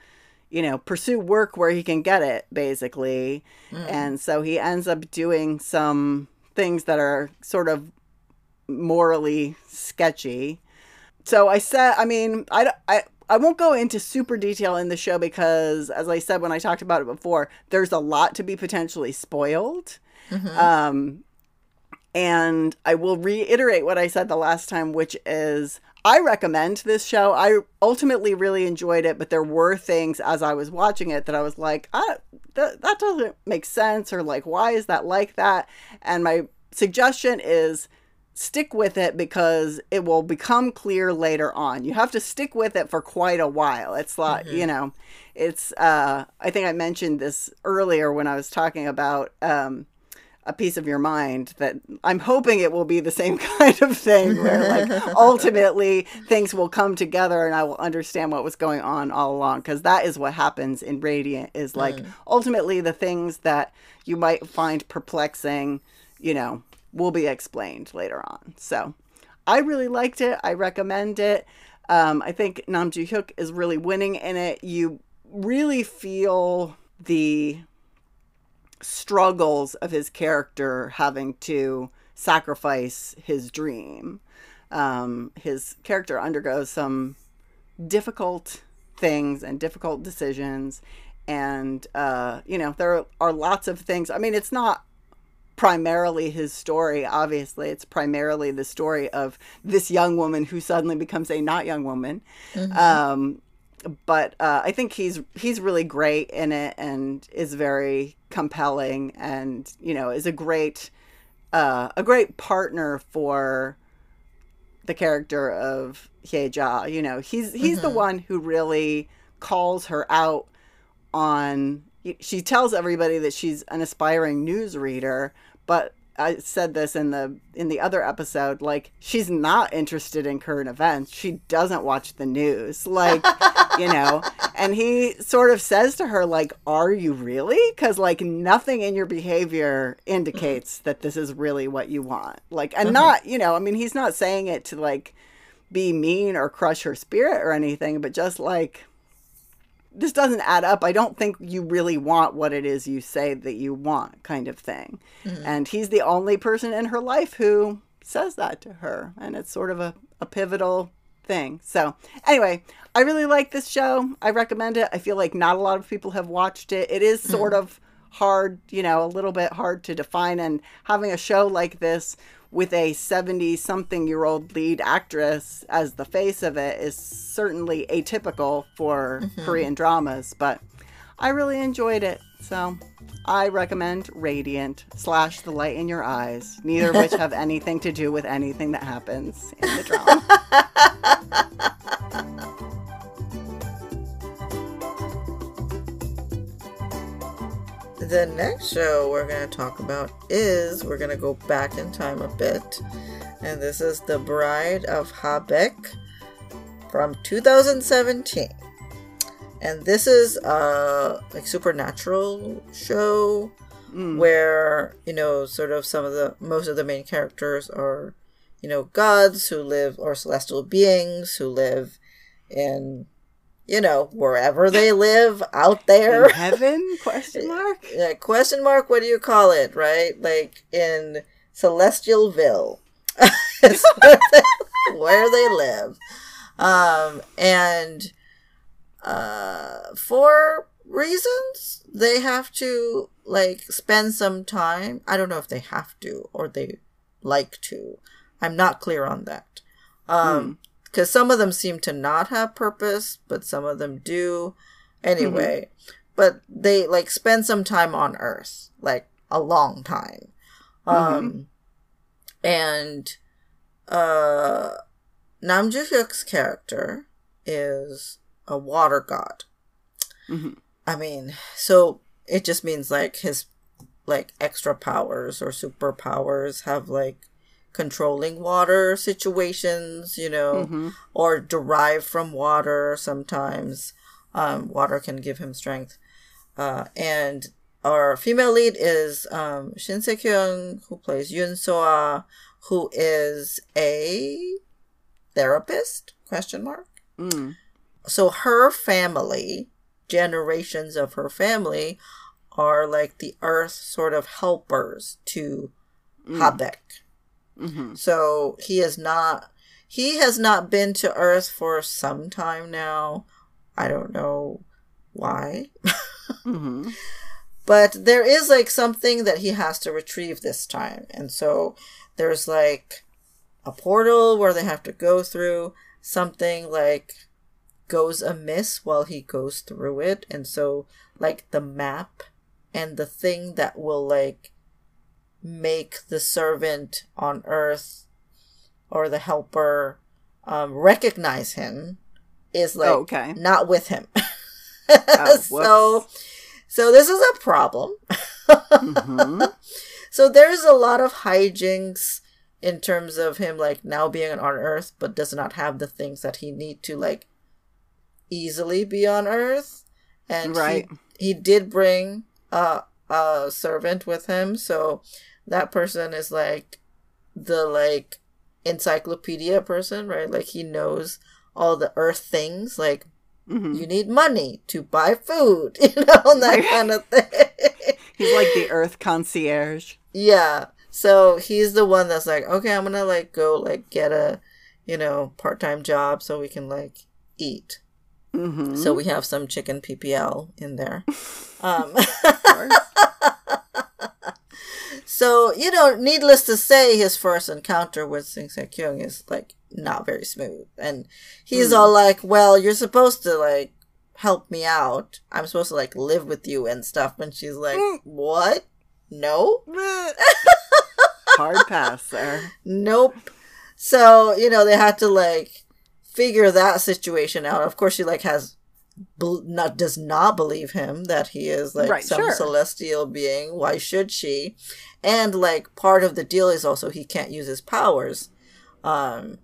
Speaker 1: you know, pursue work where he can get it, basically. Mm. And so he ends up doing some things that are sort of morally sketchy. So I said, I mean, I, I, I won't go into super detail in the show because, as I said when I talked about it before, there's a lot to be potentially spoiled. Mm-hmm. Um, and I will reiterate what I said the last time, which is I recommend this show. I ultimately really enjoyed it, but there were things as I was watching it that I was like, ah, th- that doesn't make sense, or like, why is that like that? And my suggestion is stick with it because it will become clear later on. You have to stick with it for quite a while. It's like, mm-hmm. you know, it's, uh, I think I mentioned this earlier when I was talking about, um, a piece of your mind that I'm hoping it will be the same kind of thing where like ultimately things will come together and I will understand what was going on all along because that is what happens in Radiant is like mm. ultimately the things that you might find perplexing, you know, will be explained later on. So I really liked it. I recommend it. Um, I think Nam Joo Hyuk is really winning in it. You really feel the struggles of his character having to sacrifice his dream. Um, his character undergoes some difficult things and difficult decisions. And, uh, you know, there are lots of things. I mean, it's not primarily his story, obviously. It's primarily the story of this young woman who suddenly becomes a not young woman. Mm-hmm. Um, but uh, I think he's he's really great in it and is very compelling and you know is a great uh, a great partner for the character of Hye-ja. You know, he's he's mm-hmm. the one who really calls her out on. She tells everybody that she's an aspiring newsreader, but I said this in the in the other episode like she's not interested in current events. She doesn't watch the news. Like, you know, and he sort of says to her like, "Are you really?" cuz like nothing in your behavior indicates that this is really what you want. Like, and mm-hmm. not, you know, I mean, he's not saying it to like be mean or crush her spirit or anything, but just like this doesn't add up. I don't think you really want what it is you say that you want, kind of thing. Mm-hmm. And he's the only person in her life who says that to her. And it's sort of a, a pivotal thing. So, anyway, I really like this show. I recommend it. I feel like not a lot of people have watched it. It is sort mm-hmm. of hard, you know, a little bit hard to define. And having a show like this with a 70 something year old lead actress as the face of it is certainly atypical for mm-hmm. Korean dramas, but I really enjoyed it. So I recommend Radiant slash The Light in Your Eyes, neither of which have anything to do with anything that happens in the drama.
Speaker 2: The next show we're going to talk about is we're going to go back in time a bit. And this is The Bride of Habaek from 2017. And this is a like supernatural show mm. where, you know, sort of some of the most of the main characters are, you know, gods who live or celestial beings who live in you know, wherever they live out there.
Speaker 1: In heaven? Question mark?
Speaker 2: Yeah, question mark, what do you call it, right? Like in Celestialville. where, they, where they live. Um, and uh, for reasons, they have to like spend some time. I don't know if they have to or they like to. I'm not clear on that. Um, mm because some of them seem to not have purpose, but some of them do. Anyway, mm-hmm. but they like spend some time on Earth, like a long time. Um, and uh, Nam Joo Hyuk's character is a water god.
Speaker 1: Mhm.
Speaker 2: I mean, so it just means like his like extra powers or superpowers have like controlling water situations, you know,
Speaker 1: Mhm.
Speaker 2: or derived from water sometimes. Um, water can give him strength. Uh, and our female lead is um, Shin Se Kyung, who plays Yun Soa, who is a therapist? Question mark.
Speaker 1: Mm.
Speaker 2: So her family, generations of her family, are like the Earth sort of helpers to Habaek.
Speaker 1: Mhm.
Speaker 2: So he is not he has not been to Earth for some time now. I don't know why.
Speaker 1: Mhm.
Speaker 2: But there is like something that he has to retrieve this time. And so there's like a portal where they have to go through. Something like goes amiss while he goes through it. And so like the map and the thing that will like make the servant on earth or the helper um, recognize him is like
Speaker 1: Oh, okay.
Speaker 2: not with him.
Speaker 1: Oh,
Speaker 2: so so this is a problem.
Speaker 1: Mhm.
Speaker 2: So there's a lot of hijinks in terms of him like now being on Earth, but does not have the things that he need to like easily be on Earth. And
Speaker 1: Right.
Speaker 2: he, he did bring a a servant with him, so that person is like the like encyclopedia person, right? Like he knows all the Earth things, like
Speaker 1: Mhm.
Speaker 2: you need money to buy food, you know, and that kind of thing.
Speaker 1: He's like the Earth concierge.
Speaker 2: Yeah. So he's the one that's like, okay, I'm gonna like go like get a, you know, part time job so we can like eat.
Speaker 1: hmm
Speaker 2: So we have some chicken PPL in there. um, so you know, needless to say, his first encounter with Shin Se Kyung is like not very smooth, and he's
Speaker 1: Hmm.
Speaker 2: all like, "Well, you're supposed to like help me out. I'm supposed to like live with you and stuff." And she's like,
Speaker 1: Mm.
Speaker 2: "What? No."
Speaker 1: Hard pass there.
Speaker 2: nope. So, you know, they had to like figure that situation out. Of course, she like has bel not does not believe him that he is like
Speaker 1: Right,
Speaker 2: some
Speaker 1: sure.
Speaker 2: celestial being. Why should she? And like part of the deal is also he can't use his powers um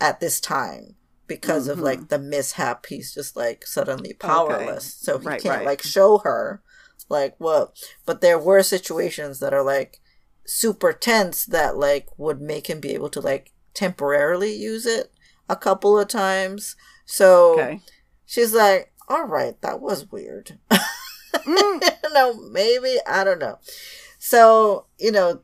Speaker 2: at this time because of
Speaker 1: Mhm.
Speaker 2: like the mishap. He's just like suddenly powerless. So he
Speaker 1: Right,
Speaker 2: can't
Speaker 1: right.
Speaker 2: like show her like what but there were situations that are like super tense that like would make him be able to like temporarily use it a couple of times. So
Speaker 1: Okay.
Speaker 2: She's like, "All right, that was weird."
Speaker 1: Mm.
Speaker 2: know, maybe I don't know. So you know,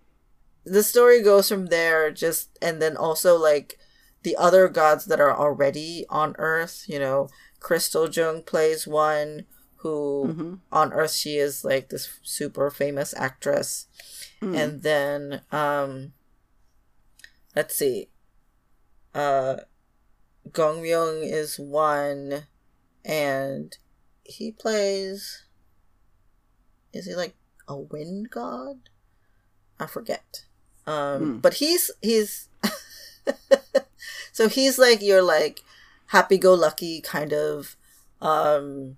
Speaker 2: the story goes from there. Just and then also like the other gods that are already on Earth. You know, Crystal Jung plays one who
Speaker 1: Mhm.
Speaker 2: on Earth she is like this super famous actress
Speaker 1: Mm.
Speaker 2: and then um let's see uh gong myung is one and he plays is he like a wind god i forget um
Speaker 1: Hmm.
Speaker 2: but he's he's so he's like your like happy-go-lucky kind of um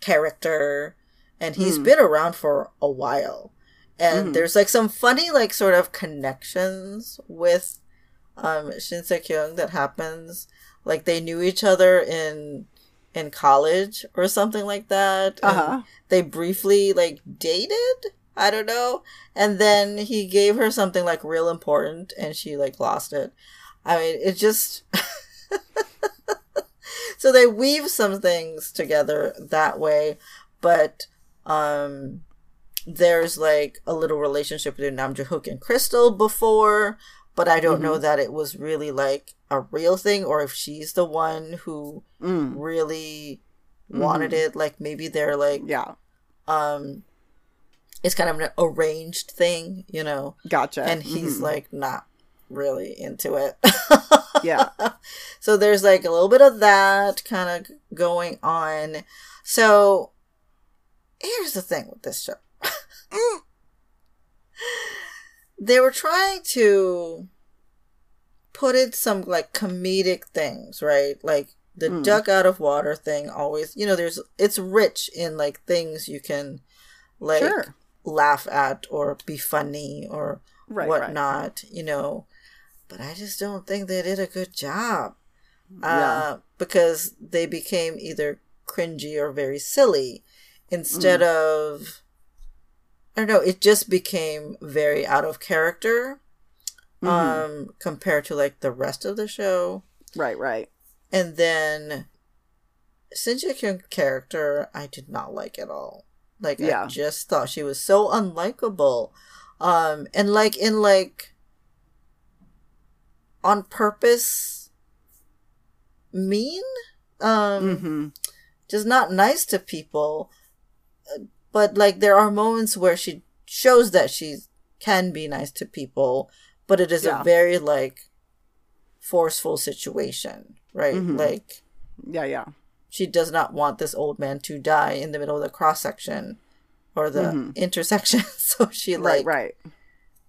Speaker 2: character and he's
Speaker 1: Hmm.
Speaker 2: been around for a while and
Speaker 1: Mhm.
Speaker 2: there's like some funny like sort of connections with um Shin Se Kyung that happens like they knew each other in in college or something like that
Speaker 1: Uh-huh.
Speaker 2: they briefly like dated? I don't know. And then he gave her something like real important and she like lost it. I mean it just so they weave some things together that way but um there's like a little relationship between Nam Joo Hyuk and Crystal before, but I don't know that it was really like a real thing or if she's the one who
Speaker 1: Mm.
Speaker 2: really wanted it. Like maybe they're like
Speaker 1: Yeah.
Speaker 2: um it's kind of an arranged thing, you know.
Speaker 1: Gotcha.
Speaker 2: And he's
Speaker 1: Mhm.
Speaker 2: like not really into it.
Speaker 1: yeah.
Speaker 2: so there's like a little bit of that kind of going on. So here's the thing with this show. they were trying to put in some like comedic things, right? Like the
Speaker 1: Mm.
Speaker 2: duck out of water thing always, you know, there's it's rich in like things you can like
Speaker 1: Sure.
Speaker 2: laugh at or be funny or
Speaker 1: Right, right.
Speaker 2: whatnot, you know. But I just don't think they did a good job.
Speaker 1: Yeah.
Speaker 2: Uh, because they became either cringy or very silly instead
Speaker 1: Mm.
Speaker 2: of I don't know, it just became very out of character
Speaker 1: Mhm.
Speaker 2: um compared to like the rest of the show.
Speaker 1: right, right.
Speaker 2: And then Kyung character I did not like at all. Like I
Speaker 1: Yeah.
Speaker 2: just thought she was so unlikable. Um and like in like on purpose mean um
Speaker 1: hmm
Speaker 2: just not nice to people but like there are moments where she shows that she can be nice to people but it is
Speaker 1: Yeah.
Speaker 2: a very like forceful situation right
Speaker 1: Mhm.
Speaker 2: like
Speaker 1: Yeah, yeah.
Speaker 2: she does not want this old man to die in the middle of the cross section or the
Speaker 1: Mhm.
Speaker 2: intersection so she like
Speaker 1: right, right.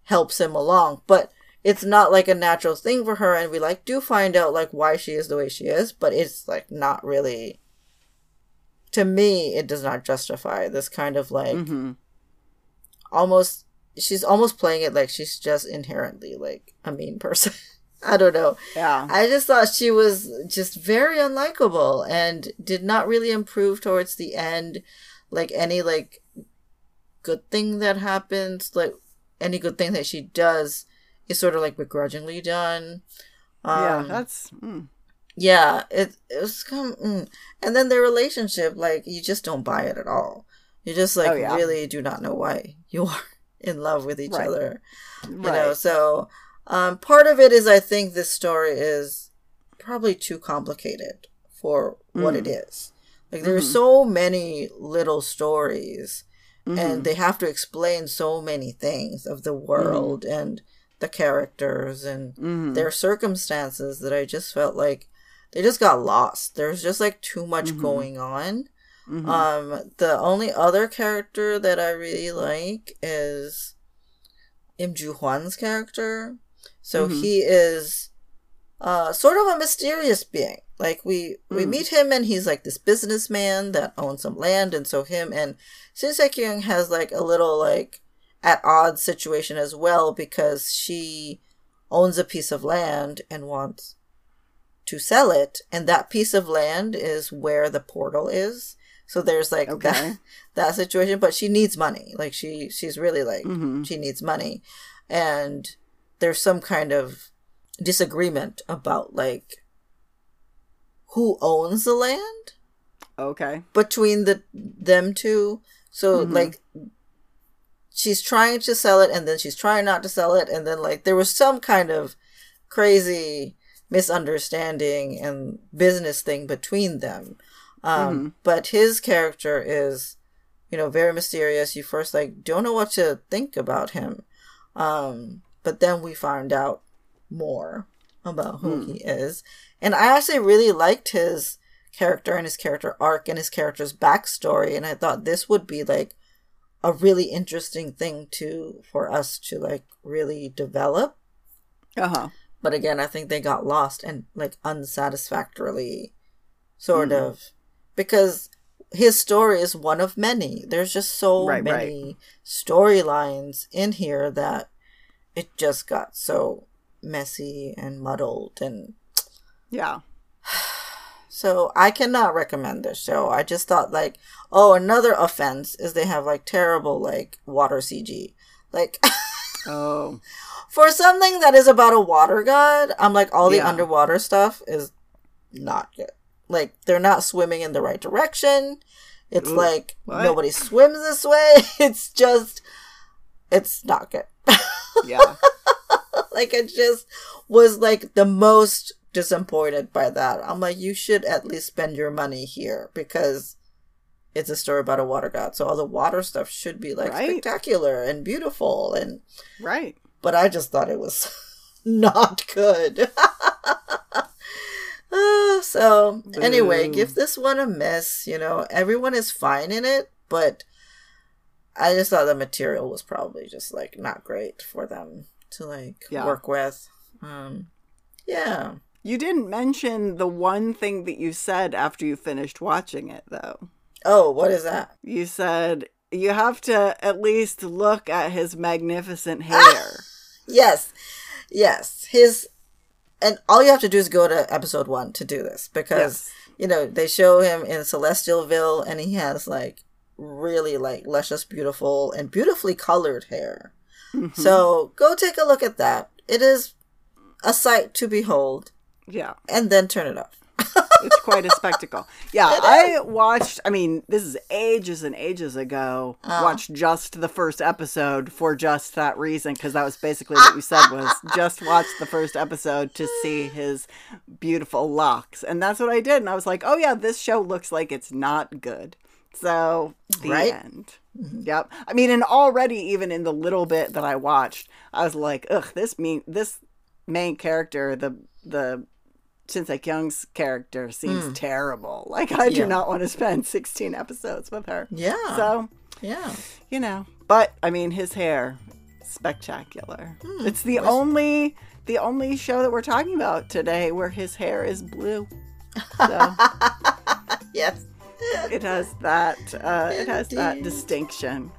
Speaker 2: helps him along but it's not like a natural thing for her and we like do find out like why she is the way she is but it's like not really to me it does not justify this kind of like
Speaker 1: hmm
Speaker 2: almost she's almost playing it like she's just inherently like a mean person i don't know
Speaker 1: Yeah.
Speaker 2: i just thought she was just very unlikable and did not really improve towards the end like any like good thing that happens like any good thing that she does is sort of like begrudgingly done
Speaker 1: yeah,
Speaker 2: um,
Speaker 1: that's. Mm.
Speaker 2: Yeah, it it was kind of, mm. and then their relationship, like you just don't buy it at all. You just like
Speaker 1: Oh, yeah.
Speaker 2: really do not know why you are in love with each
Speaker 1: Right.
Speaker 2: other. You
Speaker 1: Right.
Speaker 2: know, so um, part of it is I think this story is probably too complicated for what it is. Like there are
Speaker 1: Mhm.
Speaker 2: so many little stories,
Speaker 1: Mhm.
Speaker 2: and they have to explain so many things of the world and the characters and
Speaker 1: Mhm.
Speaker 2: their circumstances that I just felt like they just got lost. There's just like too much
Speaker 1: Mhm.
Speaker 2: going on.
Speaker 1: Mhm.
Speaker 2: Um, the only other character that I really like is Im Ju Hwan's character. So
Speaker 1: Mhm.
Speaker 2: he is uh sort of a mysterious being. Like we we
Speaker 1: Mm.
Speaker 2: meet him and he's like this businessman that owns some land, and so him and Shin Kyung has like a little like at odds situation as well because she owns a piece of land and wants to sell it, and that piece of land is where the portal is. So there's like
Speaker 1: Okay.
Speaker 2: that that situation, but she needs money. Like she she's really like
Speaker 1: Mhm.
Speaker 2: she needs money, and there's some kind of disagreement about like who owns the land
Speaker 1: Okay.
Speaker 2: between the them two. So
Speaker 1: Mhm.
Speaker 2: like she's trying to sell it and then she's trying not to sell it and then like there was some kind of crazy misunderstanding and business thing between them. Um
Speaker 1: Mhm.
Speaker 2: but his character is you know very mysterious. You first like don't know what to think about him. Um but then we find out more about who
Speaker 1: Hmm.
Speaker 2: he is. And I actually really liked his character and his character arc and his character's backstory and I thought this would be like a really interesting thing to for us to like really develop.
Speaker 1: Uh huh.
Speaker 2: But again, I think they got lost and like unsatisfactorily sort
Speaker 1: Mm.
Speaker 2: of because his story is one of many. There's just so
Speaker 1: Right, right.
Speaker 2: many storylines in here that it just got so messy and muddled and
Speaker 1: Yeah.
Speaker 2: So I cannot recommend this show. I just thought like, oh, another offense is they have like terrible like water CG. Like
Speaker 1: Oh.
Speaker 2: for something that is about a water god, I'm like all the
Speaker 1: Yeah.
Speaker 2: underwater stuff is not good. Like they're not swimming in the right direction. It's
Speaker 1: Ooh,
Speaker 2: like
Speaker 1: what?
Speaker 2: nobody swims this way. It's just it's not good.
Speaker 1: Yeah.
Speaker 2: like it just was like the most disappointed by that. I'm like, you should at least spend your money here because it's a story about a water god. So all the water stuff should be like
Speaker 1: Right.
Speaker 2: spectacular and beautiful and
Speaker 1: right.
Speaker 2: but I just thought it was not good. Ah, so anyway, give this one a miss. You know, everyone is fine in it, but I just thought the material was probably just like not great for them to like
Speaker 1: Yeah.
Speaker 2: work with. Um, yeah.
Speaker 1: You didn't mention the one thing that you said after you finished watching it, though.
Speaker 2: Oh, what is that?
Speaker 1: You said you have to at least look at his magnificent hair.
Speaker 2: Yes, yes. His and all you have to do is go to episode one to do this because
Speaker 1: Yes.
Speaker 2: you know they show him in Celestialville and he has like really like luscious, beautiful, and beautifully colored hair.
Speaker 1: Mm-hmm.
Speaker 2: So go take a look at that. It is a sight to behold,
Speaker 1: yeah.
Speaker 2: and then turn it off.
Speaker 1: It's quite a spectacle. Yeah, I watched. I mean, this is ages and ages ago. Oh. Watched just the first episode for just that reason, because that was basically what you said was just watch the first episode to see his beautiful locks, and that's what I did. And I was like, oh yeah, this show looks like it's not good. So the
Speaker 2: Right?
Speaker 1: end. Mm-hmm. Yep. I mean, and already even in the little bit that I watched, I was like, ugh, this mean this main character, the the Shin Se Kyung's character seems terrible. Like I do
Speaker 2: Yeah.
Speaker 1: not want to spend 16 episodes with her.
Speaker 2: Yeah.
Speaker 1: So,
Speaker 2: yeah.
Speaker 1: you know. But I mean his hair spectacular.
Speaker 2: Hmm.
Speaker 1: It's the only the only show that we're talking about today where his hair is blue. So
Speaker 2: Yes.
Speaker 1: it has that uh, it has that distinction.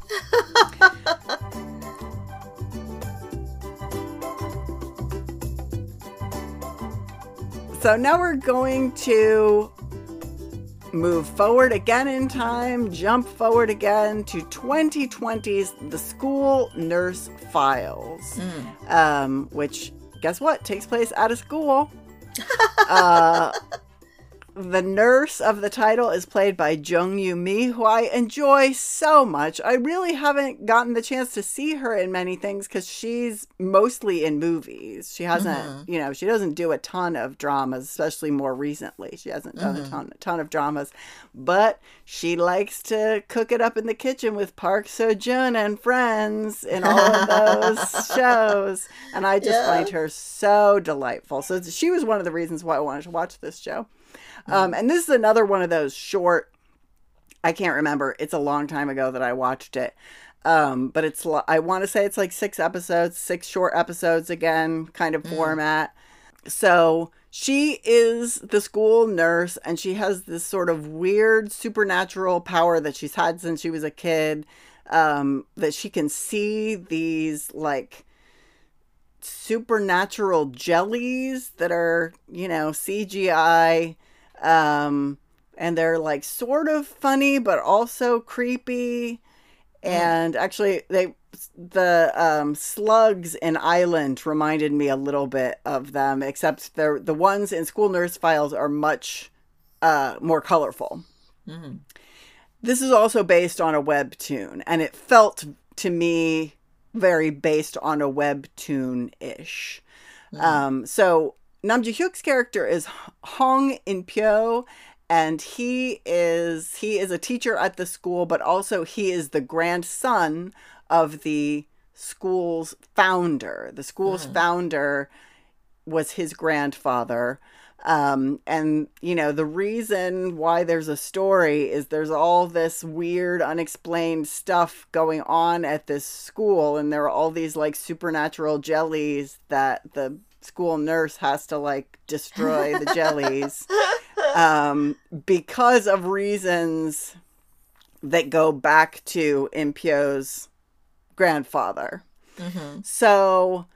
Speaker 1: So now we're going to move forward again in time, jump forward again to 2020's The School Nurse Files, um, which, guess what, takes place at a school. uh, the nurse of the title is played by Jung Yu Mi, who I enjoy so much. I really haven't gotten the chance to see her in many things because she's mostly in movies. She hasn't, mm-hmm. you know, she doesn't do a ton of dramas, especially more recently. She hasn't done a mm-hmm. ton, a ton of dramas, but she likes to cook it up in the kitchen with Park Seo Joon and friends in all of those shows, and I just
Speaker 2: Yeah.
Speaker 1: find her so delightful. So she was one of the reasons why I wanted to watch this show. Um, and this is another one of those short. I can't remember. It's a long time ago that I watched it. Um, but it's I want to say it's like six episodes, six short episodes again, kind of format. So she is the school nurse, and she has this sort of weird supernatural power that she's had since she was a kid. Um, that she can see these like supernatural jellies that are, you know, CGI. Um, and they're like sort of funny, but also creepy. And actually, they the um, slugs in Island reminded me a little bit of them, except they're the ones in School Nurse Files are much uh, more colorful. This is also based on a webtoon, and it felt to me very based on a webtoon ish. Um, so Nam Joo Hyuk's character is Hong In Pyo, and he is he is a teacher at the school, but also he is the grandson of the school's founder. The school's founder was his grandfather. Um, and you know, the reason why there's a story is there's all this weird, unexplained stuff going on at this school, and there are all these like supernatural jellies that the school nurse has to like destroy the jellies um, because of reasons that go back to In Pyo's grandfather. So,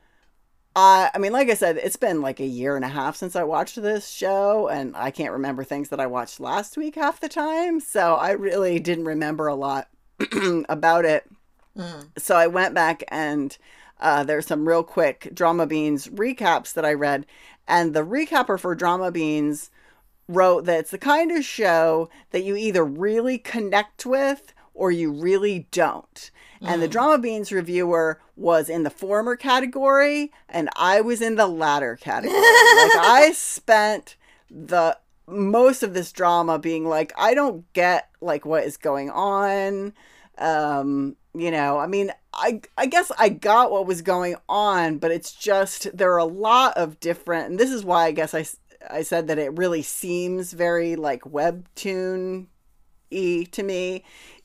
Speaker 1: uh, I mean, like I said, it's been like a year and a half since I watched this show, and I can't remember things that I watched last week half the time. So I really didn't remember a lot about it. So I went back and uh, there's some real quick Dramabeans recaps that I read, and the recapper for Dramabeans wrote that it's the kind of show that you either really connect with or you really don't. And the Dramabeans reviewer was in the former category, and I was in the latter category. like I spent the most of this drama being like, I don't get like what is going on. Um, you know, I mean, I I guess I got what was going on, but it's just there are a lot of different, and this is why I guess I, I said that it really seems very like webtoon y to me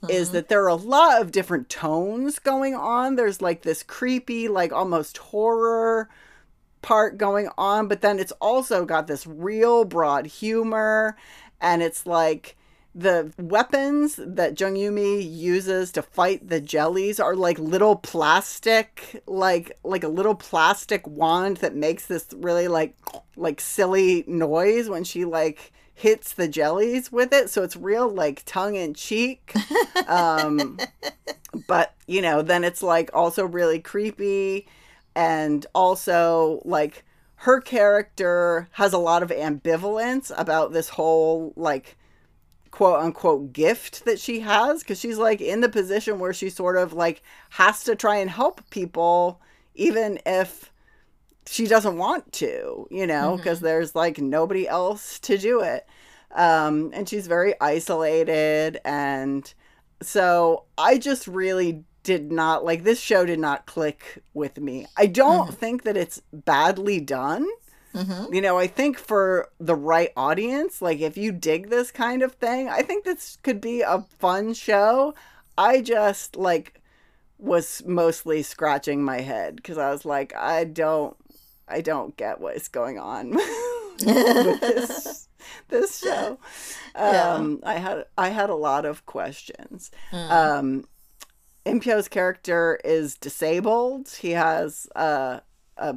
Speaker 1: is mm-hmm. that there are a lot of different tones going on. There's like this creepy, like almost horror part going on, but then it's also got this real broad humor and it's like the weapons that Jung Yumi uses to fight the jellies are like little plastic like like a little plastic wand that makes this really like like silly noise when she like hits the jellies with it. So it's real like tongue in cheek um but you know then it's like also really creepy. And also like her character has a lot of ambivalence about this whole like quote unquote gift that she has because she's like in the position where she sort of like has to try and help people even if she doesn't want to you know because there's like nobody else to do it. Um and she's very isolated and so i just really did not like this show did not click with me. I don't think that it's badly done you know, I think for the right audience, like if you dig this kind of thing, I think this could be a fun show. I just like was mostly scratching my head because I was like, I don't, I don't get what is going on with this this show. Um, I had I had a lot of questions. Um, In Pyo's character is disabled. He has uh, a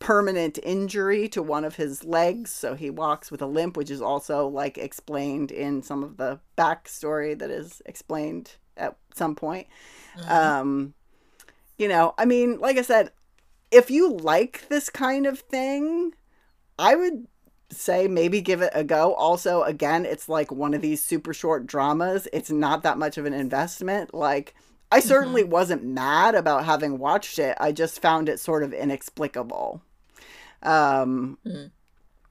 Speaker 1: permanent injury to one of his legs, so he walks with a limp, which is also like explained in some of the backstory that is explained at some point. Um, you know, I mean, like I said, if you like this kind of thing, I would say maybe give it a go. Also, again, it's like one of these super short dramas. It's not that much of an investment. Like, I certainly wasn't mad about having watched it. I just found it sort of inexplicable. Um,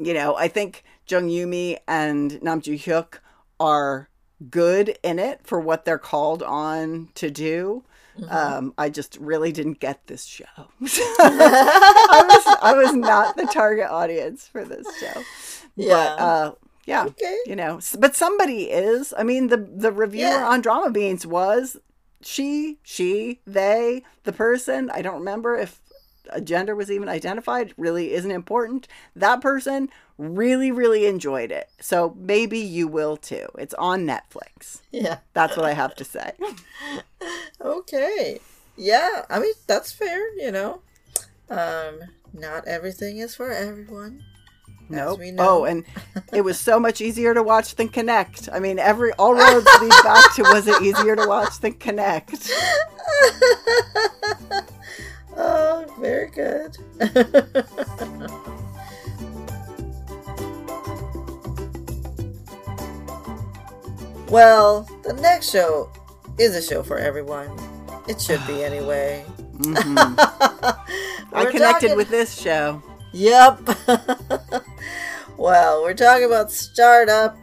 Speaker 1: You know, I think Jung Yumi and Nam Joo Hyuk are good in it for what they're called on to do. Um, I just really didn't get this show. I was I was not the target audience for this show.
Speaker 2: Yeah.
Speaker 1: But uh, yeah,
Speaker 2: Okay.
Speaker 1: you know, but somebody is. I mean, the the reviewer
Speaker 2: Yeah.
Speaker 1: on Dramabeans was she, she, they, the person. I don't remember if gender was even identified. Really isn't important. That person really, really enjoyed it. So maybe you will too. It's on Netflix.
Speaker 2: Yeah.
Speaker 1: That's what I have to say.
Speaker 2: Okay. Yeah, I mean that's fair, you know. Um not everything is for everyone.
Speaker 1: Nope. Oh, and it was so much easier to watch than Connect. I mean, every all roads lead back to was it easier to watch than Connect?
Speaker 2: oh, very good. well, the next show is a show for everyone. It should be anyway. Mm-hmm.
Speaker 1: I
Speaker 2: We're
Speaker 1: connected
Speaker 2: talking-
Speaker 1: with this show.
Speaker 2: Yep. well, we're talking about Startup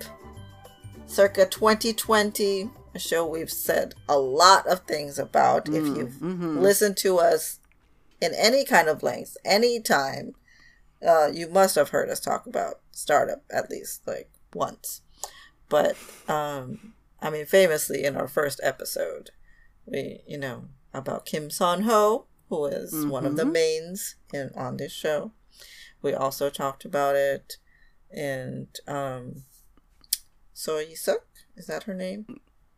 Speaker 2: circa 2020, a show we've said a lot of things about. if mm, you've mm-hmm. listened to us in any kind of length, any time, uh, you must have heard us talk about Startup at least like once. But, um, I mean, famously in our first episode, we, you know, about Kim Seon Ho, who is one of the mains in on this show. We also talked about it and um So Suk, is that her name?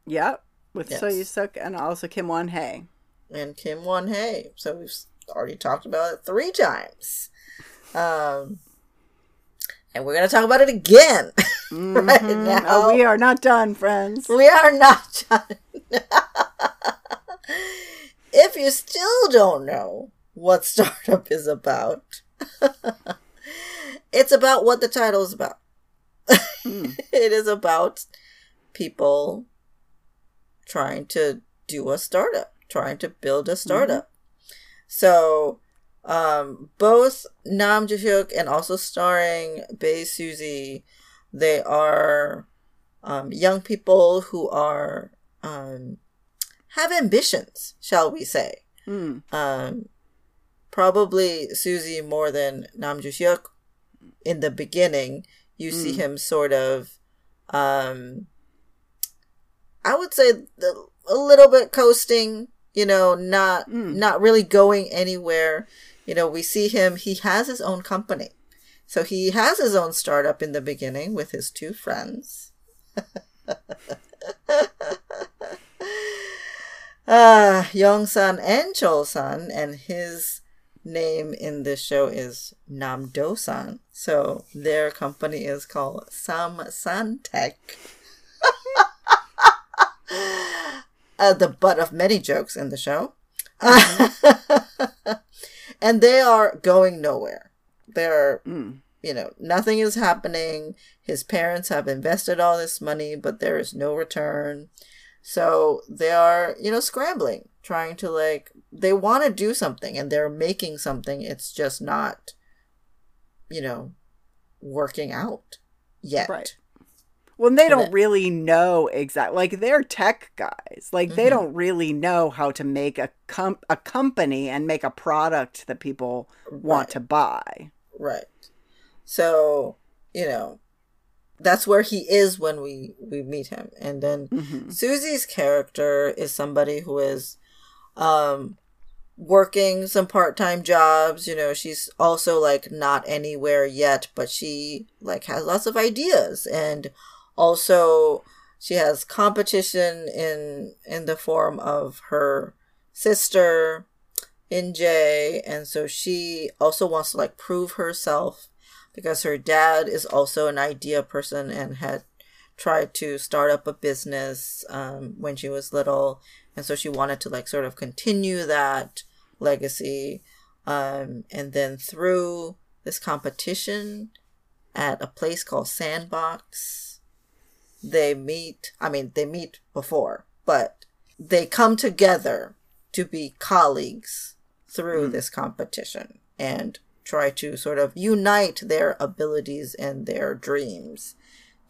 Speaker 1: Yep, with
Speaker 2: Yes.
Speaker 1: So Yu Suk and also Kim Won Hae.
Speaker 2: And Kim Won Hae. So we've already talked about it three times. Um and we're gonna talk about it again right now.
Speaker 1: Oh, we are not done, friends.
Speaker 2: We are not done. if you still don't know what startup is about, it's about what the title is about. it is about people trying to do a startup, trying to build a startup. So, um, both Nam Joo Hyuk and also starring Bae Suzy, they are um, young people who are um, have ambitions, shall we say?
Speaker 1: Mm.
Speaker 2: Um, probably Suzy more than Nam Joo Hyuk. In the beginning, you see him sort of um, I would say the, a little bit coasting, you know, not
Speaker 1: Mm.
Speaker 2: not really going anywhere. You know, we see him, he has his own company. So he has his own startup in the beginning with his two friends. Ah, Yong-san and Chul-san, and his name in this show is Nam Do-san. So their company is called Samsan Tech. uh, the butt of many jokes in the show. and they are going nowhere. They're,
Speaker 1: Mm.
Speaker 2: you know, nothing is happening. His parents have invested all this money, but there is no return. So they are, you know, scrambling, trying to like, they want to do something and they're making something. It's just not, you know, working out yet.
Speaker 1: Right. Well, they don't
Speaker 2: that-
Speaker 1: really know exactly. Like they're tech guys. Like they
Speaker 2: Mhm.
Speaker 1: don't really know how to make a com- a company and make a product that people want
Speaker 2: Right.
Speaker 1: to buy.
Speaker 2: Right. So, you know, that's where he is when we we meet him. And then
Speaker 1: hmm
Speaker 2: Susie's character is somebody who is um working some part-time jobs, you know, she's also like not anywhere yet, but she like has lots of ideas and also she has competition in in the form of her sister In-jae and so she also wants to like prove herself because her dad is also an idea person and had tried to start up a business um, when she was little. And so she wanted to like sort of continue that legacy um, and then through this competition at a place called sandbox they meet i mean they meet before but they come together to be colleagues through
Speaker 1: Mm.
Speaker 2: this competition and try to sort of unite their abilities and their dreams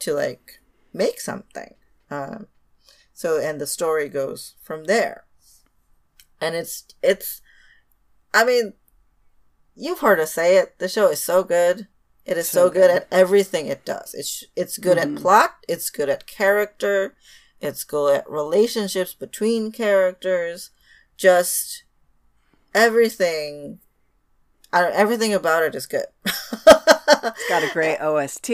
Speaker 2: to like make something. Um, so and the story goes from there. And it's it's i mean you've heard us say it. The show is so good it is so,
Speaker 1: So
Speaker 2: good
Speaker 1: good.
Speaker 2: at everything it does it's it's good
Speaker 1: Mhm.
Speaker 2: at plot it's good at character it's good at relationships between characters just everything I don't, everything about it is good
Speaker 1: It's got a great OST.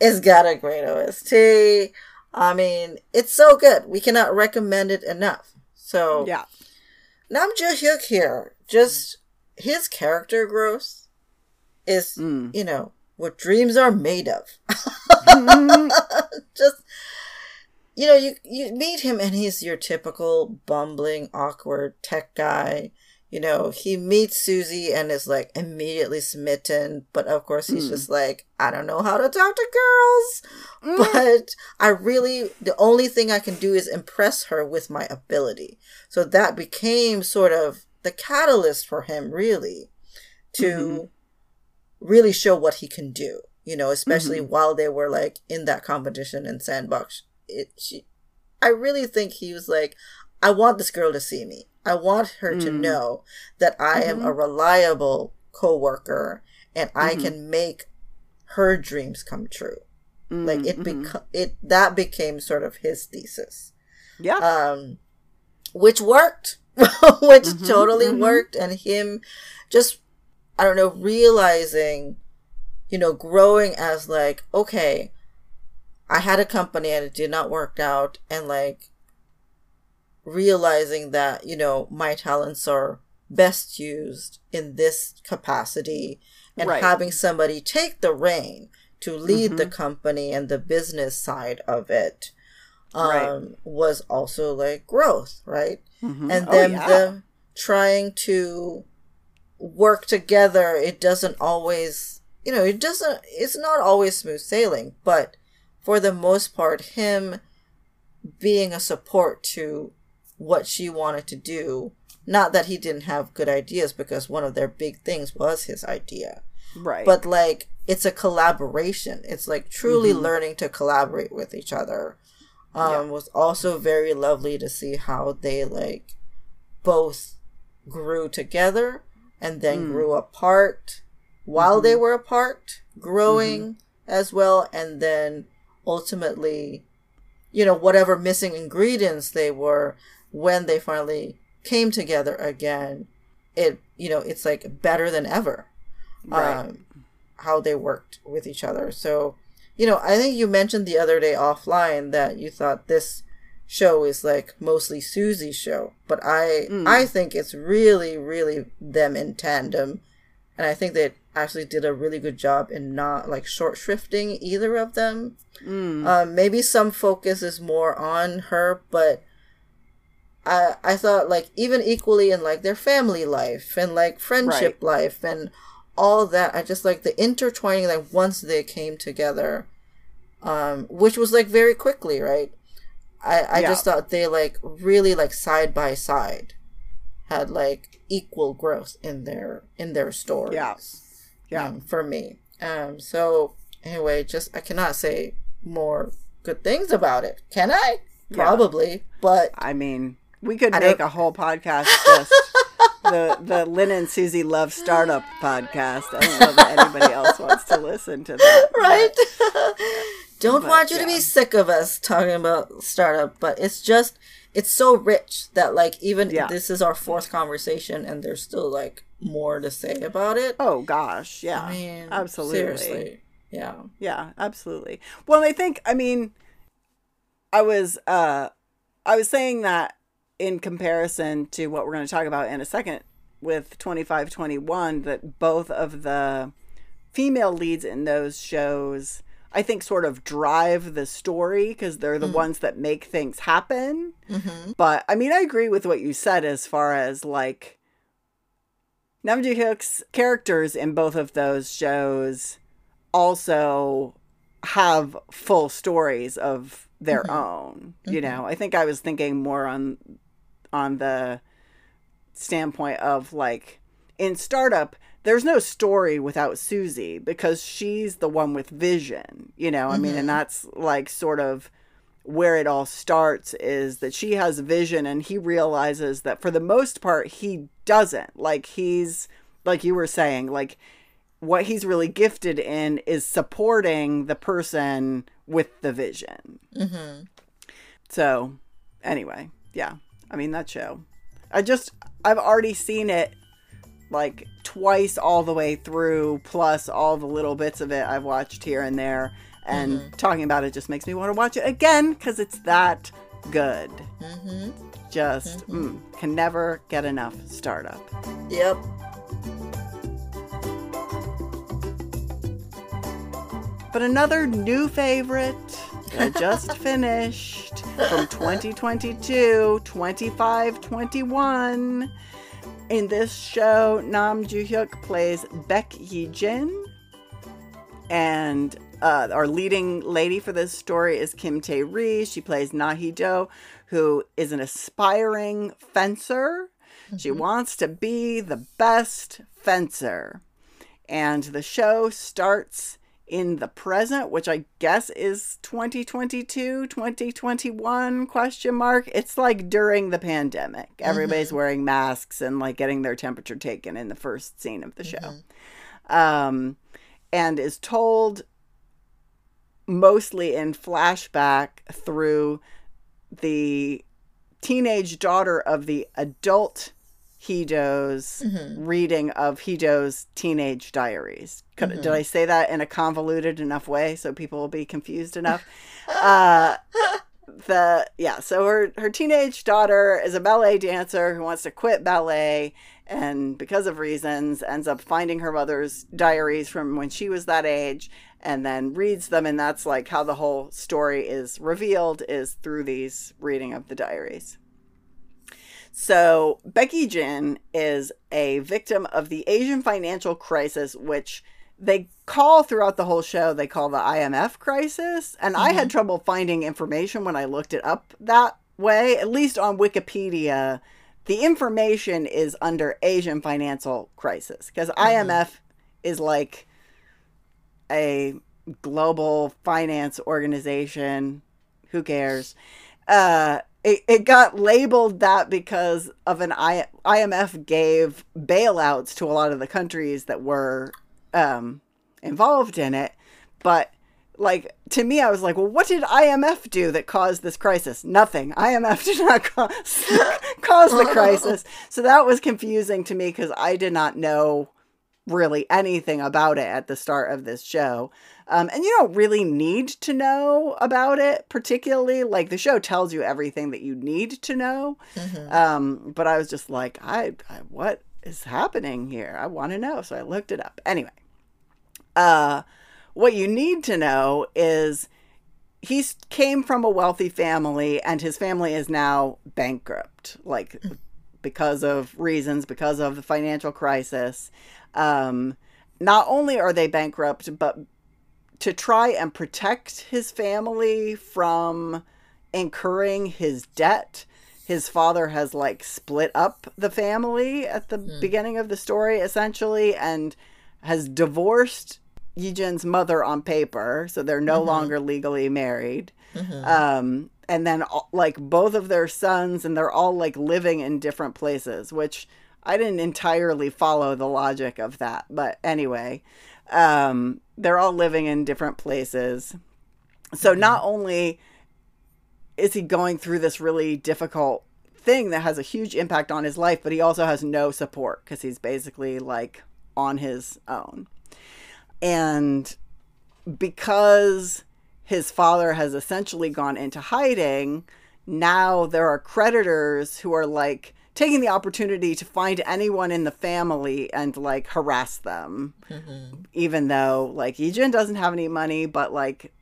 Speaker 2: it's got a great OST. I mean, it's so good. We cannot recommend it enough. So
Speaker 1: Yeah.
Speaker 2: Nam Joo Hyuk here, just his character growth is,
Speaker 1: Mm.
Speaker 2: you know, what dreams are made of.
Speaker 1: Mhm.
Speaker 2: just you know, you you meet him and he's your typical bumbling, awkward tech guy. You know, he meets Susie and is like immediately smitten, but of course he's
Speaker 1: Mm.
Speaker 2: just like, I don't know how to talk to girls.
Speaker 1: Mm.
Speaker 2: But I really, the only thing I can do is impress her with my ability. So that became sort of the catalyst for him, really, to
Speaker 1: Mhm.
Speaker 2: Really show what he can do. You know, especially
Speaker 1: Mm-hmm.
Speaker 2: while they were like in that competition in Sandbox. It, she, I really think he was like, I want this girl to see me. I want her to
Speaker 1: Mm.
Speaker 2: know that I am a reliable coworker and I
Speaker 1: Mhm.
Speaker 2: can make her dreams come true like it
Speaker 1: Mhm.
Speaker 2: beca- it that became sort of his thesis
Speaker 1: Yeah.
Speaker 2: um which worked which totally worked and him just i don't know realizing you know growing as like okay i had a company and it did not work out and like realizing that you know my talents are best used in this capacity and
Speaker 1: Right.
Speaker 2: having somebody take the reign to lead the
Speaker 1: Mhm.
Speaker 2: company and the business side of it um,
Speaker 1: Right.
Speaker 2: was also like growth right
Speaker 1: Mhm.
Speaker 2: and
Speaker 1: Oh,
Speaker 2: then
Speaker 1: yeah.
Speaker 2: them trying to work together it doesn't always you know it doesn't it's not always smooth sailing but for the most part him being a support to what she wanted to do not that he didn't have good ideas because one of their big things was his idea
Speaker 1: right.
Speaker 2: but like it's a collaboration it's like truly
Speaker 1: Mhm.
Speaker 2: learning to collaborate with each other um
Speaker 1: Yeah.
Speaker 2: was also very lovely to see how they like both grew together and then
Speaker 1: Mm.
Speaker 2: grew apart while they
Speaker 1: Mhm.
Speaker 2: were apart growing as well and then ultimately you know, whatever missing ingredients they were when they finally came together again, it, you know, it's like better than ever. Right. Um, how they worked with each other. So, you know, I think you mentioned the other day offline that you thought this show is like mostly Susie's show, but I mm. I think it's really really them in tandem, and I think they actually did a really good job in not like short shrifting either of them. Mm. Um, maybe some focus is more on her, but I I thought like even equally in like their family life and like friendship right. life and all that. I just like the intertwining like once they came together, um, which was like very quickly, right? I, I yeah. just thought they like really like side by side had like equal growth in their in their stories.
Speaker 1: Yeah.
Speaker 2: Yeah. Um, for me. Um so anyway, just I cannot say more good things about it. Can I? Probably. Yeah. But
Speaker 1: I mean, we could I make don't... a whole podcast just the the Lynn and Susie Love Startup podcast. I don't know that anybody else wants to listen to that.
Speaker 2: Right. Don't but, want you yeah. to be sick of us talking about startup, but it's just it's so rich that like even yeah. this is our fourth conversation and there's still like more to say about it.
Speaker 1: Oh gosh, yeah. I mean, absolutely. Seriously.
Speaker 2: Yeah.
Speaker 1: Yeah, absolutely. Well, I think I mean I was uh I was saying that in comparison to what we're going to talk about in a second with 2521 that both of the female leads in those shows I think sort of drive the story because they're the mm ones that make things happen. Mm-hmm. But I mean, I agree with what you said as far as like Nam Joo Hyuk's characters in both of those shows also have full stories of their mm-hmm. own. You mm-hmm. know, I think I was thinking more on on the standpoint of like in startup there's no story without Susie because she's the one with vision, you know. I mm-hmm. mean, and mm-hmm. that's like sort of where it all starts is that she has vision and he realizes that for the most part he doesn't. Like he's like you were saying, like what he's really gifted in is supporting the person with the vision. Mm-hmm. So, anyway, yeah. I mean, that show. I just I've already seen it like twice all the way through, plus all the little bits of it I've watched here and there. And mm-hmm. talking about it just makes me want to watch it again because it's that good. Mm-hmm. Just mm-hmm. Mm, can never get enough startup.
Speaker 2: Yep.
Speaker 1: But another new favorite I just finished from 2022 25 21 in this show, Nam Joo Hyuk plays Baek Yi Jin, and uh, our leading lady for this story is Kim Tae Ri. She plays Na Hee Do, who is an aspiring fencer. Mm-hmm. She wants to be the best fencer. And the show starts in the present, which I guess is 2022, 2021 question mark. It's like during the pandemic. Everybody's mm-hmm. wearing masks and like getting their temperature taken in the first scene of the show. Mm-hmm. Um, and is told mostly in flashback through the teenage daughter of the adult Hee-do's mm-hmm. reading of Hee-do's teenage diaries. Could, mm-hmm. Did I say that in a convoluted enough way so people will be confused enough? uh, the yeah, so her her teenage daughter is a ballet dancer who wants to quit ballet and because of reasons ends up finding her mother's diaries from when she was that age and then reads them and that's like how the whole story is revealed is through these reading of the diaries. So, Baek Yi Jin is a victim of the Asian financial crisis, which they call throughout the whole show, they call the IMF crisis. And mm-hmm. I had mm-hmm. trouble finding information when I looked it up that way, at least on Wikipedia. The information is under Asian financial crisis because mm-hmm. IMF is like a global finance organization. Who cares? Uh, it, it got labeled that because of an I, IMF gave bailouts to a lot of the countries that were um, involved in it, but like to me, I was like, well, what did IMF do that caused this crisis? Nothing. IMF did not cause, cause the crisis. So that was confusing to me because I did not know really anything about it at the start of this show. Um, and you don't really need to know about it particularly. Like the show tells you everything that you need to know. Mm-hmm. Um, but I was just like, I, I what is happening here? I want to know. So I looked it up. Anyway, uh, what you need to know is he came from a wealthy family and his family is now bankrupt like mm. because of reasons because of the financial crisis um, not only are they bankrupt but to try and protect his family from incurring his debt his father has like split up the family at the mm. beginning of the story essentially and has divorced Yijin's mother on paper, so they're no mm-hmm. longer legally married. Mm-hmm. Um, and then like both of their sons, and they're all like living in different places, which I didn't entirely follow the logic of that, but anyway, um, they're all living in different places. So mm-hmm. not only is he going through this really difficult thing that has a huge impact on his life, but he also has no support because he's basically like on his own. And because his father has essentially gone into hiding, now there are creditors who are like taking the opportunity to find anyone in the family and like harass them. Mm-hmm. Even though like Yijin doesn't have any money, but like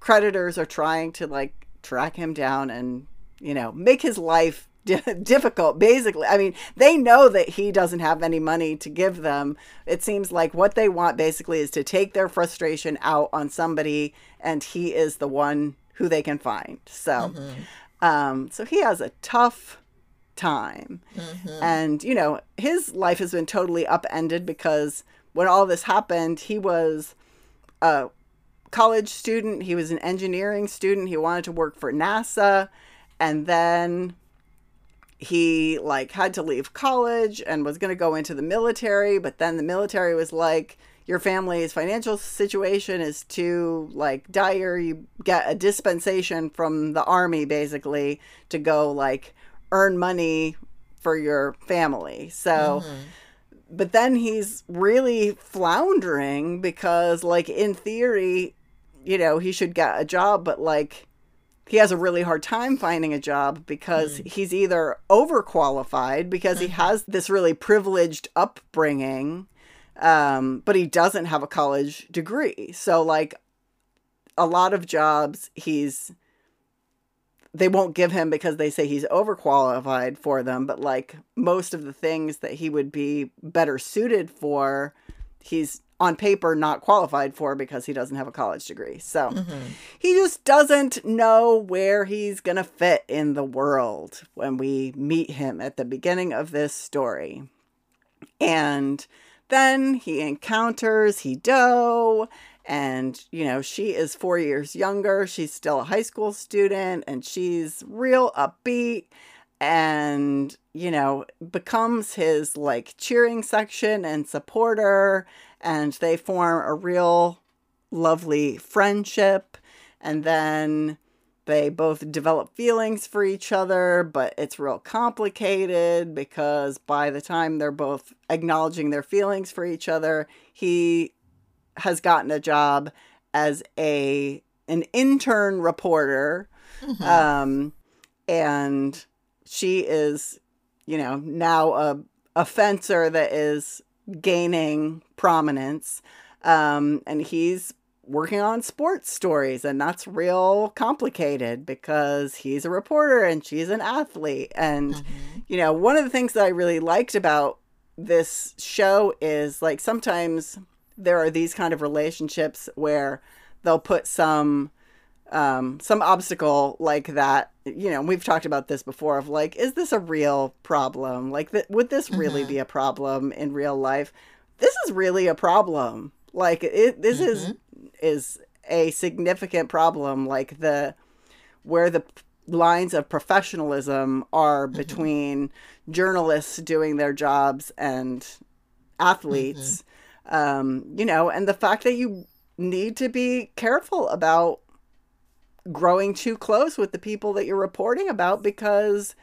Speaker 1: creditors are trying to like track him down and, you know, make his life difficult basically i mean they know that he doesn't have any money to give them it seems like what they want basically is to take their frustration out on somebody and he is the one who they can find so mm-hmm. um so he has a tough time mm-hmm. and you know his life has been totally upended because when all this happened he was a college student he was an engineering student he wanted to work for nasa and then he like had to leave college and was going to go into the military but then the military was like your family's financial situation is too like dire you get a dispensation from the army basically to go like earn money for your family so mm-hmm. but then he's really floundering because like in theory you know he should get a job but like he has a really hard time finding a job because mm. he's either overqualified because he mm-hmm. has this really privileged upbringing um, but he doesn't have a college degree so like a lot of jobs he's they won't give him because they say he's overqualified for them but like most of the things that he would be better suited for he's on paper not qualified for because he doesn't have a college degree. So mm-hmm. he just doesn't know where he's going to fit in the world when we meet him at the beginning of this story. And then he encounters Hee-do and you know she is 4 years younger. She's still a high school student and she's real upbeat and you know becomes his like cheering section and supporter and they form a real lovely friendship and then they both develop feelings for each other but it's real complicated because by the time they're both acknowledging their feelings for each other he has gotten a job as a an intern reporter mm-hmm. um, and she is you know now a a fencer that is gaining prominence. Um, and he's working on sports stories, and that's real complicated because he's a reporter and she's an athlete. And, mm-hmm. you know, one of the things that I really liked about this show is like sometimes there are these kind of relationships where they'll put some um, some obstacle like that. You know, we've talked about this before of like, is this a real problem? Like, th- would this really mm-hmm. be a problem in real life? This is really a problem. Like, it, this mm-hmm. is is a significant problem. Like the where the lines of professionalism are mm-hmm. between journalists doing their jobs and athletes. Um, you know, and the fact that you need to be careful about growing too close with the people that you're reporting about because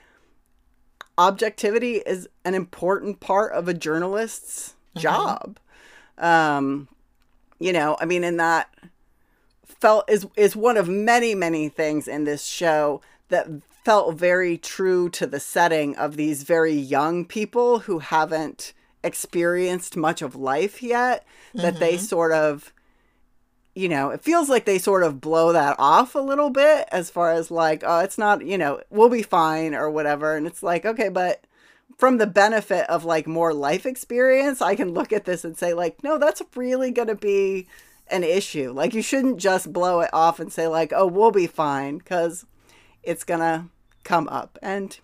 Speaker 1: objectivity is an important part of a journalist's mm-hmm. job. Um, you know, I mean, in that felt is is one of many many things in this show that felt very true to the setting of these very young people who haven't experienced much of life yet that mm-hmm. they sort of you know, it feels like they sort of blow that off a little bit as far as like, oh, it's not, you know, we'll be fine or whatever. And it's like, okay, but from the benefit of like more life experience, I can look at this and say, like, no, that's really going to be an issue. Like, you shouldn't just blow it off and say, like, oh, we'll be fine because it's going to come up. And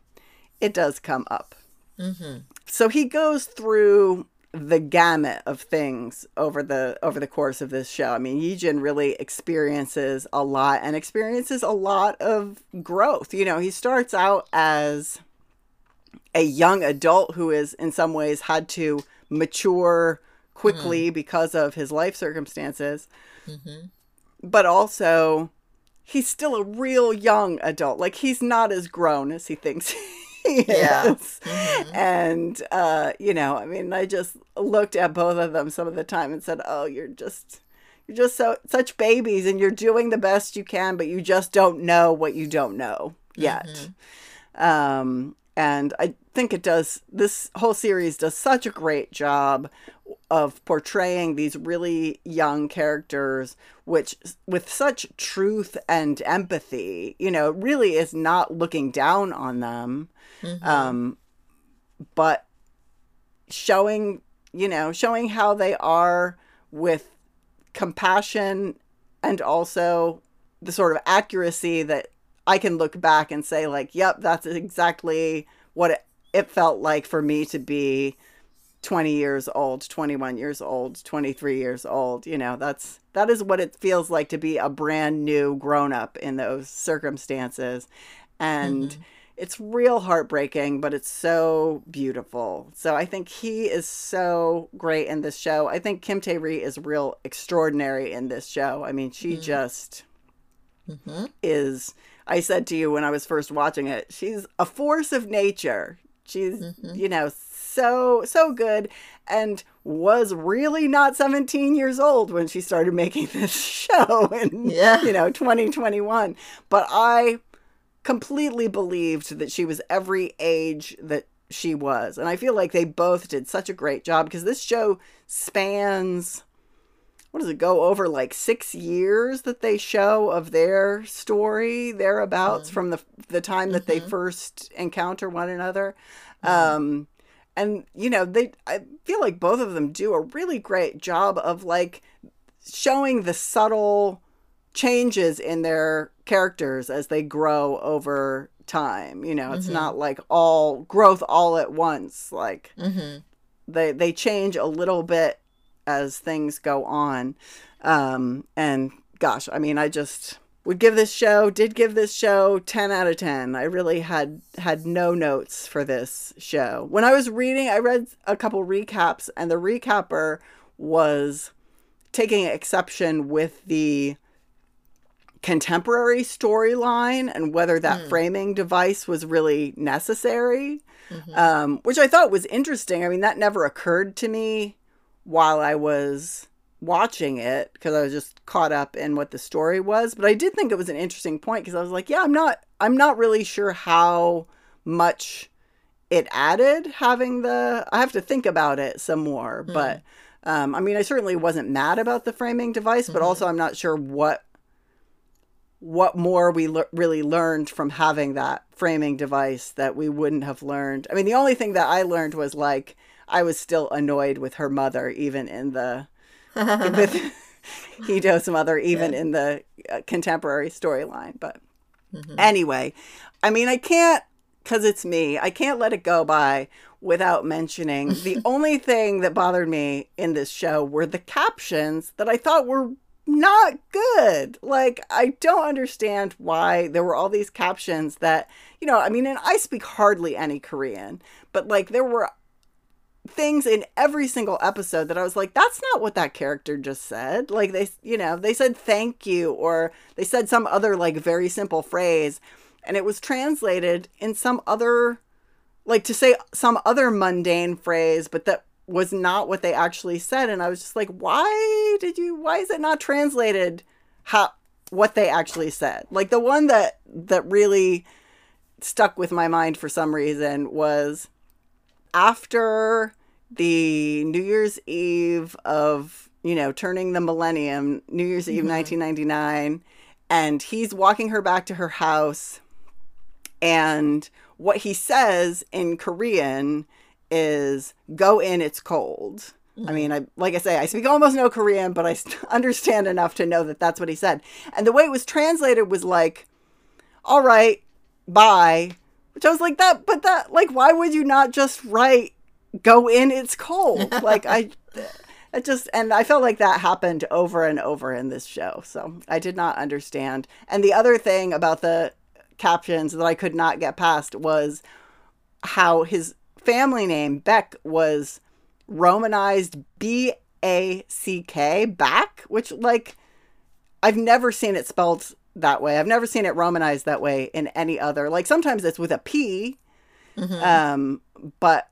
Speaker 1: it does come up. Mm-hmm. So he goes through the gamut of things over the over the course of this show. I mean, Yijin really experiences a lot and experiences a lot of growth. You know, he starts out as a young adult who is in some ways had to mature quickly mm-hmm. because of his life circumstances. Mm-hmm. But also he's still a real young adult. Like he's not as grown as he thinks yeah. Mm-hmm. And, uh, you know, I mean, I just looked at both of them some of the time and said, oh, you're just. You're just so such babies, and you're doing the best you can, but you just don't know what you don't know yet. Mm-hmm. Um, and I think it does. This whole series does such a great job of portraying these really young characters which with such truth and empathy you know really is not looking down on them mm-hmm. um, but showing you know showing how they are with compassion and also the sort of accuracy that I can look back and say like, yep, that's exactly what it, it felt like for me to be 20 years old, 21 years old, 23 years old. You know, that's that is what it feels like to be a brand new grown up in those circumstances. And mm-hmm it's real heartbreaking, but it's so beautiful. So I think he is so great in this show. I think Kim Tae Ri is real extraordinary in this show. I mean, she mm-hmm. just mm-hmm. is. I said to you when I was first watching it, she's a force of nature. She's, mm-hmm. you know, so so good and was really not 17 years old when she started making this show in yeah. you know 2021 but i completely believed that she was every age that she was. And I feel like they both did such a great job because this show spans what does it go over like six years that they show of their story thereabouts mm-hmm. from the the time that mm-hmm. they first encounter one another mm-hmm. um and you know they i feel like both of them do a really great job of like showing the subtle changes in their characters as they grow over time. You know, it's mm-hmm. not like all growth all at once. Like mm-hmm. they they change a little bit as things go on. Um, and gosh, I mean, I just would give this show did give this show 10 out of 10 i really had had no notes for this show when i was reading i read a couple recaps and the recapper was taking exception with the contemporary storyline and whether that mm. framing device was really necessary, mm-hmm. um, which I thought was interesting. I mean, that never occurred to me while I was watching it because I was just caught up in what the story was. But I did think it was an interesting point because I was like, yeah, I'm not, I'm not really sure how much it added having the. I have to think about it some more, mm. but. Um, I mean, I certainly wasn't mad about the framing device, but mm-hmm. also I'm not sure what what more we le- really learned from having that framing device that we wouldn't have learned. I mean, the only thing that I learned was like I was still annoyed with her mother, even in the with Hee-do's mother, even yeah. in the uh, contemporary storyline. But mm-hmm. anyway, I mean, I can't because it's me. I can't let it go by without mentioning the only thing that bothered me in this show were the captions that I thought were not good. Like, I don't understand why there were all these captions that, you know, I mean, and I speak hardly any Korean, but like there were things in every single episode that I was like, that's not what that character just said. Like they, you know, they said thank you or they said some other like very simple phrase and it was translated in some other like to say some other mundane phrase, but that was not what they actually said and I was just like, why did you why is it not translated how what they actually said? Like the one that that really stuck with my mind for some reason was after the New Year's Eve of, you know, turning the millennium, New Year's Eve
Speaker 2: Mm-hmm.
Speaker 1: 1999, and he's walking her back to her house. And what he says in Korean is, go in, it's cold. I mean, I like I say, I speak almost no Korean, but I understand enough to know that that's what he said. And the way it was translated was like, "All right, bye," which I was like, "That, but that, like, why would you not just write, go in, it's cold?" like I, it just, and I felt like that happened over and over in this show, so I did not understand. And the other thing about the captions that I could not get past was how his family name Baek was romanized B A C K back, which like I've never seen it spelled that way. I've never seen it romanized that way in any other. Like sometimes it's with a P, um, but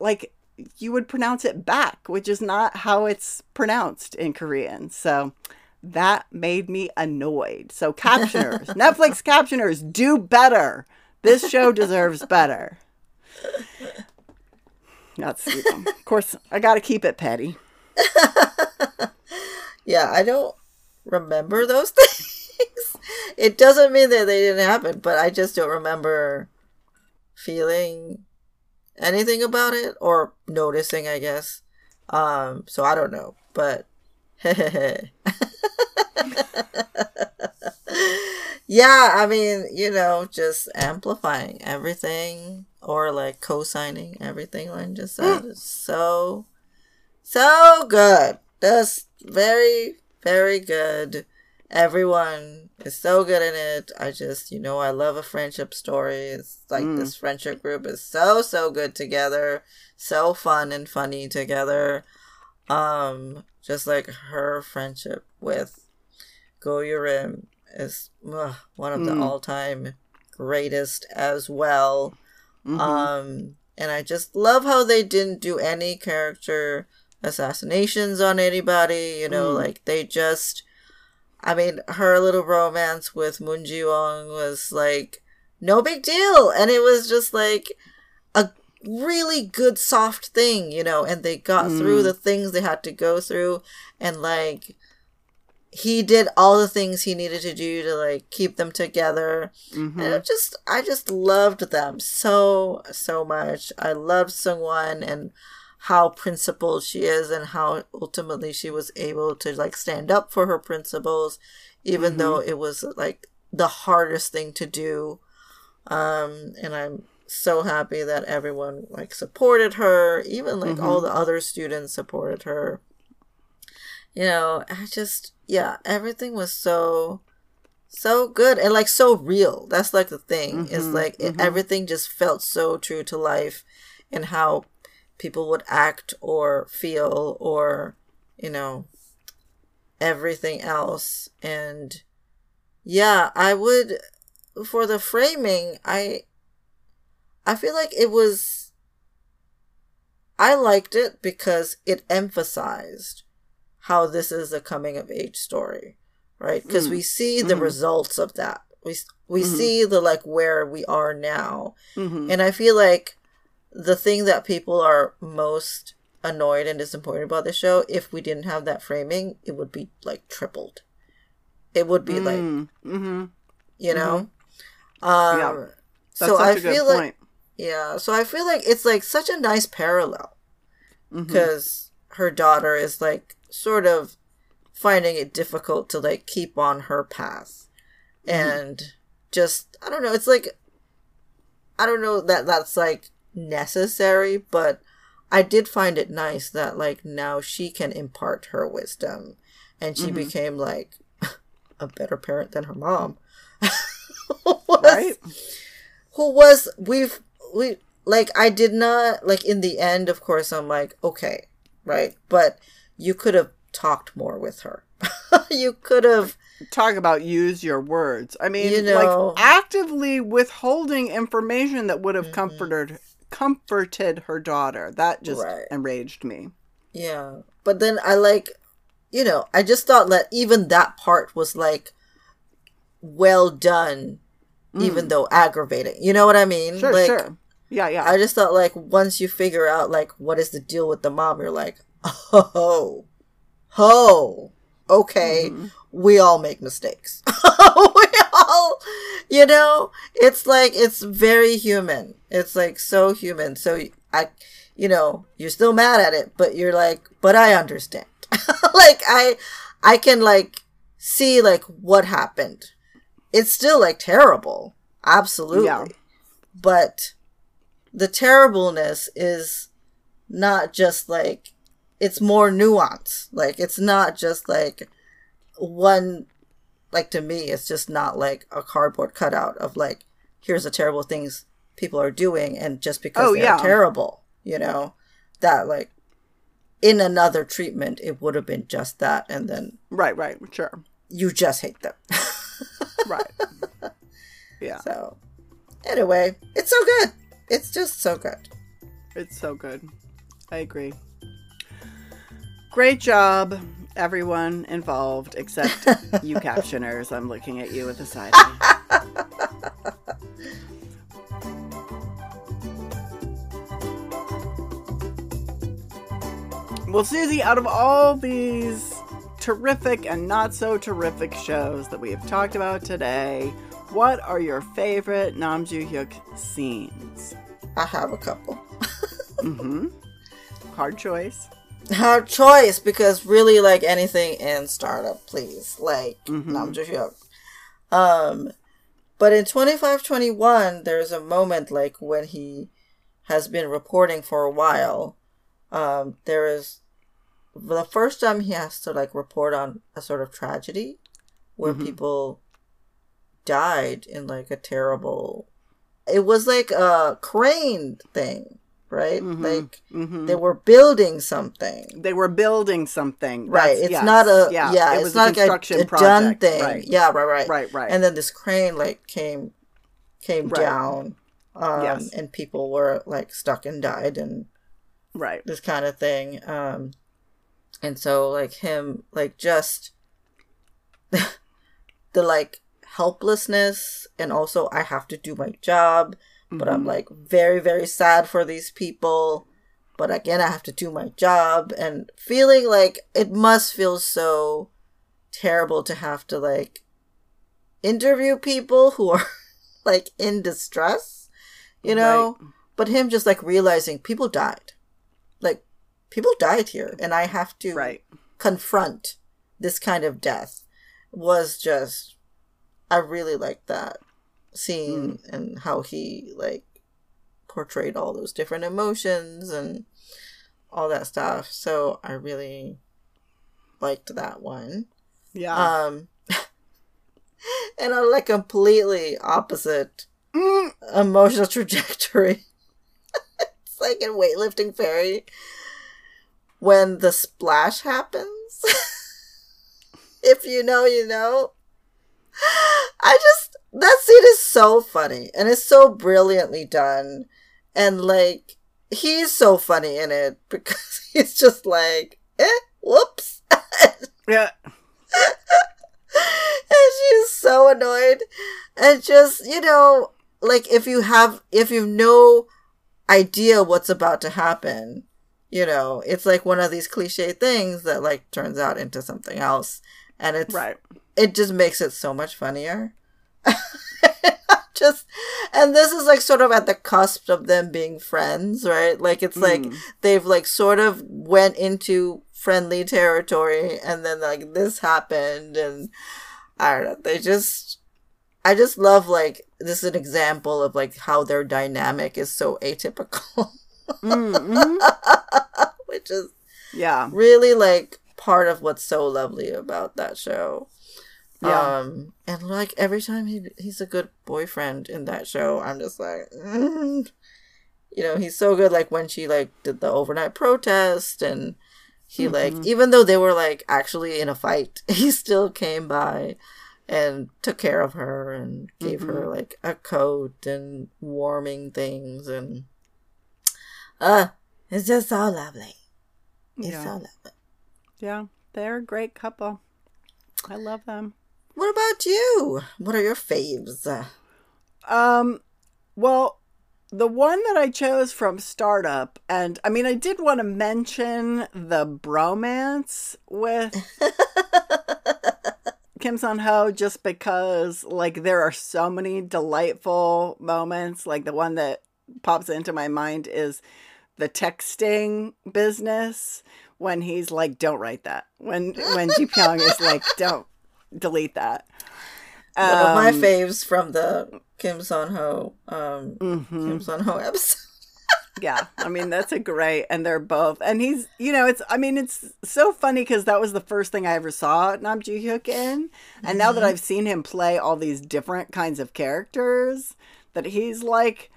Speaker 1: like you would pronounce it back, which is not how it's pronounced in Korean. So that made me annoyed. So captioners, Netflix captioners, do better. This show deserves better. That's you know, of course I got to keep it petty.
Speaker 2: Yeah, I don't remember those things. It doesn't mean that they didn't happen, but I just don't remember feeling anything about it or noticing, I guess. Um, so I don't know, but yeah, I mean, you know, just amplifying everything or like co-signing everything Lynn just said is so so good. That's very, very good. Everyone is so good in it. I just, you know, I love a friendship story. It's like this friendship group is so, so good together. So fun and funny together. Um, just like her friendship with Go Yurim is ugh, one of the all time greatest as well. Um, and I just love how they didn't do any character assassinations on anybody. You know, like they just. I mean, her little romance with Moon Ji Woong was like no big deal, and it was just like a really good soft thing, you know. And they got hmm. through the things they had to go through, and like he did all the things he needed to do to like keep them together. And mm-hmm. it just i just loved them so so much. I loved sungwon and how principled she is and how ultimately she was able to like stand up for her principles even mm-hmm. though it was like the hardest thing to do. Um and i'm so happy that everyone like supported her. Even like all mm-hmm. the other students supported her. You know i just yeah everything was so so good and like so real. That's like the thing is mm-hmm. like it, everything just felt so true to life and how people would act or feel or you know everything else. And yeah i would for the framing i i feel like it was i liked it because it emphasized how this is a coming of age story right? Because we mm. see the mm-hmm. results of that. We we mm-hmm. see the like where we are now. Mm-hmm. And i feel like the thing that people are most annoyed and disappointed about the show if we didn't have that framing it would be like tripled it would be like
Speaker 1: Mm-hmm.
Speaker 2: you know um
Speaker 1: Yeah.
Speaker 2: So i feel
Speaker 1: point.
Speaker 2: like yeah so i feel like it's like such a nice parallel
Speaker 1: Mm-hmm.
Speaker 2: because her daughter is like sort of finding it difficult to like keep on her path and just i don't know it's like i don't know that that's like necessary but i did find it nice that like now she can impart her wisdom and she became like a better parent than her mom who was,
Speaker 1: Right?
Speaker 2: who was we've we like I did not like in the end. Of course, I'm like okay, right, but you could have talked more with her. you could have
Speaker 1: talk about use your words. I mean,
Speaker 2: You know-
Speaker 1: like actively withholding information that would have
Speaker 2: Mm-hmm.
Speaker 1: comforted comforted her daughter. That just
Speaker 2: Right.
Speaker 1: enraged me.
Speaker 2: Yeah. But then I like, you know, I just thought that even that part was like well done, even though aggravating. You know what I mean?
Speaker 1: Mm. Sure,
Speaker 2: like,
Speaker 1: sure. Yeah, yeah.
Speaker 2: I just thought like once you figure out like what is the deal with the mom, you're like, oh, oh, okay,
Speaker 1: Mm-hmm.
Speaker 2: we all make mistakes. all, you know, it's like it's very human. It's like so human. So I, you know, you're still mad at it, but you're like, but I understand. like I, I can like see like what happened. It's still like terrible, absolutely,
Speaker 1: Yeah.
Speaker 2: but the terribleness is not just like it's more nuance. Like it's not just like one like to me it's just not like a cardboard cutout of like here's the terrible things people are doing and just because
Speaker 1: Oh,
Speaker 2: they're
Speaker 1: yeah.
Speaker 2: terrible, you know, that like in another treatment it would have been just that and then
Speaker 1: right, right, sure.
Speaker 2: you just hate them.
Speaker 1: Right. yeah.
Speaker 2: so anyway, it's so good. It's just so good.
Speaker 1: It's so good. I agree. Great job, everyone involved, except you captioners. I'm looking at you with a side eye. well, Susie, out of all these terrific and not so terrific shows that we have talked about today, what are your favorite Nam Joo Hyuk scenes?
Speaker 2: I have a couple.
Speaker 1: Mm-hmm. Hard choice.
Speaker 2: Hard choice because really like anything in startup, please. Like
Speaker 1: Mhm.
Speaker 2: no, I'm just joking. Um but in twenty five twenty one there's a moment like when he has been reporting for a while. Um there is the first time he has to like report on a sort of tragedy where
Speaker 1: Mhm.
Speaker 2: people died in like a terrible it was like a crane thing, right?
Speaker 1: Mhm.
Speaker 2: Like
Speaker 1: Mm-hmm.
Speaker 2: they were building something.
Speaker 1: They were building something.
Speaker 2: Right.
Speaker 1: That's-
Speaker 2: It's
Speaker 1: yes,
Speaker 2: not a yeah, yeah
Speaker 1: it
Speaker 2: it's
Speaker 1: was
Speaker 2: not
Speaker 1: a
Speaker 2: like a,
Speaker 1: construction
Speaker 2: a
Speaker 1: project.
Speaker 2: done thing.
Speaker 1: Right.
Speaker 2: Yeah, right, right.
Speaker 1: Right, right.
Speaker 2: And then this crane like came came
Speaker 1: Right.
Speaker 2: down. Um
Speaker 1: Yes.
Speaker 2: and people were like stuck and died and
Speaker 1: right.
Speaker 2: this kind of thing. Um and so like him like just the like helplessness and also I have to do my job, but I'm
Speaker 1: Mhm.
Speaker 2: like very, very sad for these people. But again, I have to do my job and feeling like it must feel so terrible to have to like interview people who are like in distress, you know? But him just like realizing people died. Like people died here and I have to
Speaker 1: right.
Speaker 2: confront this kind of death was just I really liked that scene and how he like portrayed all those different emotions and all that stuff. So I really liked that one.
Speaker 1: Yeah.
Speaker 2: Um and on like completely opposite
Speaker 1: Mm.
Speaker 2: emotional trajectory. it's like in weightlifting fairy when the splash happens. if you know, you know. I just that scene is so funny and it's so brilliantly done and like he's so funny in it because he's just like eh whoops
Speaker 1: yeah.
Speaker 2: and she's so annoyed and just you know like if you have if you've no idea what's about to happen you know it's like one of these cliche things that like turns out into something else and it's
Speaker 1: Right.
Speaker 2: it just makes it so much funnier just and this is like sort of at the cusp of them being friends right like it's like
Speaker 1: Mm.
Speaker 2: they've like sort of went into friendly territory and then like this happened and i don't know they just i just love like this is an example of like how their dynamic is so atypical
Speaker 1: Mm-hmm.
Speaker 2: which is
Speaker 1: Yeah.
Speaker 2: really like part of what's so lovely about that show.
Speaker 1: Yeah.
Speaker 2: Um, and like every time he he's a good boyfriend in that show, I'm just like, mm, you know, he's so good. Like when she like did the overnight protest, and he
Speaker 1: Mm-hmm.
Speaker 2: like even though they were like actually in a fight, he still came by and took care of her and gave her
Speaker 1: Mm-hmm.
Speaker 2: like a coat and warming things and uh it's just so lovely. It's
Speaker 1: Yeah.
Speaker 2: so lovely.
Speaker 1: Yeah, they're a great couple. I love them.
Speaker 2: What about you? What are your faves?
Speaker 1: Um, well, the one that I chose from Startup, and I mean, I did want to mention the bromance with Kim Seon Ho just because, like, there are so many delightful moments. Like, the one that pops into my mind is the texting business when he's like, "Don't write that." When when Ji Pyeong is like, "Don't delete that."
Speaker 2: One of my
Speaker 1: Um,
Speaker 2: faves from the Kim Seon Ho um
Speaker 1: mhm.
Speaker 2: Kim Seon Ho episode.
Speaker 1: yeah i mean that's a great and they're both and he's you know it's i mean it's so funny because that was the first thing i ever saw Nam Joo Hyuk in and now that i've seen him play all these different kinds of characters that he's like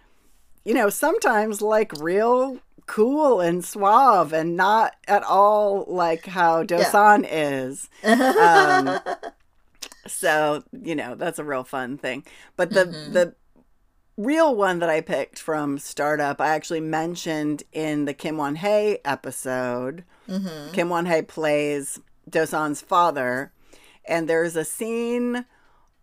Speaker 1: you know sometimes like real cool and suave and not at all like how dosan is um, so you know that's a real fun thing. But the the real one that i picked from startup i actually mentioned in the kim won Hae episode.
Speaker 2: Mm-hmm.
Speaker 1: kim won Hae plays dosan's father and there's a scene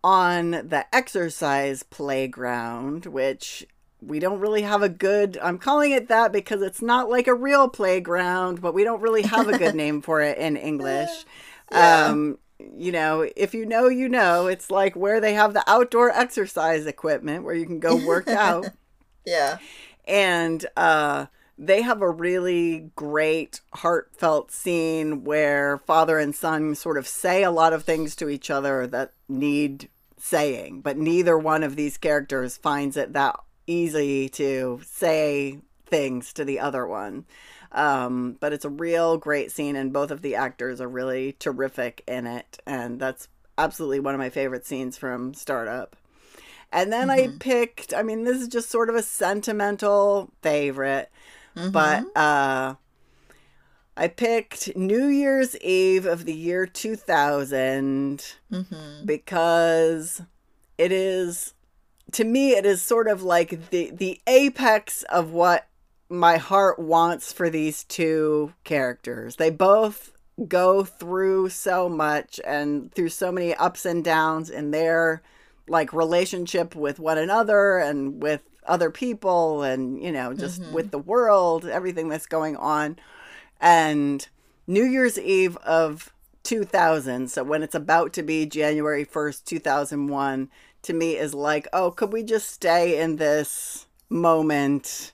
Speaker 1: on the exercise playground which we don't really have a good i'm calling it that because it's not like a real playground but we don't really have a good name for it in english.
Speaker 2: Yeah.
Speaker 1: um you know if you know you know. It's like where they have the outdoor exercise equipment where you can go work out.
Speaker 2: Yeah.
Speaker 1: and uh they have a really great heartfelt scene where father and son sort of say a lot of things to each other that need saying but neither one of these characters finds it that easy to say things to the other one um, but it's a real great scene and both of the actors are really terrific in it and that's absolutely one of my favorite scenes from startup. And then I picked, I mean, this is just sort of a sentimental favorite, but uh, I picked New Year's Eve of the year 2000
Speaker 2: Mm-hmm.
Speaker 1: because it is, to me, it is sort of like the, the apex of what my heart wants for these two characters. They both go through so much and through so many ups and downs in their like relationship with one another and with other people and you know just mm-hmm. with the world everything that's going on and new year's eve of 2000 so when it's about to be january 1st 2001 to me is like oh could we just stay in this moment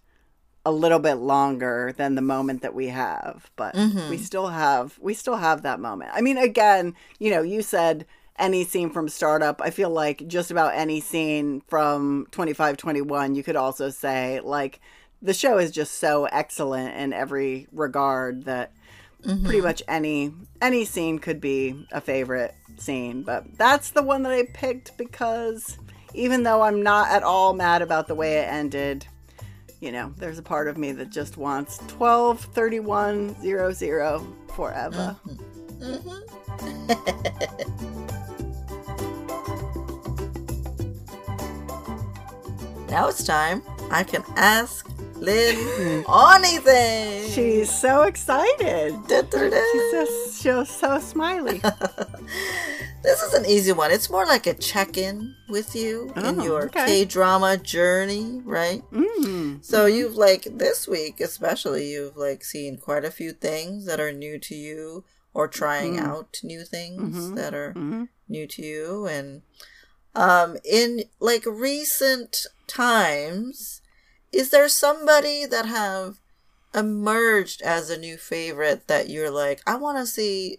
Speaker 1: a little bit longer than the moment that we have but we mm-hmm. still have we still have that moment. I mean again you know you said any scene from startup i feel like just about any scene from 2521 you could also say like the show is just so excellent in every regard that pretty mm-hmm. much any any scene could be a favorite scene but that's the one that i picked because even though i'm not at all mad about the way it ended you know there's a part of me that just wants 12 31 00 forever mm-hmm.
Speaker 2: Now it's time. I can ask Lynn anything.
Speaker 1: she's so excited she's just she's so smiley
Speaker 2: This is an easy one. It's more like a check-in with you in
Speaker 1: Oh,
Speaker 2: your
Speaker 1: okay.
Speaker 2: K-drama journey, right?
Speaker 1: mm.
Speaker 2: So you've like this week especially you've like seen quite a few things that are new to you or trying out new things that are
Speaker 1: Mhm.
Speaker 2: new to you and um in like recent times is there somebody that have emerged as a new favorite that you're like I want to see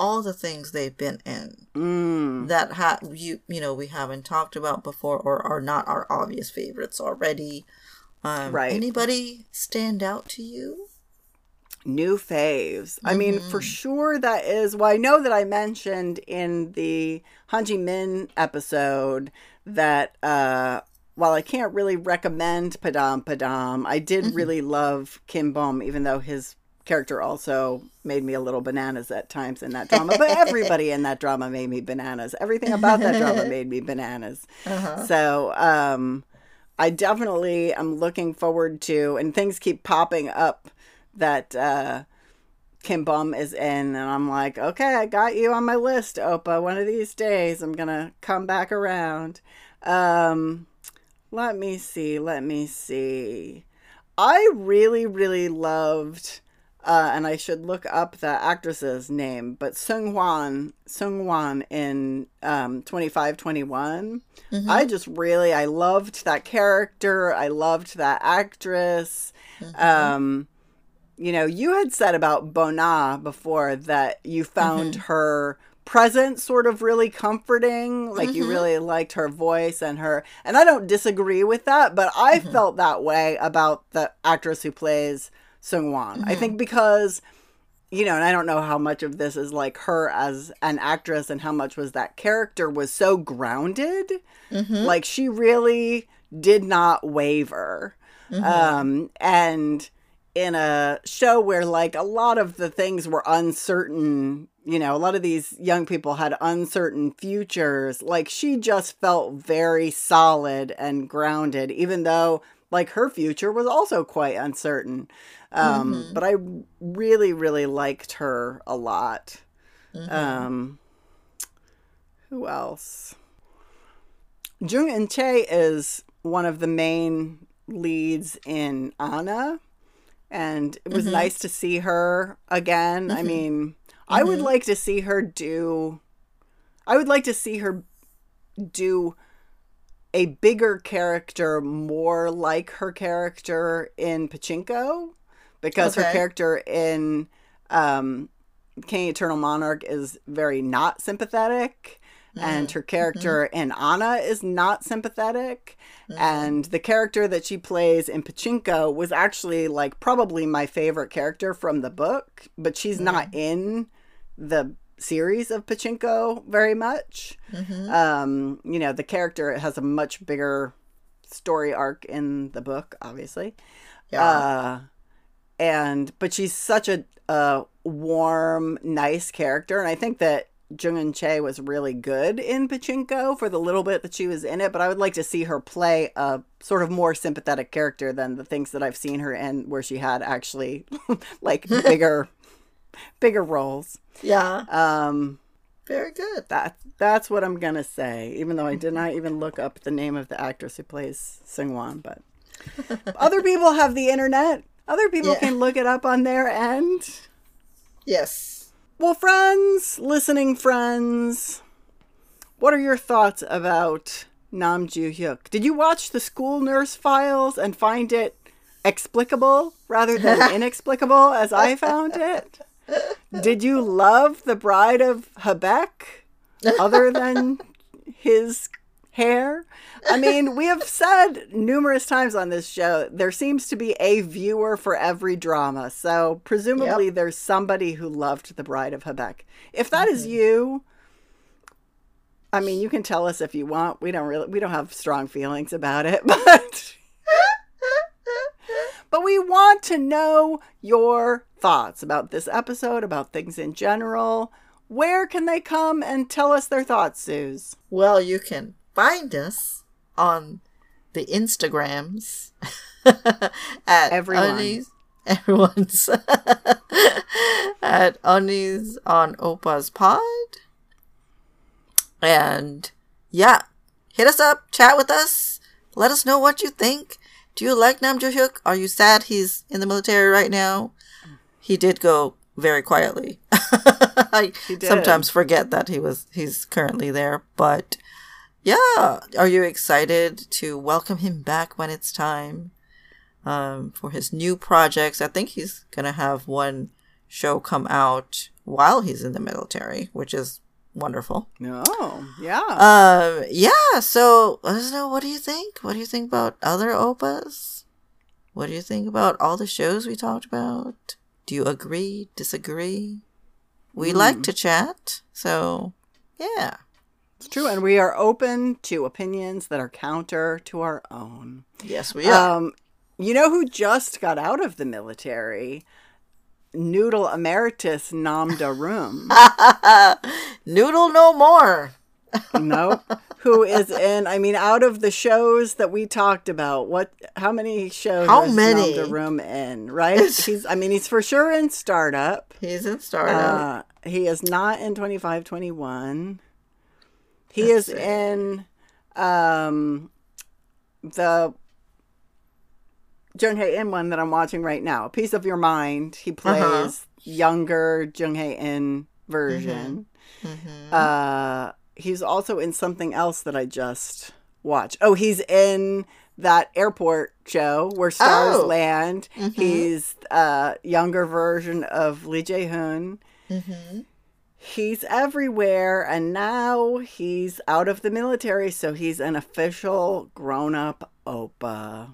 Speaker 2: all the things they've been in
Speaker 1: Mm.
Speaker 2: that ha- you you know we haven't talked about before or are not our obvious favorites already um,
Speaker 1: Right.
Speaker 2: anybody stand out to you
Speaker 1: new faves. I mean,
Speaker 2: Mm-hmm.
Speaker 1: for sure that is. Well, I know that I mentioned in the Han Ji Min episode that uh, while I can't really recommend Padam Padam, I did
Speaker 2: Mm-hmm.
Speaker 1: really love Kim Bum, even though his character also made me a little bananas at times in that drama. But everybody in that drama made me bananas. Everything about that drama made me bananas.
Speaker 2: Uh-huh.
Speaker 1: So um, I definitely am looking forward to, and things keep popping up that uh, Kim Bum is in, and I'm like, okay, I got you on my list, Oppa. One of these days, I'm gonna come back around. Um, let me see. Let me see. I really, really loved, uh, and I should look up the actress's name, but Sung Hwan, Sung Hwan in um, 2521. I just really, I loved that character. I loved that actress. Um, you know, you had said about Bona before that you found her presence sort of really comforting. Like you really liked her voice and her, and I don't disagree with that, but I felt that way about the actress who plays Sung Wan. I mm-hmm. think because, you know, and I don't know how much of this is like her as an actress and how much was that character was so grounded. Mm-hmm. Like she really did not waver. Mm-hmm. Um, and in a show where like a lot of the things were uncertain you know a lot of these young people had uncertain futures like she just felt very solid and grounded even though like her future was also quite uncertain um mm-hmm. but i really really liked her a lot. Mm-hmm. Um who else? Jung Eun Chae is one of the main leads in anna and it was mm-hmm. nice to see her again. I mean, I would like to see her do I would like to see her do a bigger character more like her character in Pachinko because her character in um King Eternal Monarch is very not sympathetic and her character in Anna is not sympathetic and the character that she plays in Pachinko was actually like probably my favorite character from the book but she's not in the series of Pachinko very much. Um you know the character has a much bigger story arc in the book obviously.
Speaker 2: Yeah.
Speaker 1: uh, and but she's such a, a warm, nice character, and I think that Jung Eun Chae was really good in Pachinko for the little bit that she was in it. But I would like to see her play a sort of more sympathetic character than the things that I've seen her in, where she had actually like bigger, bigger roles.
Speaker 2: yeah.
Speaker 1: Um,
Speaker 2: Very good.
Speaker 1: that that's what I'm gonna say. Even though I did not even look up the name of the actress who plays Sungwon, but other people have the internet. Other people
Speaker 2: Yeah.
Speaker 1: can look it up on their end.
Speaker 2: Yes.
Speaker 1: Well, friends, listening friends, what are your thoughts about Nam Joo Hyuk? Did you watch the School Nurse Files and find it explicable rather than inexplicable as I found it? Did you love the Bride of Habaek other than his hair? I mean, we have said numerous times on this show there seems to be a viewer for every drama. So presumably there's somebody who loved the Bride of Habaek. If that is mm-hmm. you, I mean, you can tell us if you want. We don't really we don't have strong feelings about it, but but we want to know your thoughts about this episode, about things in general. Where can they come and tell us their thoughts, Suze?
Speaker 2: Well, you can find us on the Instagrams at
Speaker 1: Everyone.
Speaker 2: Unnis, everyone's at Unnis on Oppas Pod. And yeah, hit us up, chat with us, let us know what you think. Do you like Nam Hyuk? Are you sad he's in the military right now? He did go very quietly. I sometimes forget that he was he's currently there, but yeah, are you excited to welcome him back when it's time um, for his new projects? I think he's gonna have one show come out while he's in the military, which is wonderful.
Speaker 1: No, yeah.
Speaker 2: Um, yeah. So let us know. What do you think? What do you think about other oppas? What do you think about all the shows we talked about? Do you agree? Disagree? We like to chat, so yeah.
Speaker 1: It's true, and we are open to opinions that are counter to our own.
Speaker 2: Yes, we are.
Speaker 1: Um, you know who just got out of the military? Noodle Emeritus Nam Da Reum.
Speaker 2: Noodle no more.
Speaker 1: no, Who is in? I mean, out of the shows that we talked about, what? How many shows?
Speaker 2: How
Speaker 1: is
Speaker 2: many?
Speaker 1: Darum in? Right? He's. I mean, he's for sure in Startup.
Speaker 2: He's in startup.
Speaker 1: Uh, he is not in twenty five twenty one. He is
Speaker 2: see.
Speaker 1: in um, the Jung Hae In one that I'm watching right now. A Piece of Your Mind. He plays
Speaker 2: Uh-huh.
Speaker 1: younger Jung Hae In version.
Speaker 2: Mhm.
Speaker 1: Uh, he's also in something else that I just watched. Oh, he's in that airport show where stars
Speaker 2: Oh.
Speaker 1: land. He's a younger version of Lee Je Hoon. He's everywhere, and now he's out of the military, so he's an official grown-up oppa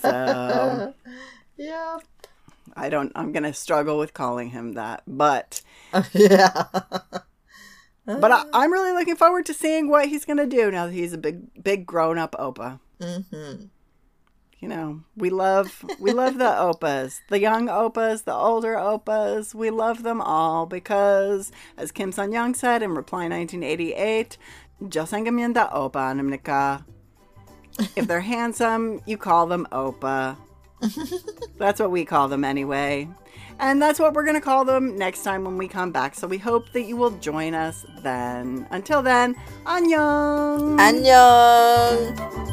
Speaker 1: so
Speaker 2: yeah.
Speaker 1: I don't. I'm gonna struggle with calling him that, but
Speaker 2: yeah.
Speaker 1: but I, I'm really looking forward to seeing what he's gonna do now that he's a big, big grown-up oppa.
Speaker 2: hmm
Speaker 1: You know, we love we love the oppas, the young oppas, the older oppas. We love them all because, as Kim Sun Young said in Reply 1988, "Josengamienda oppa nimnika." If they're handsome, you call them oppa. That's what we call them anyway. And that's what we're going to call them next time when we come back. So we hope that you will join us then. Until then, annyeong!
Speaker 2: Annyeong.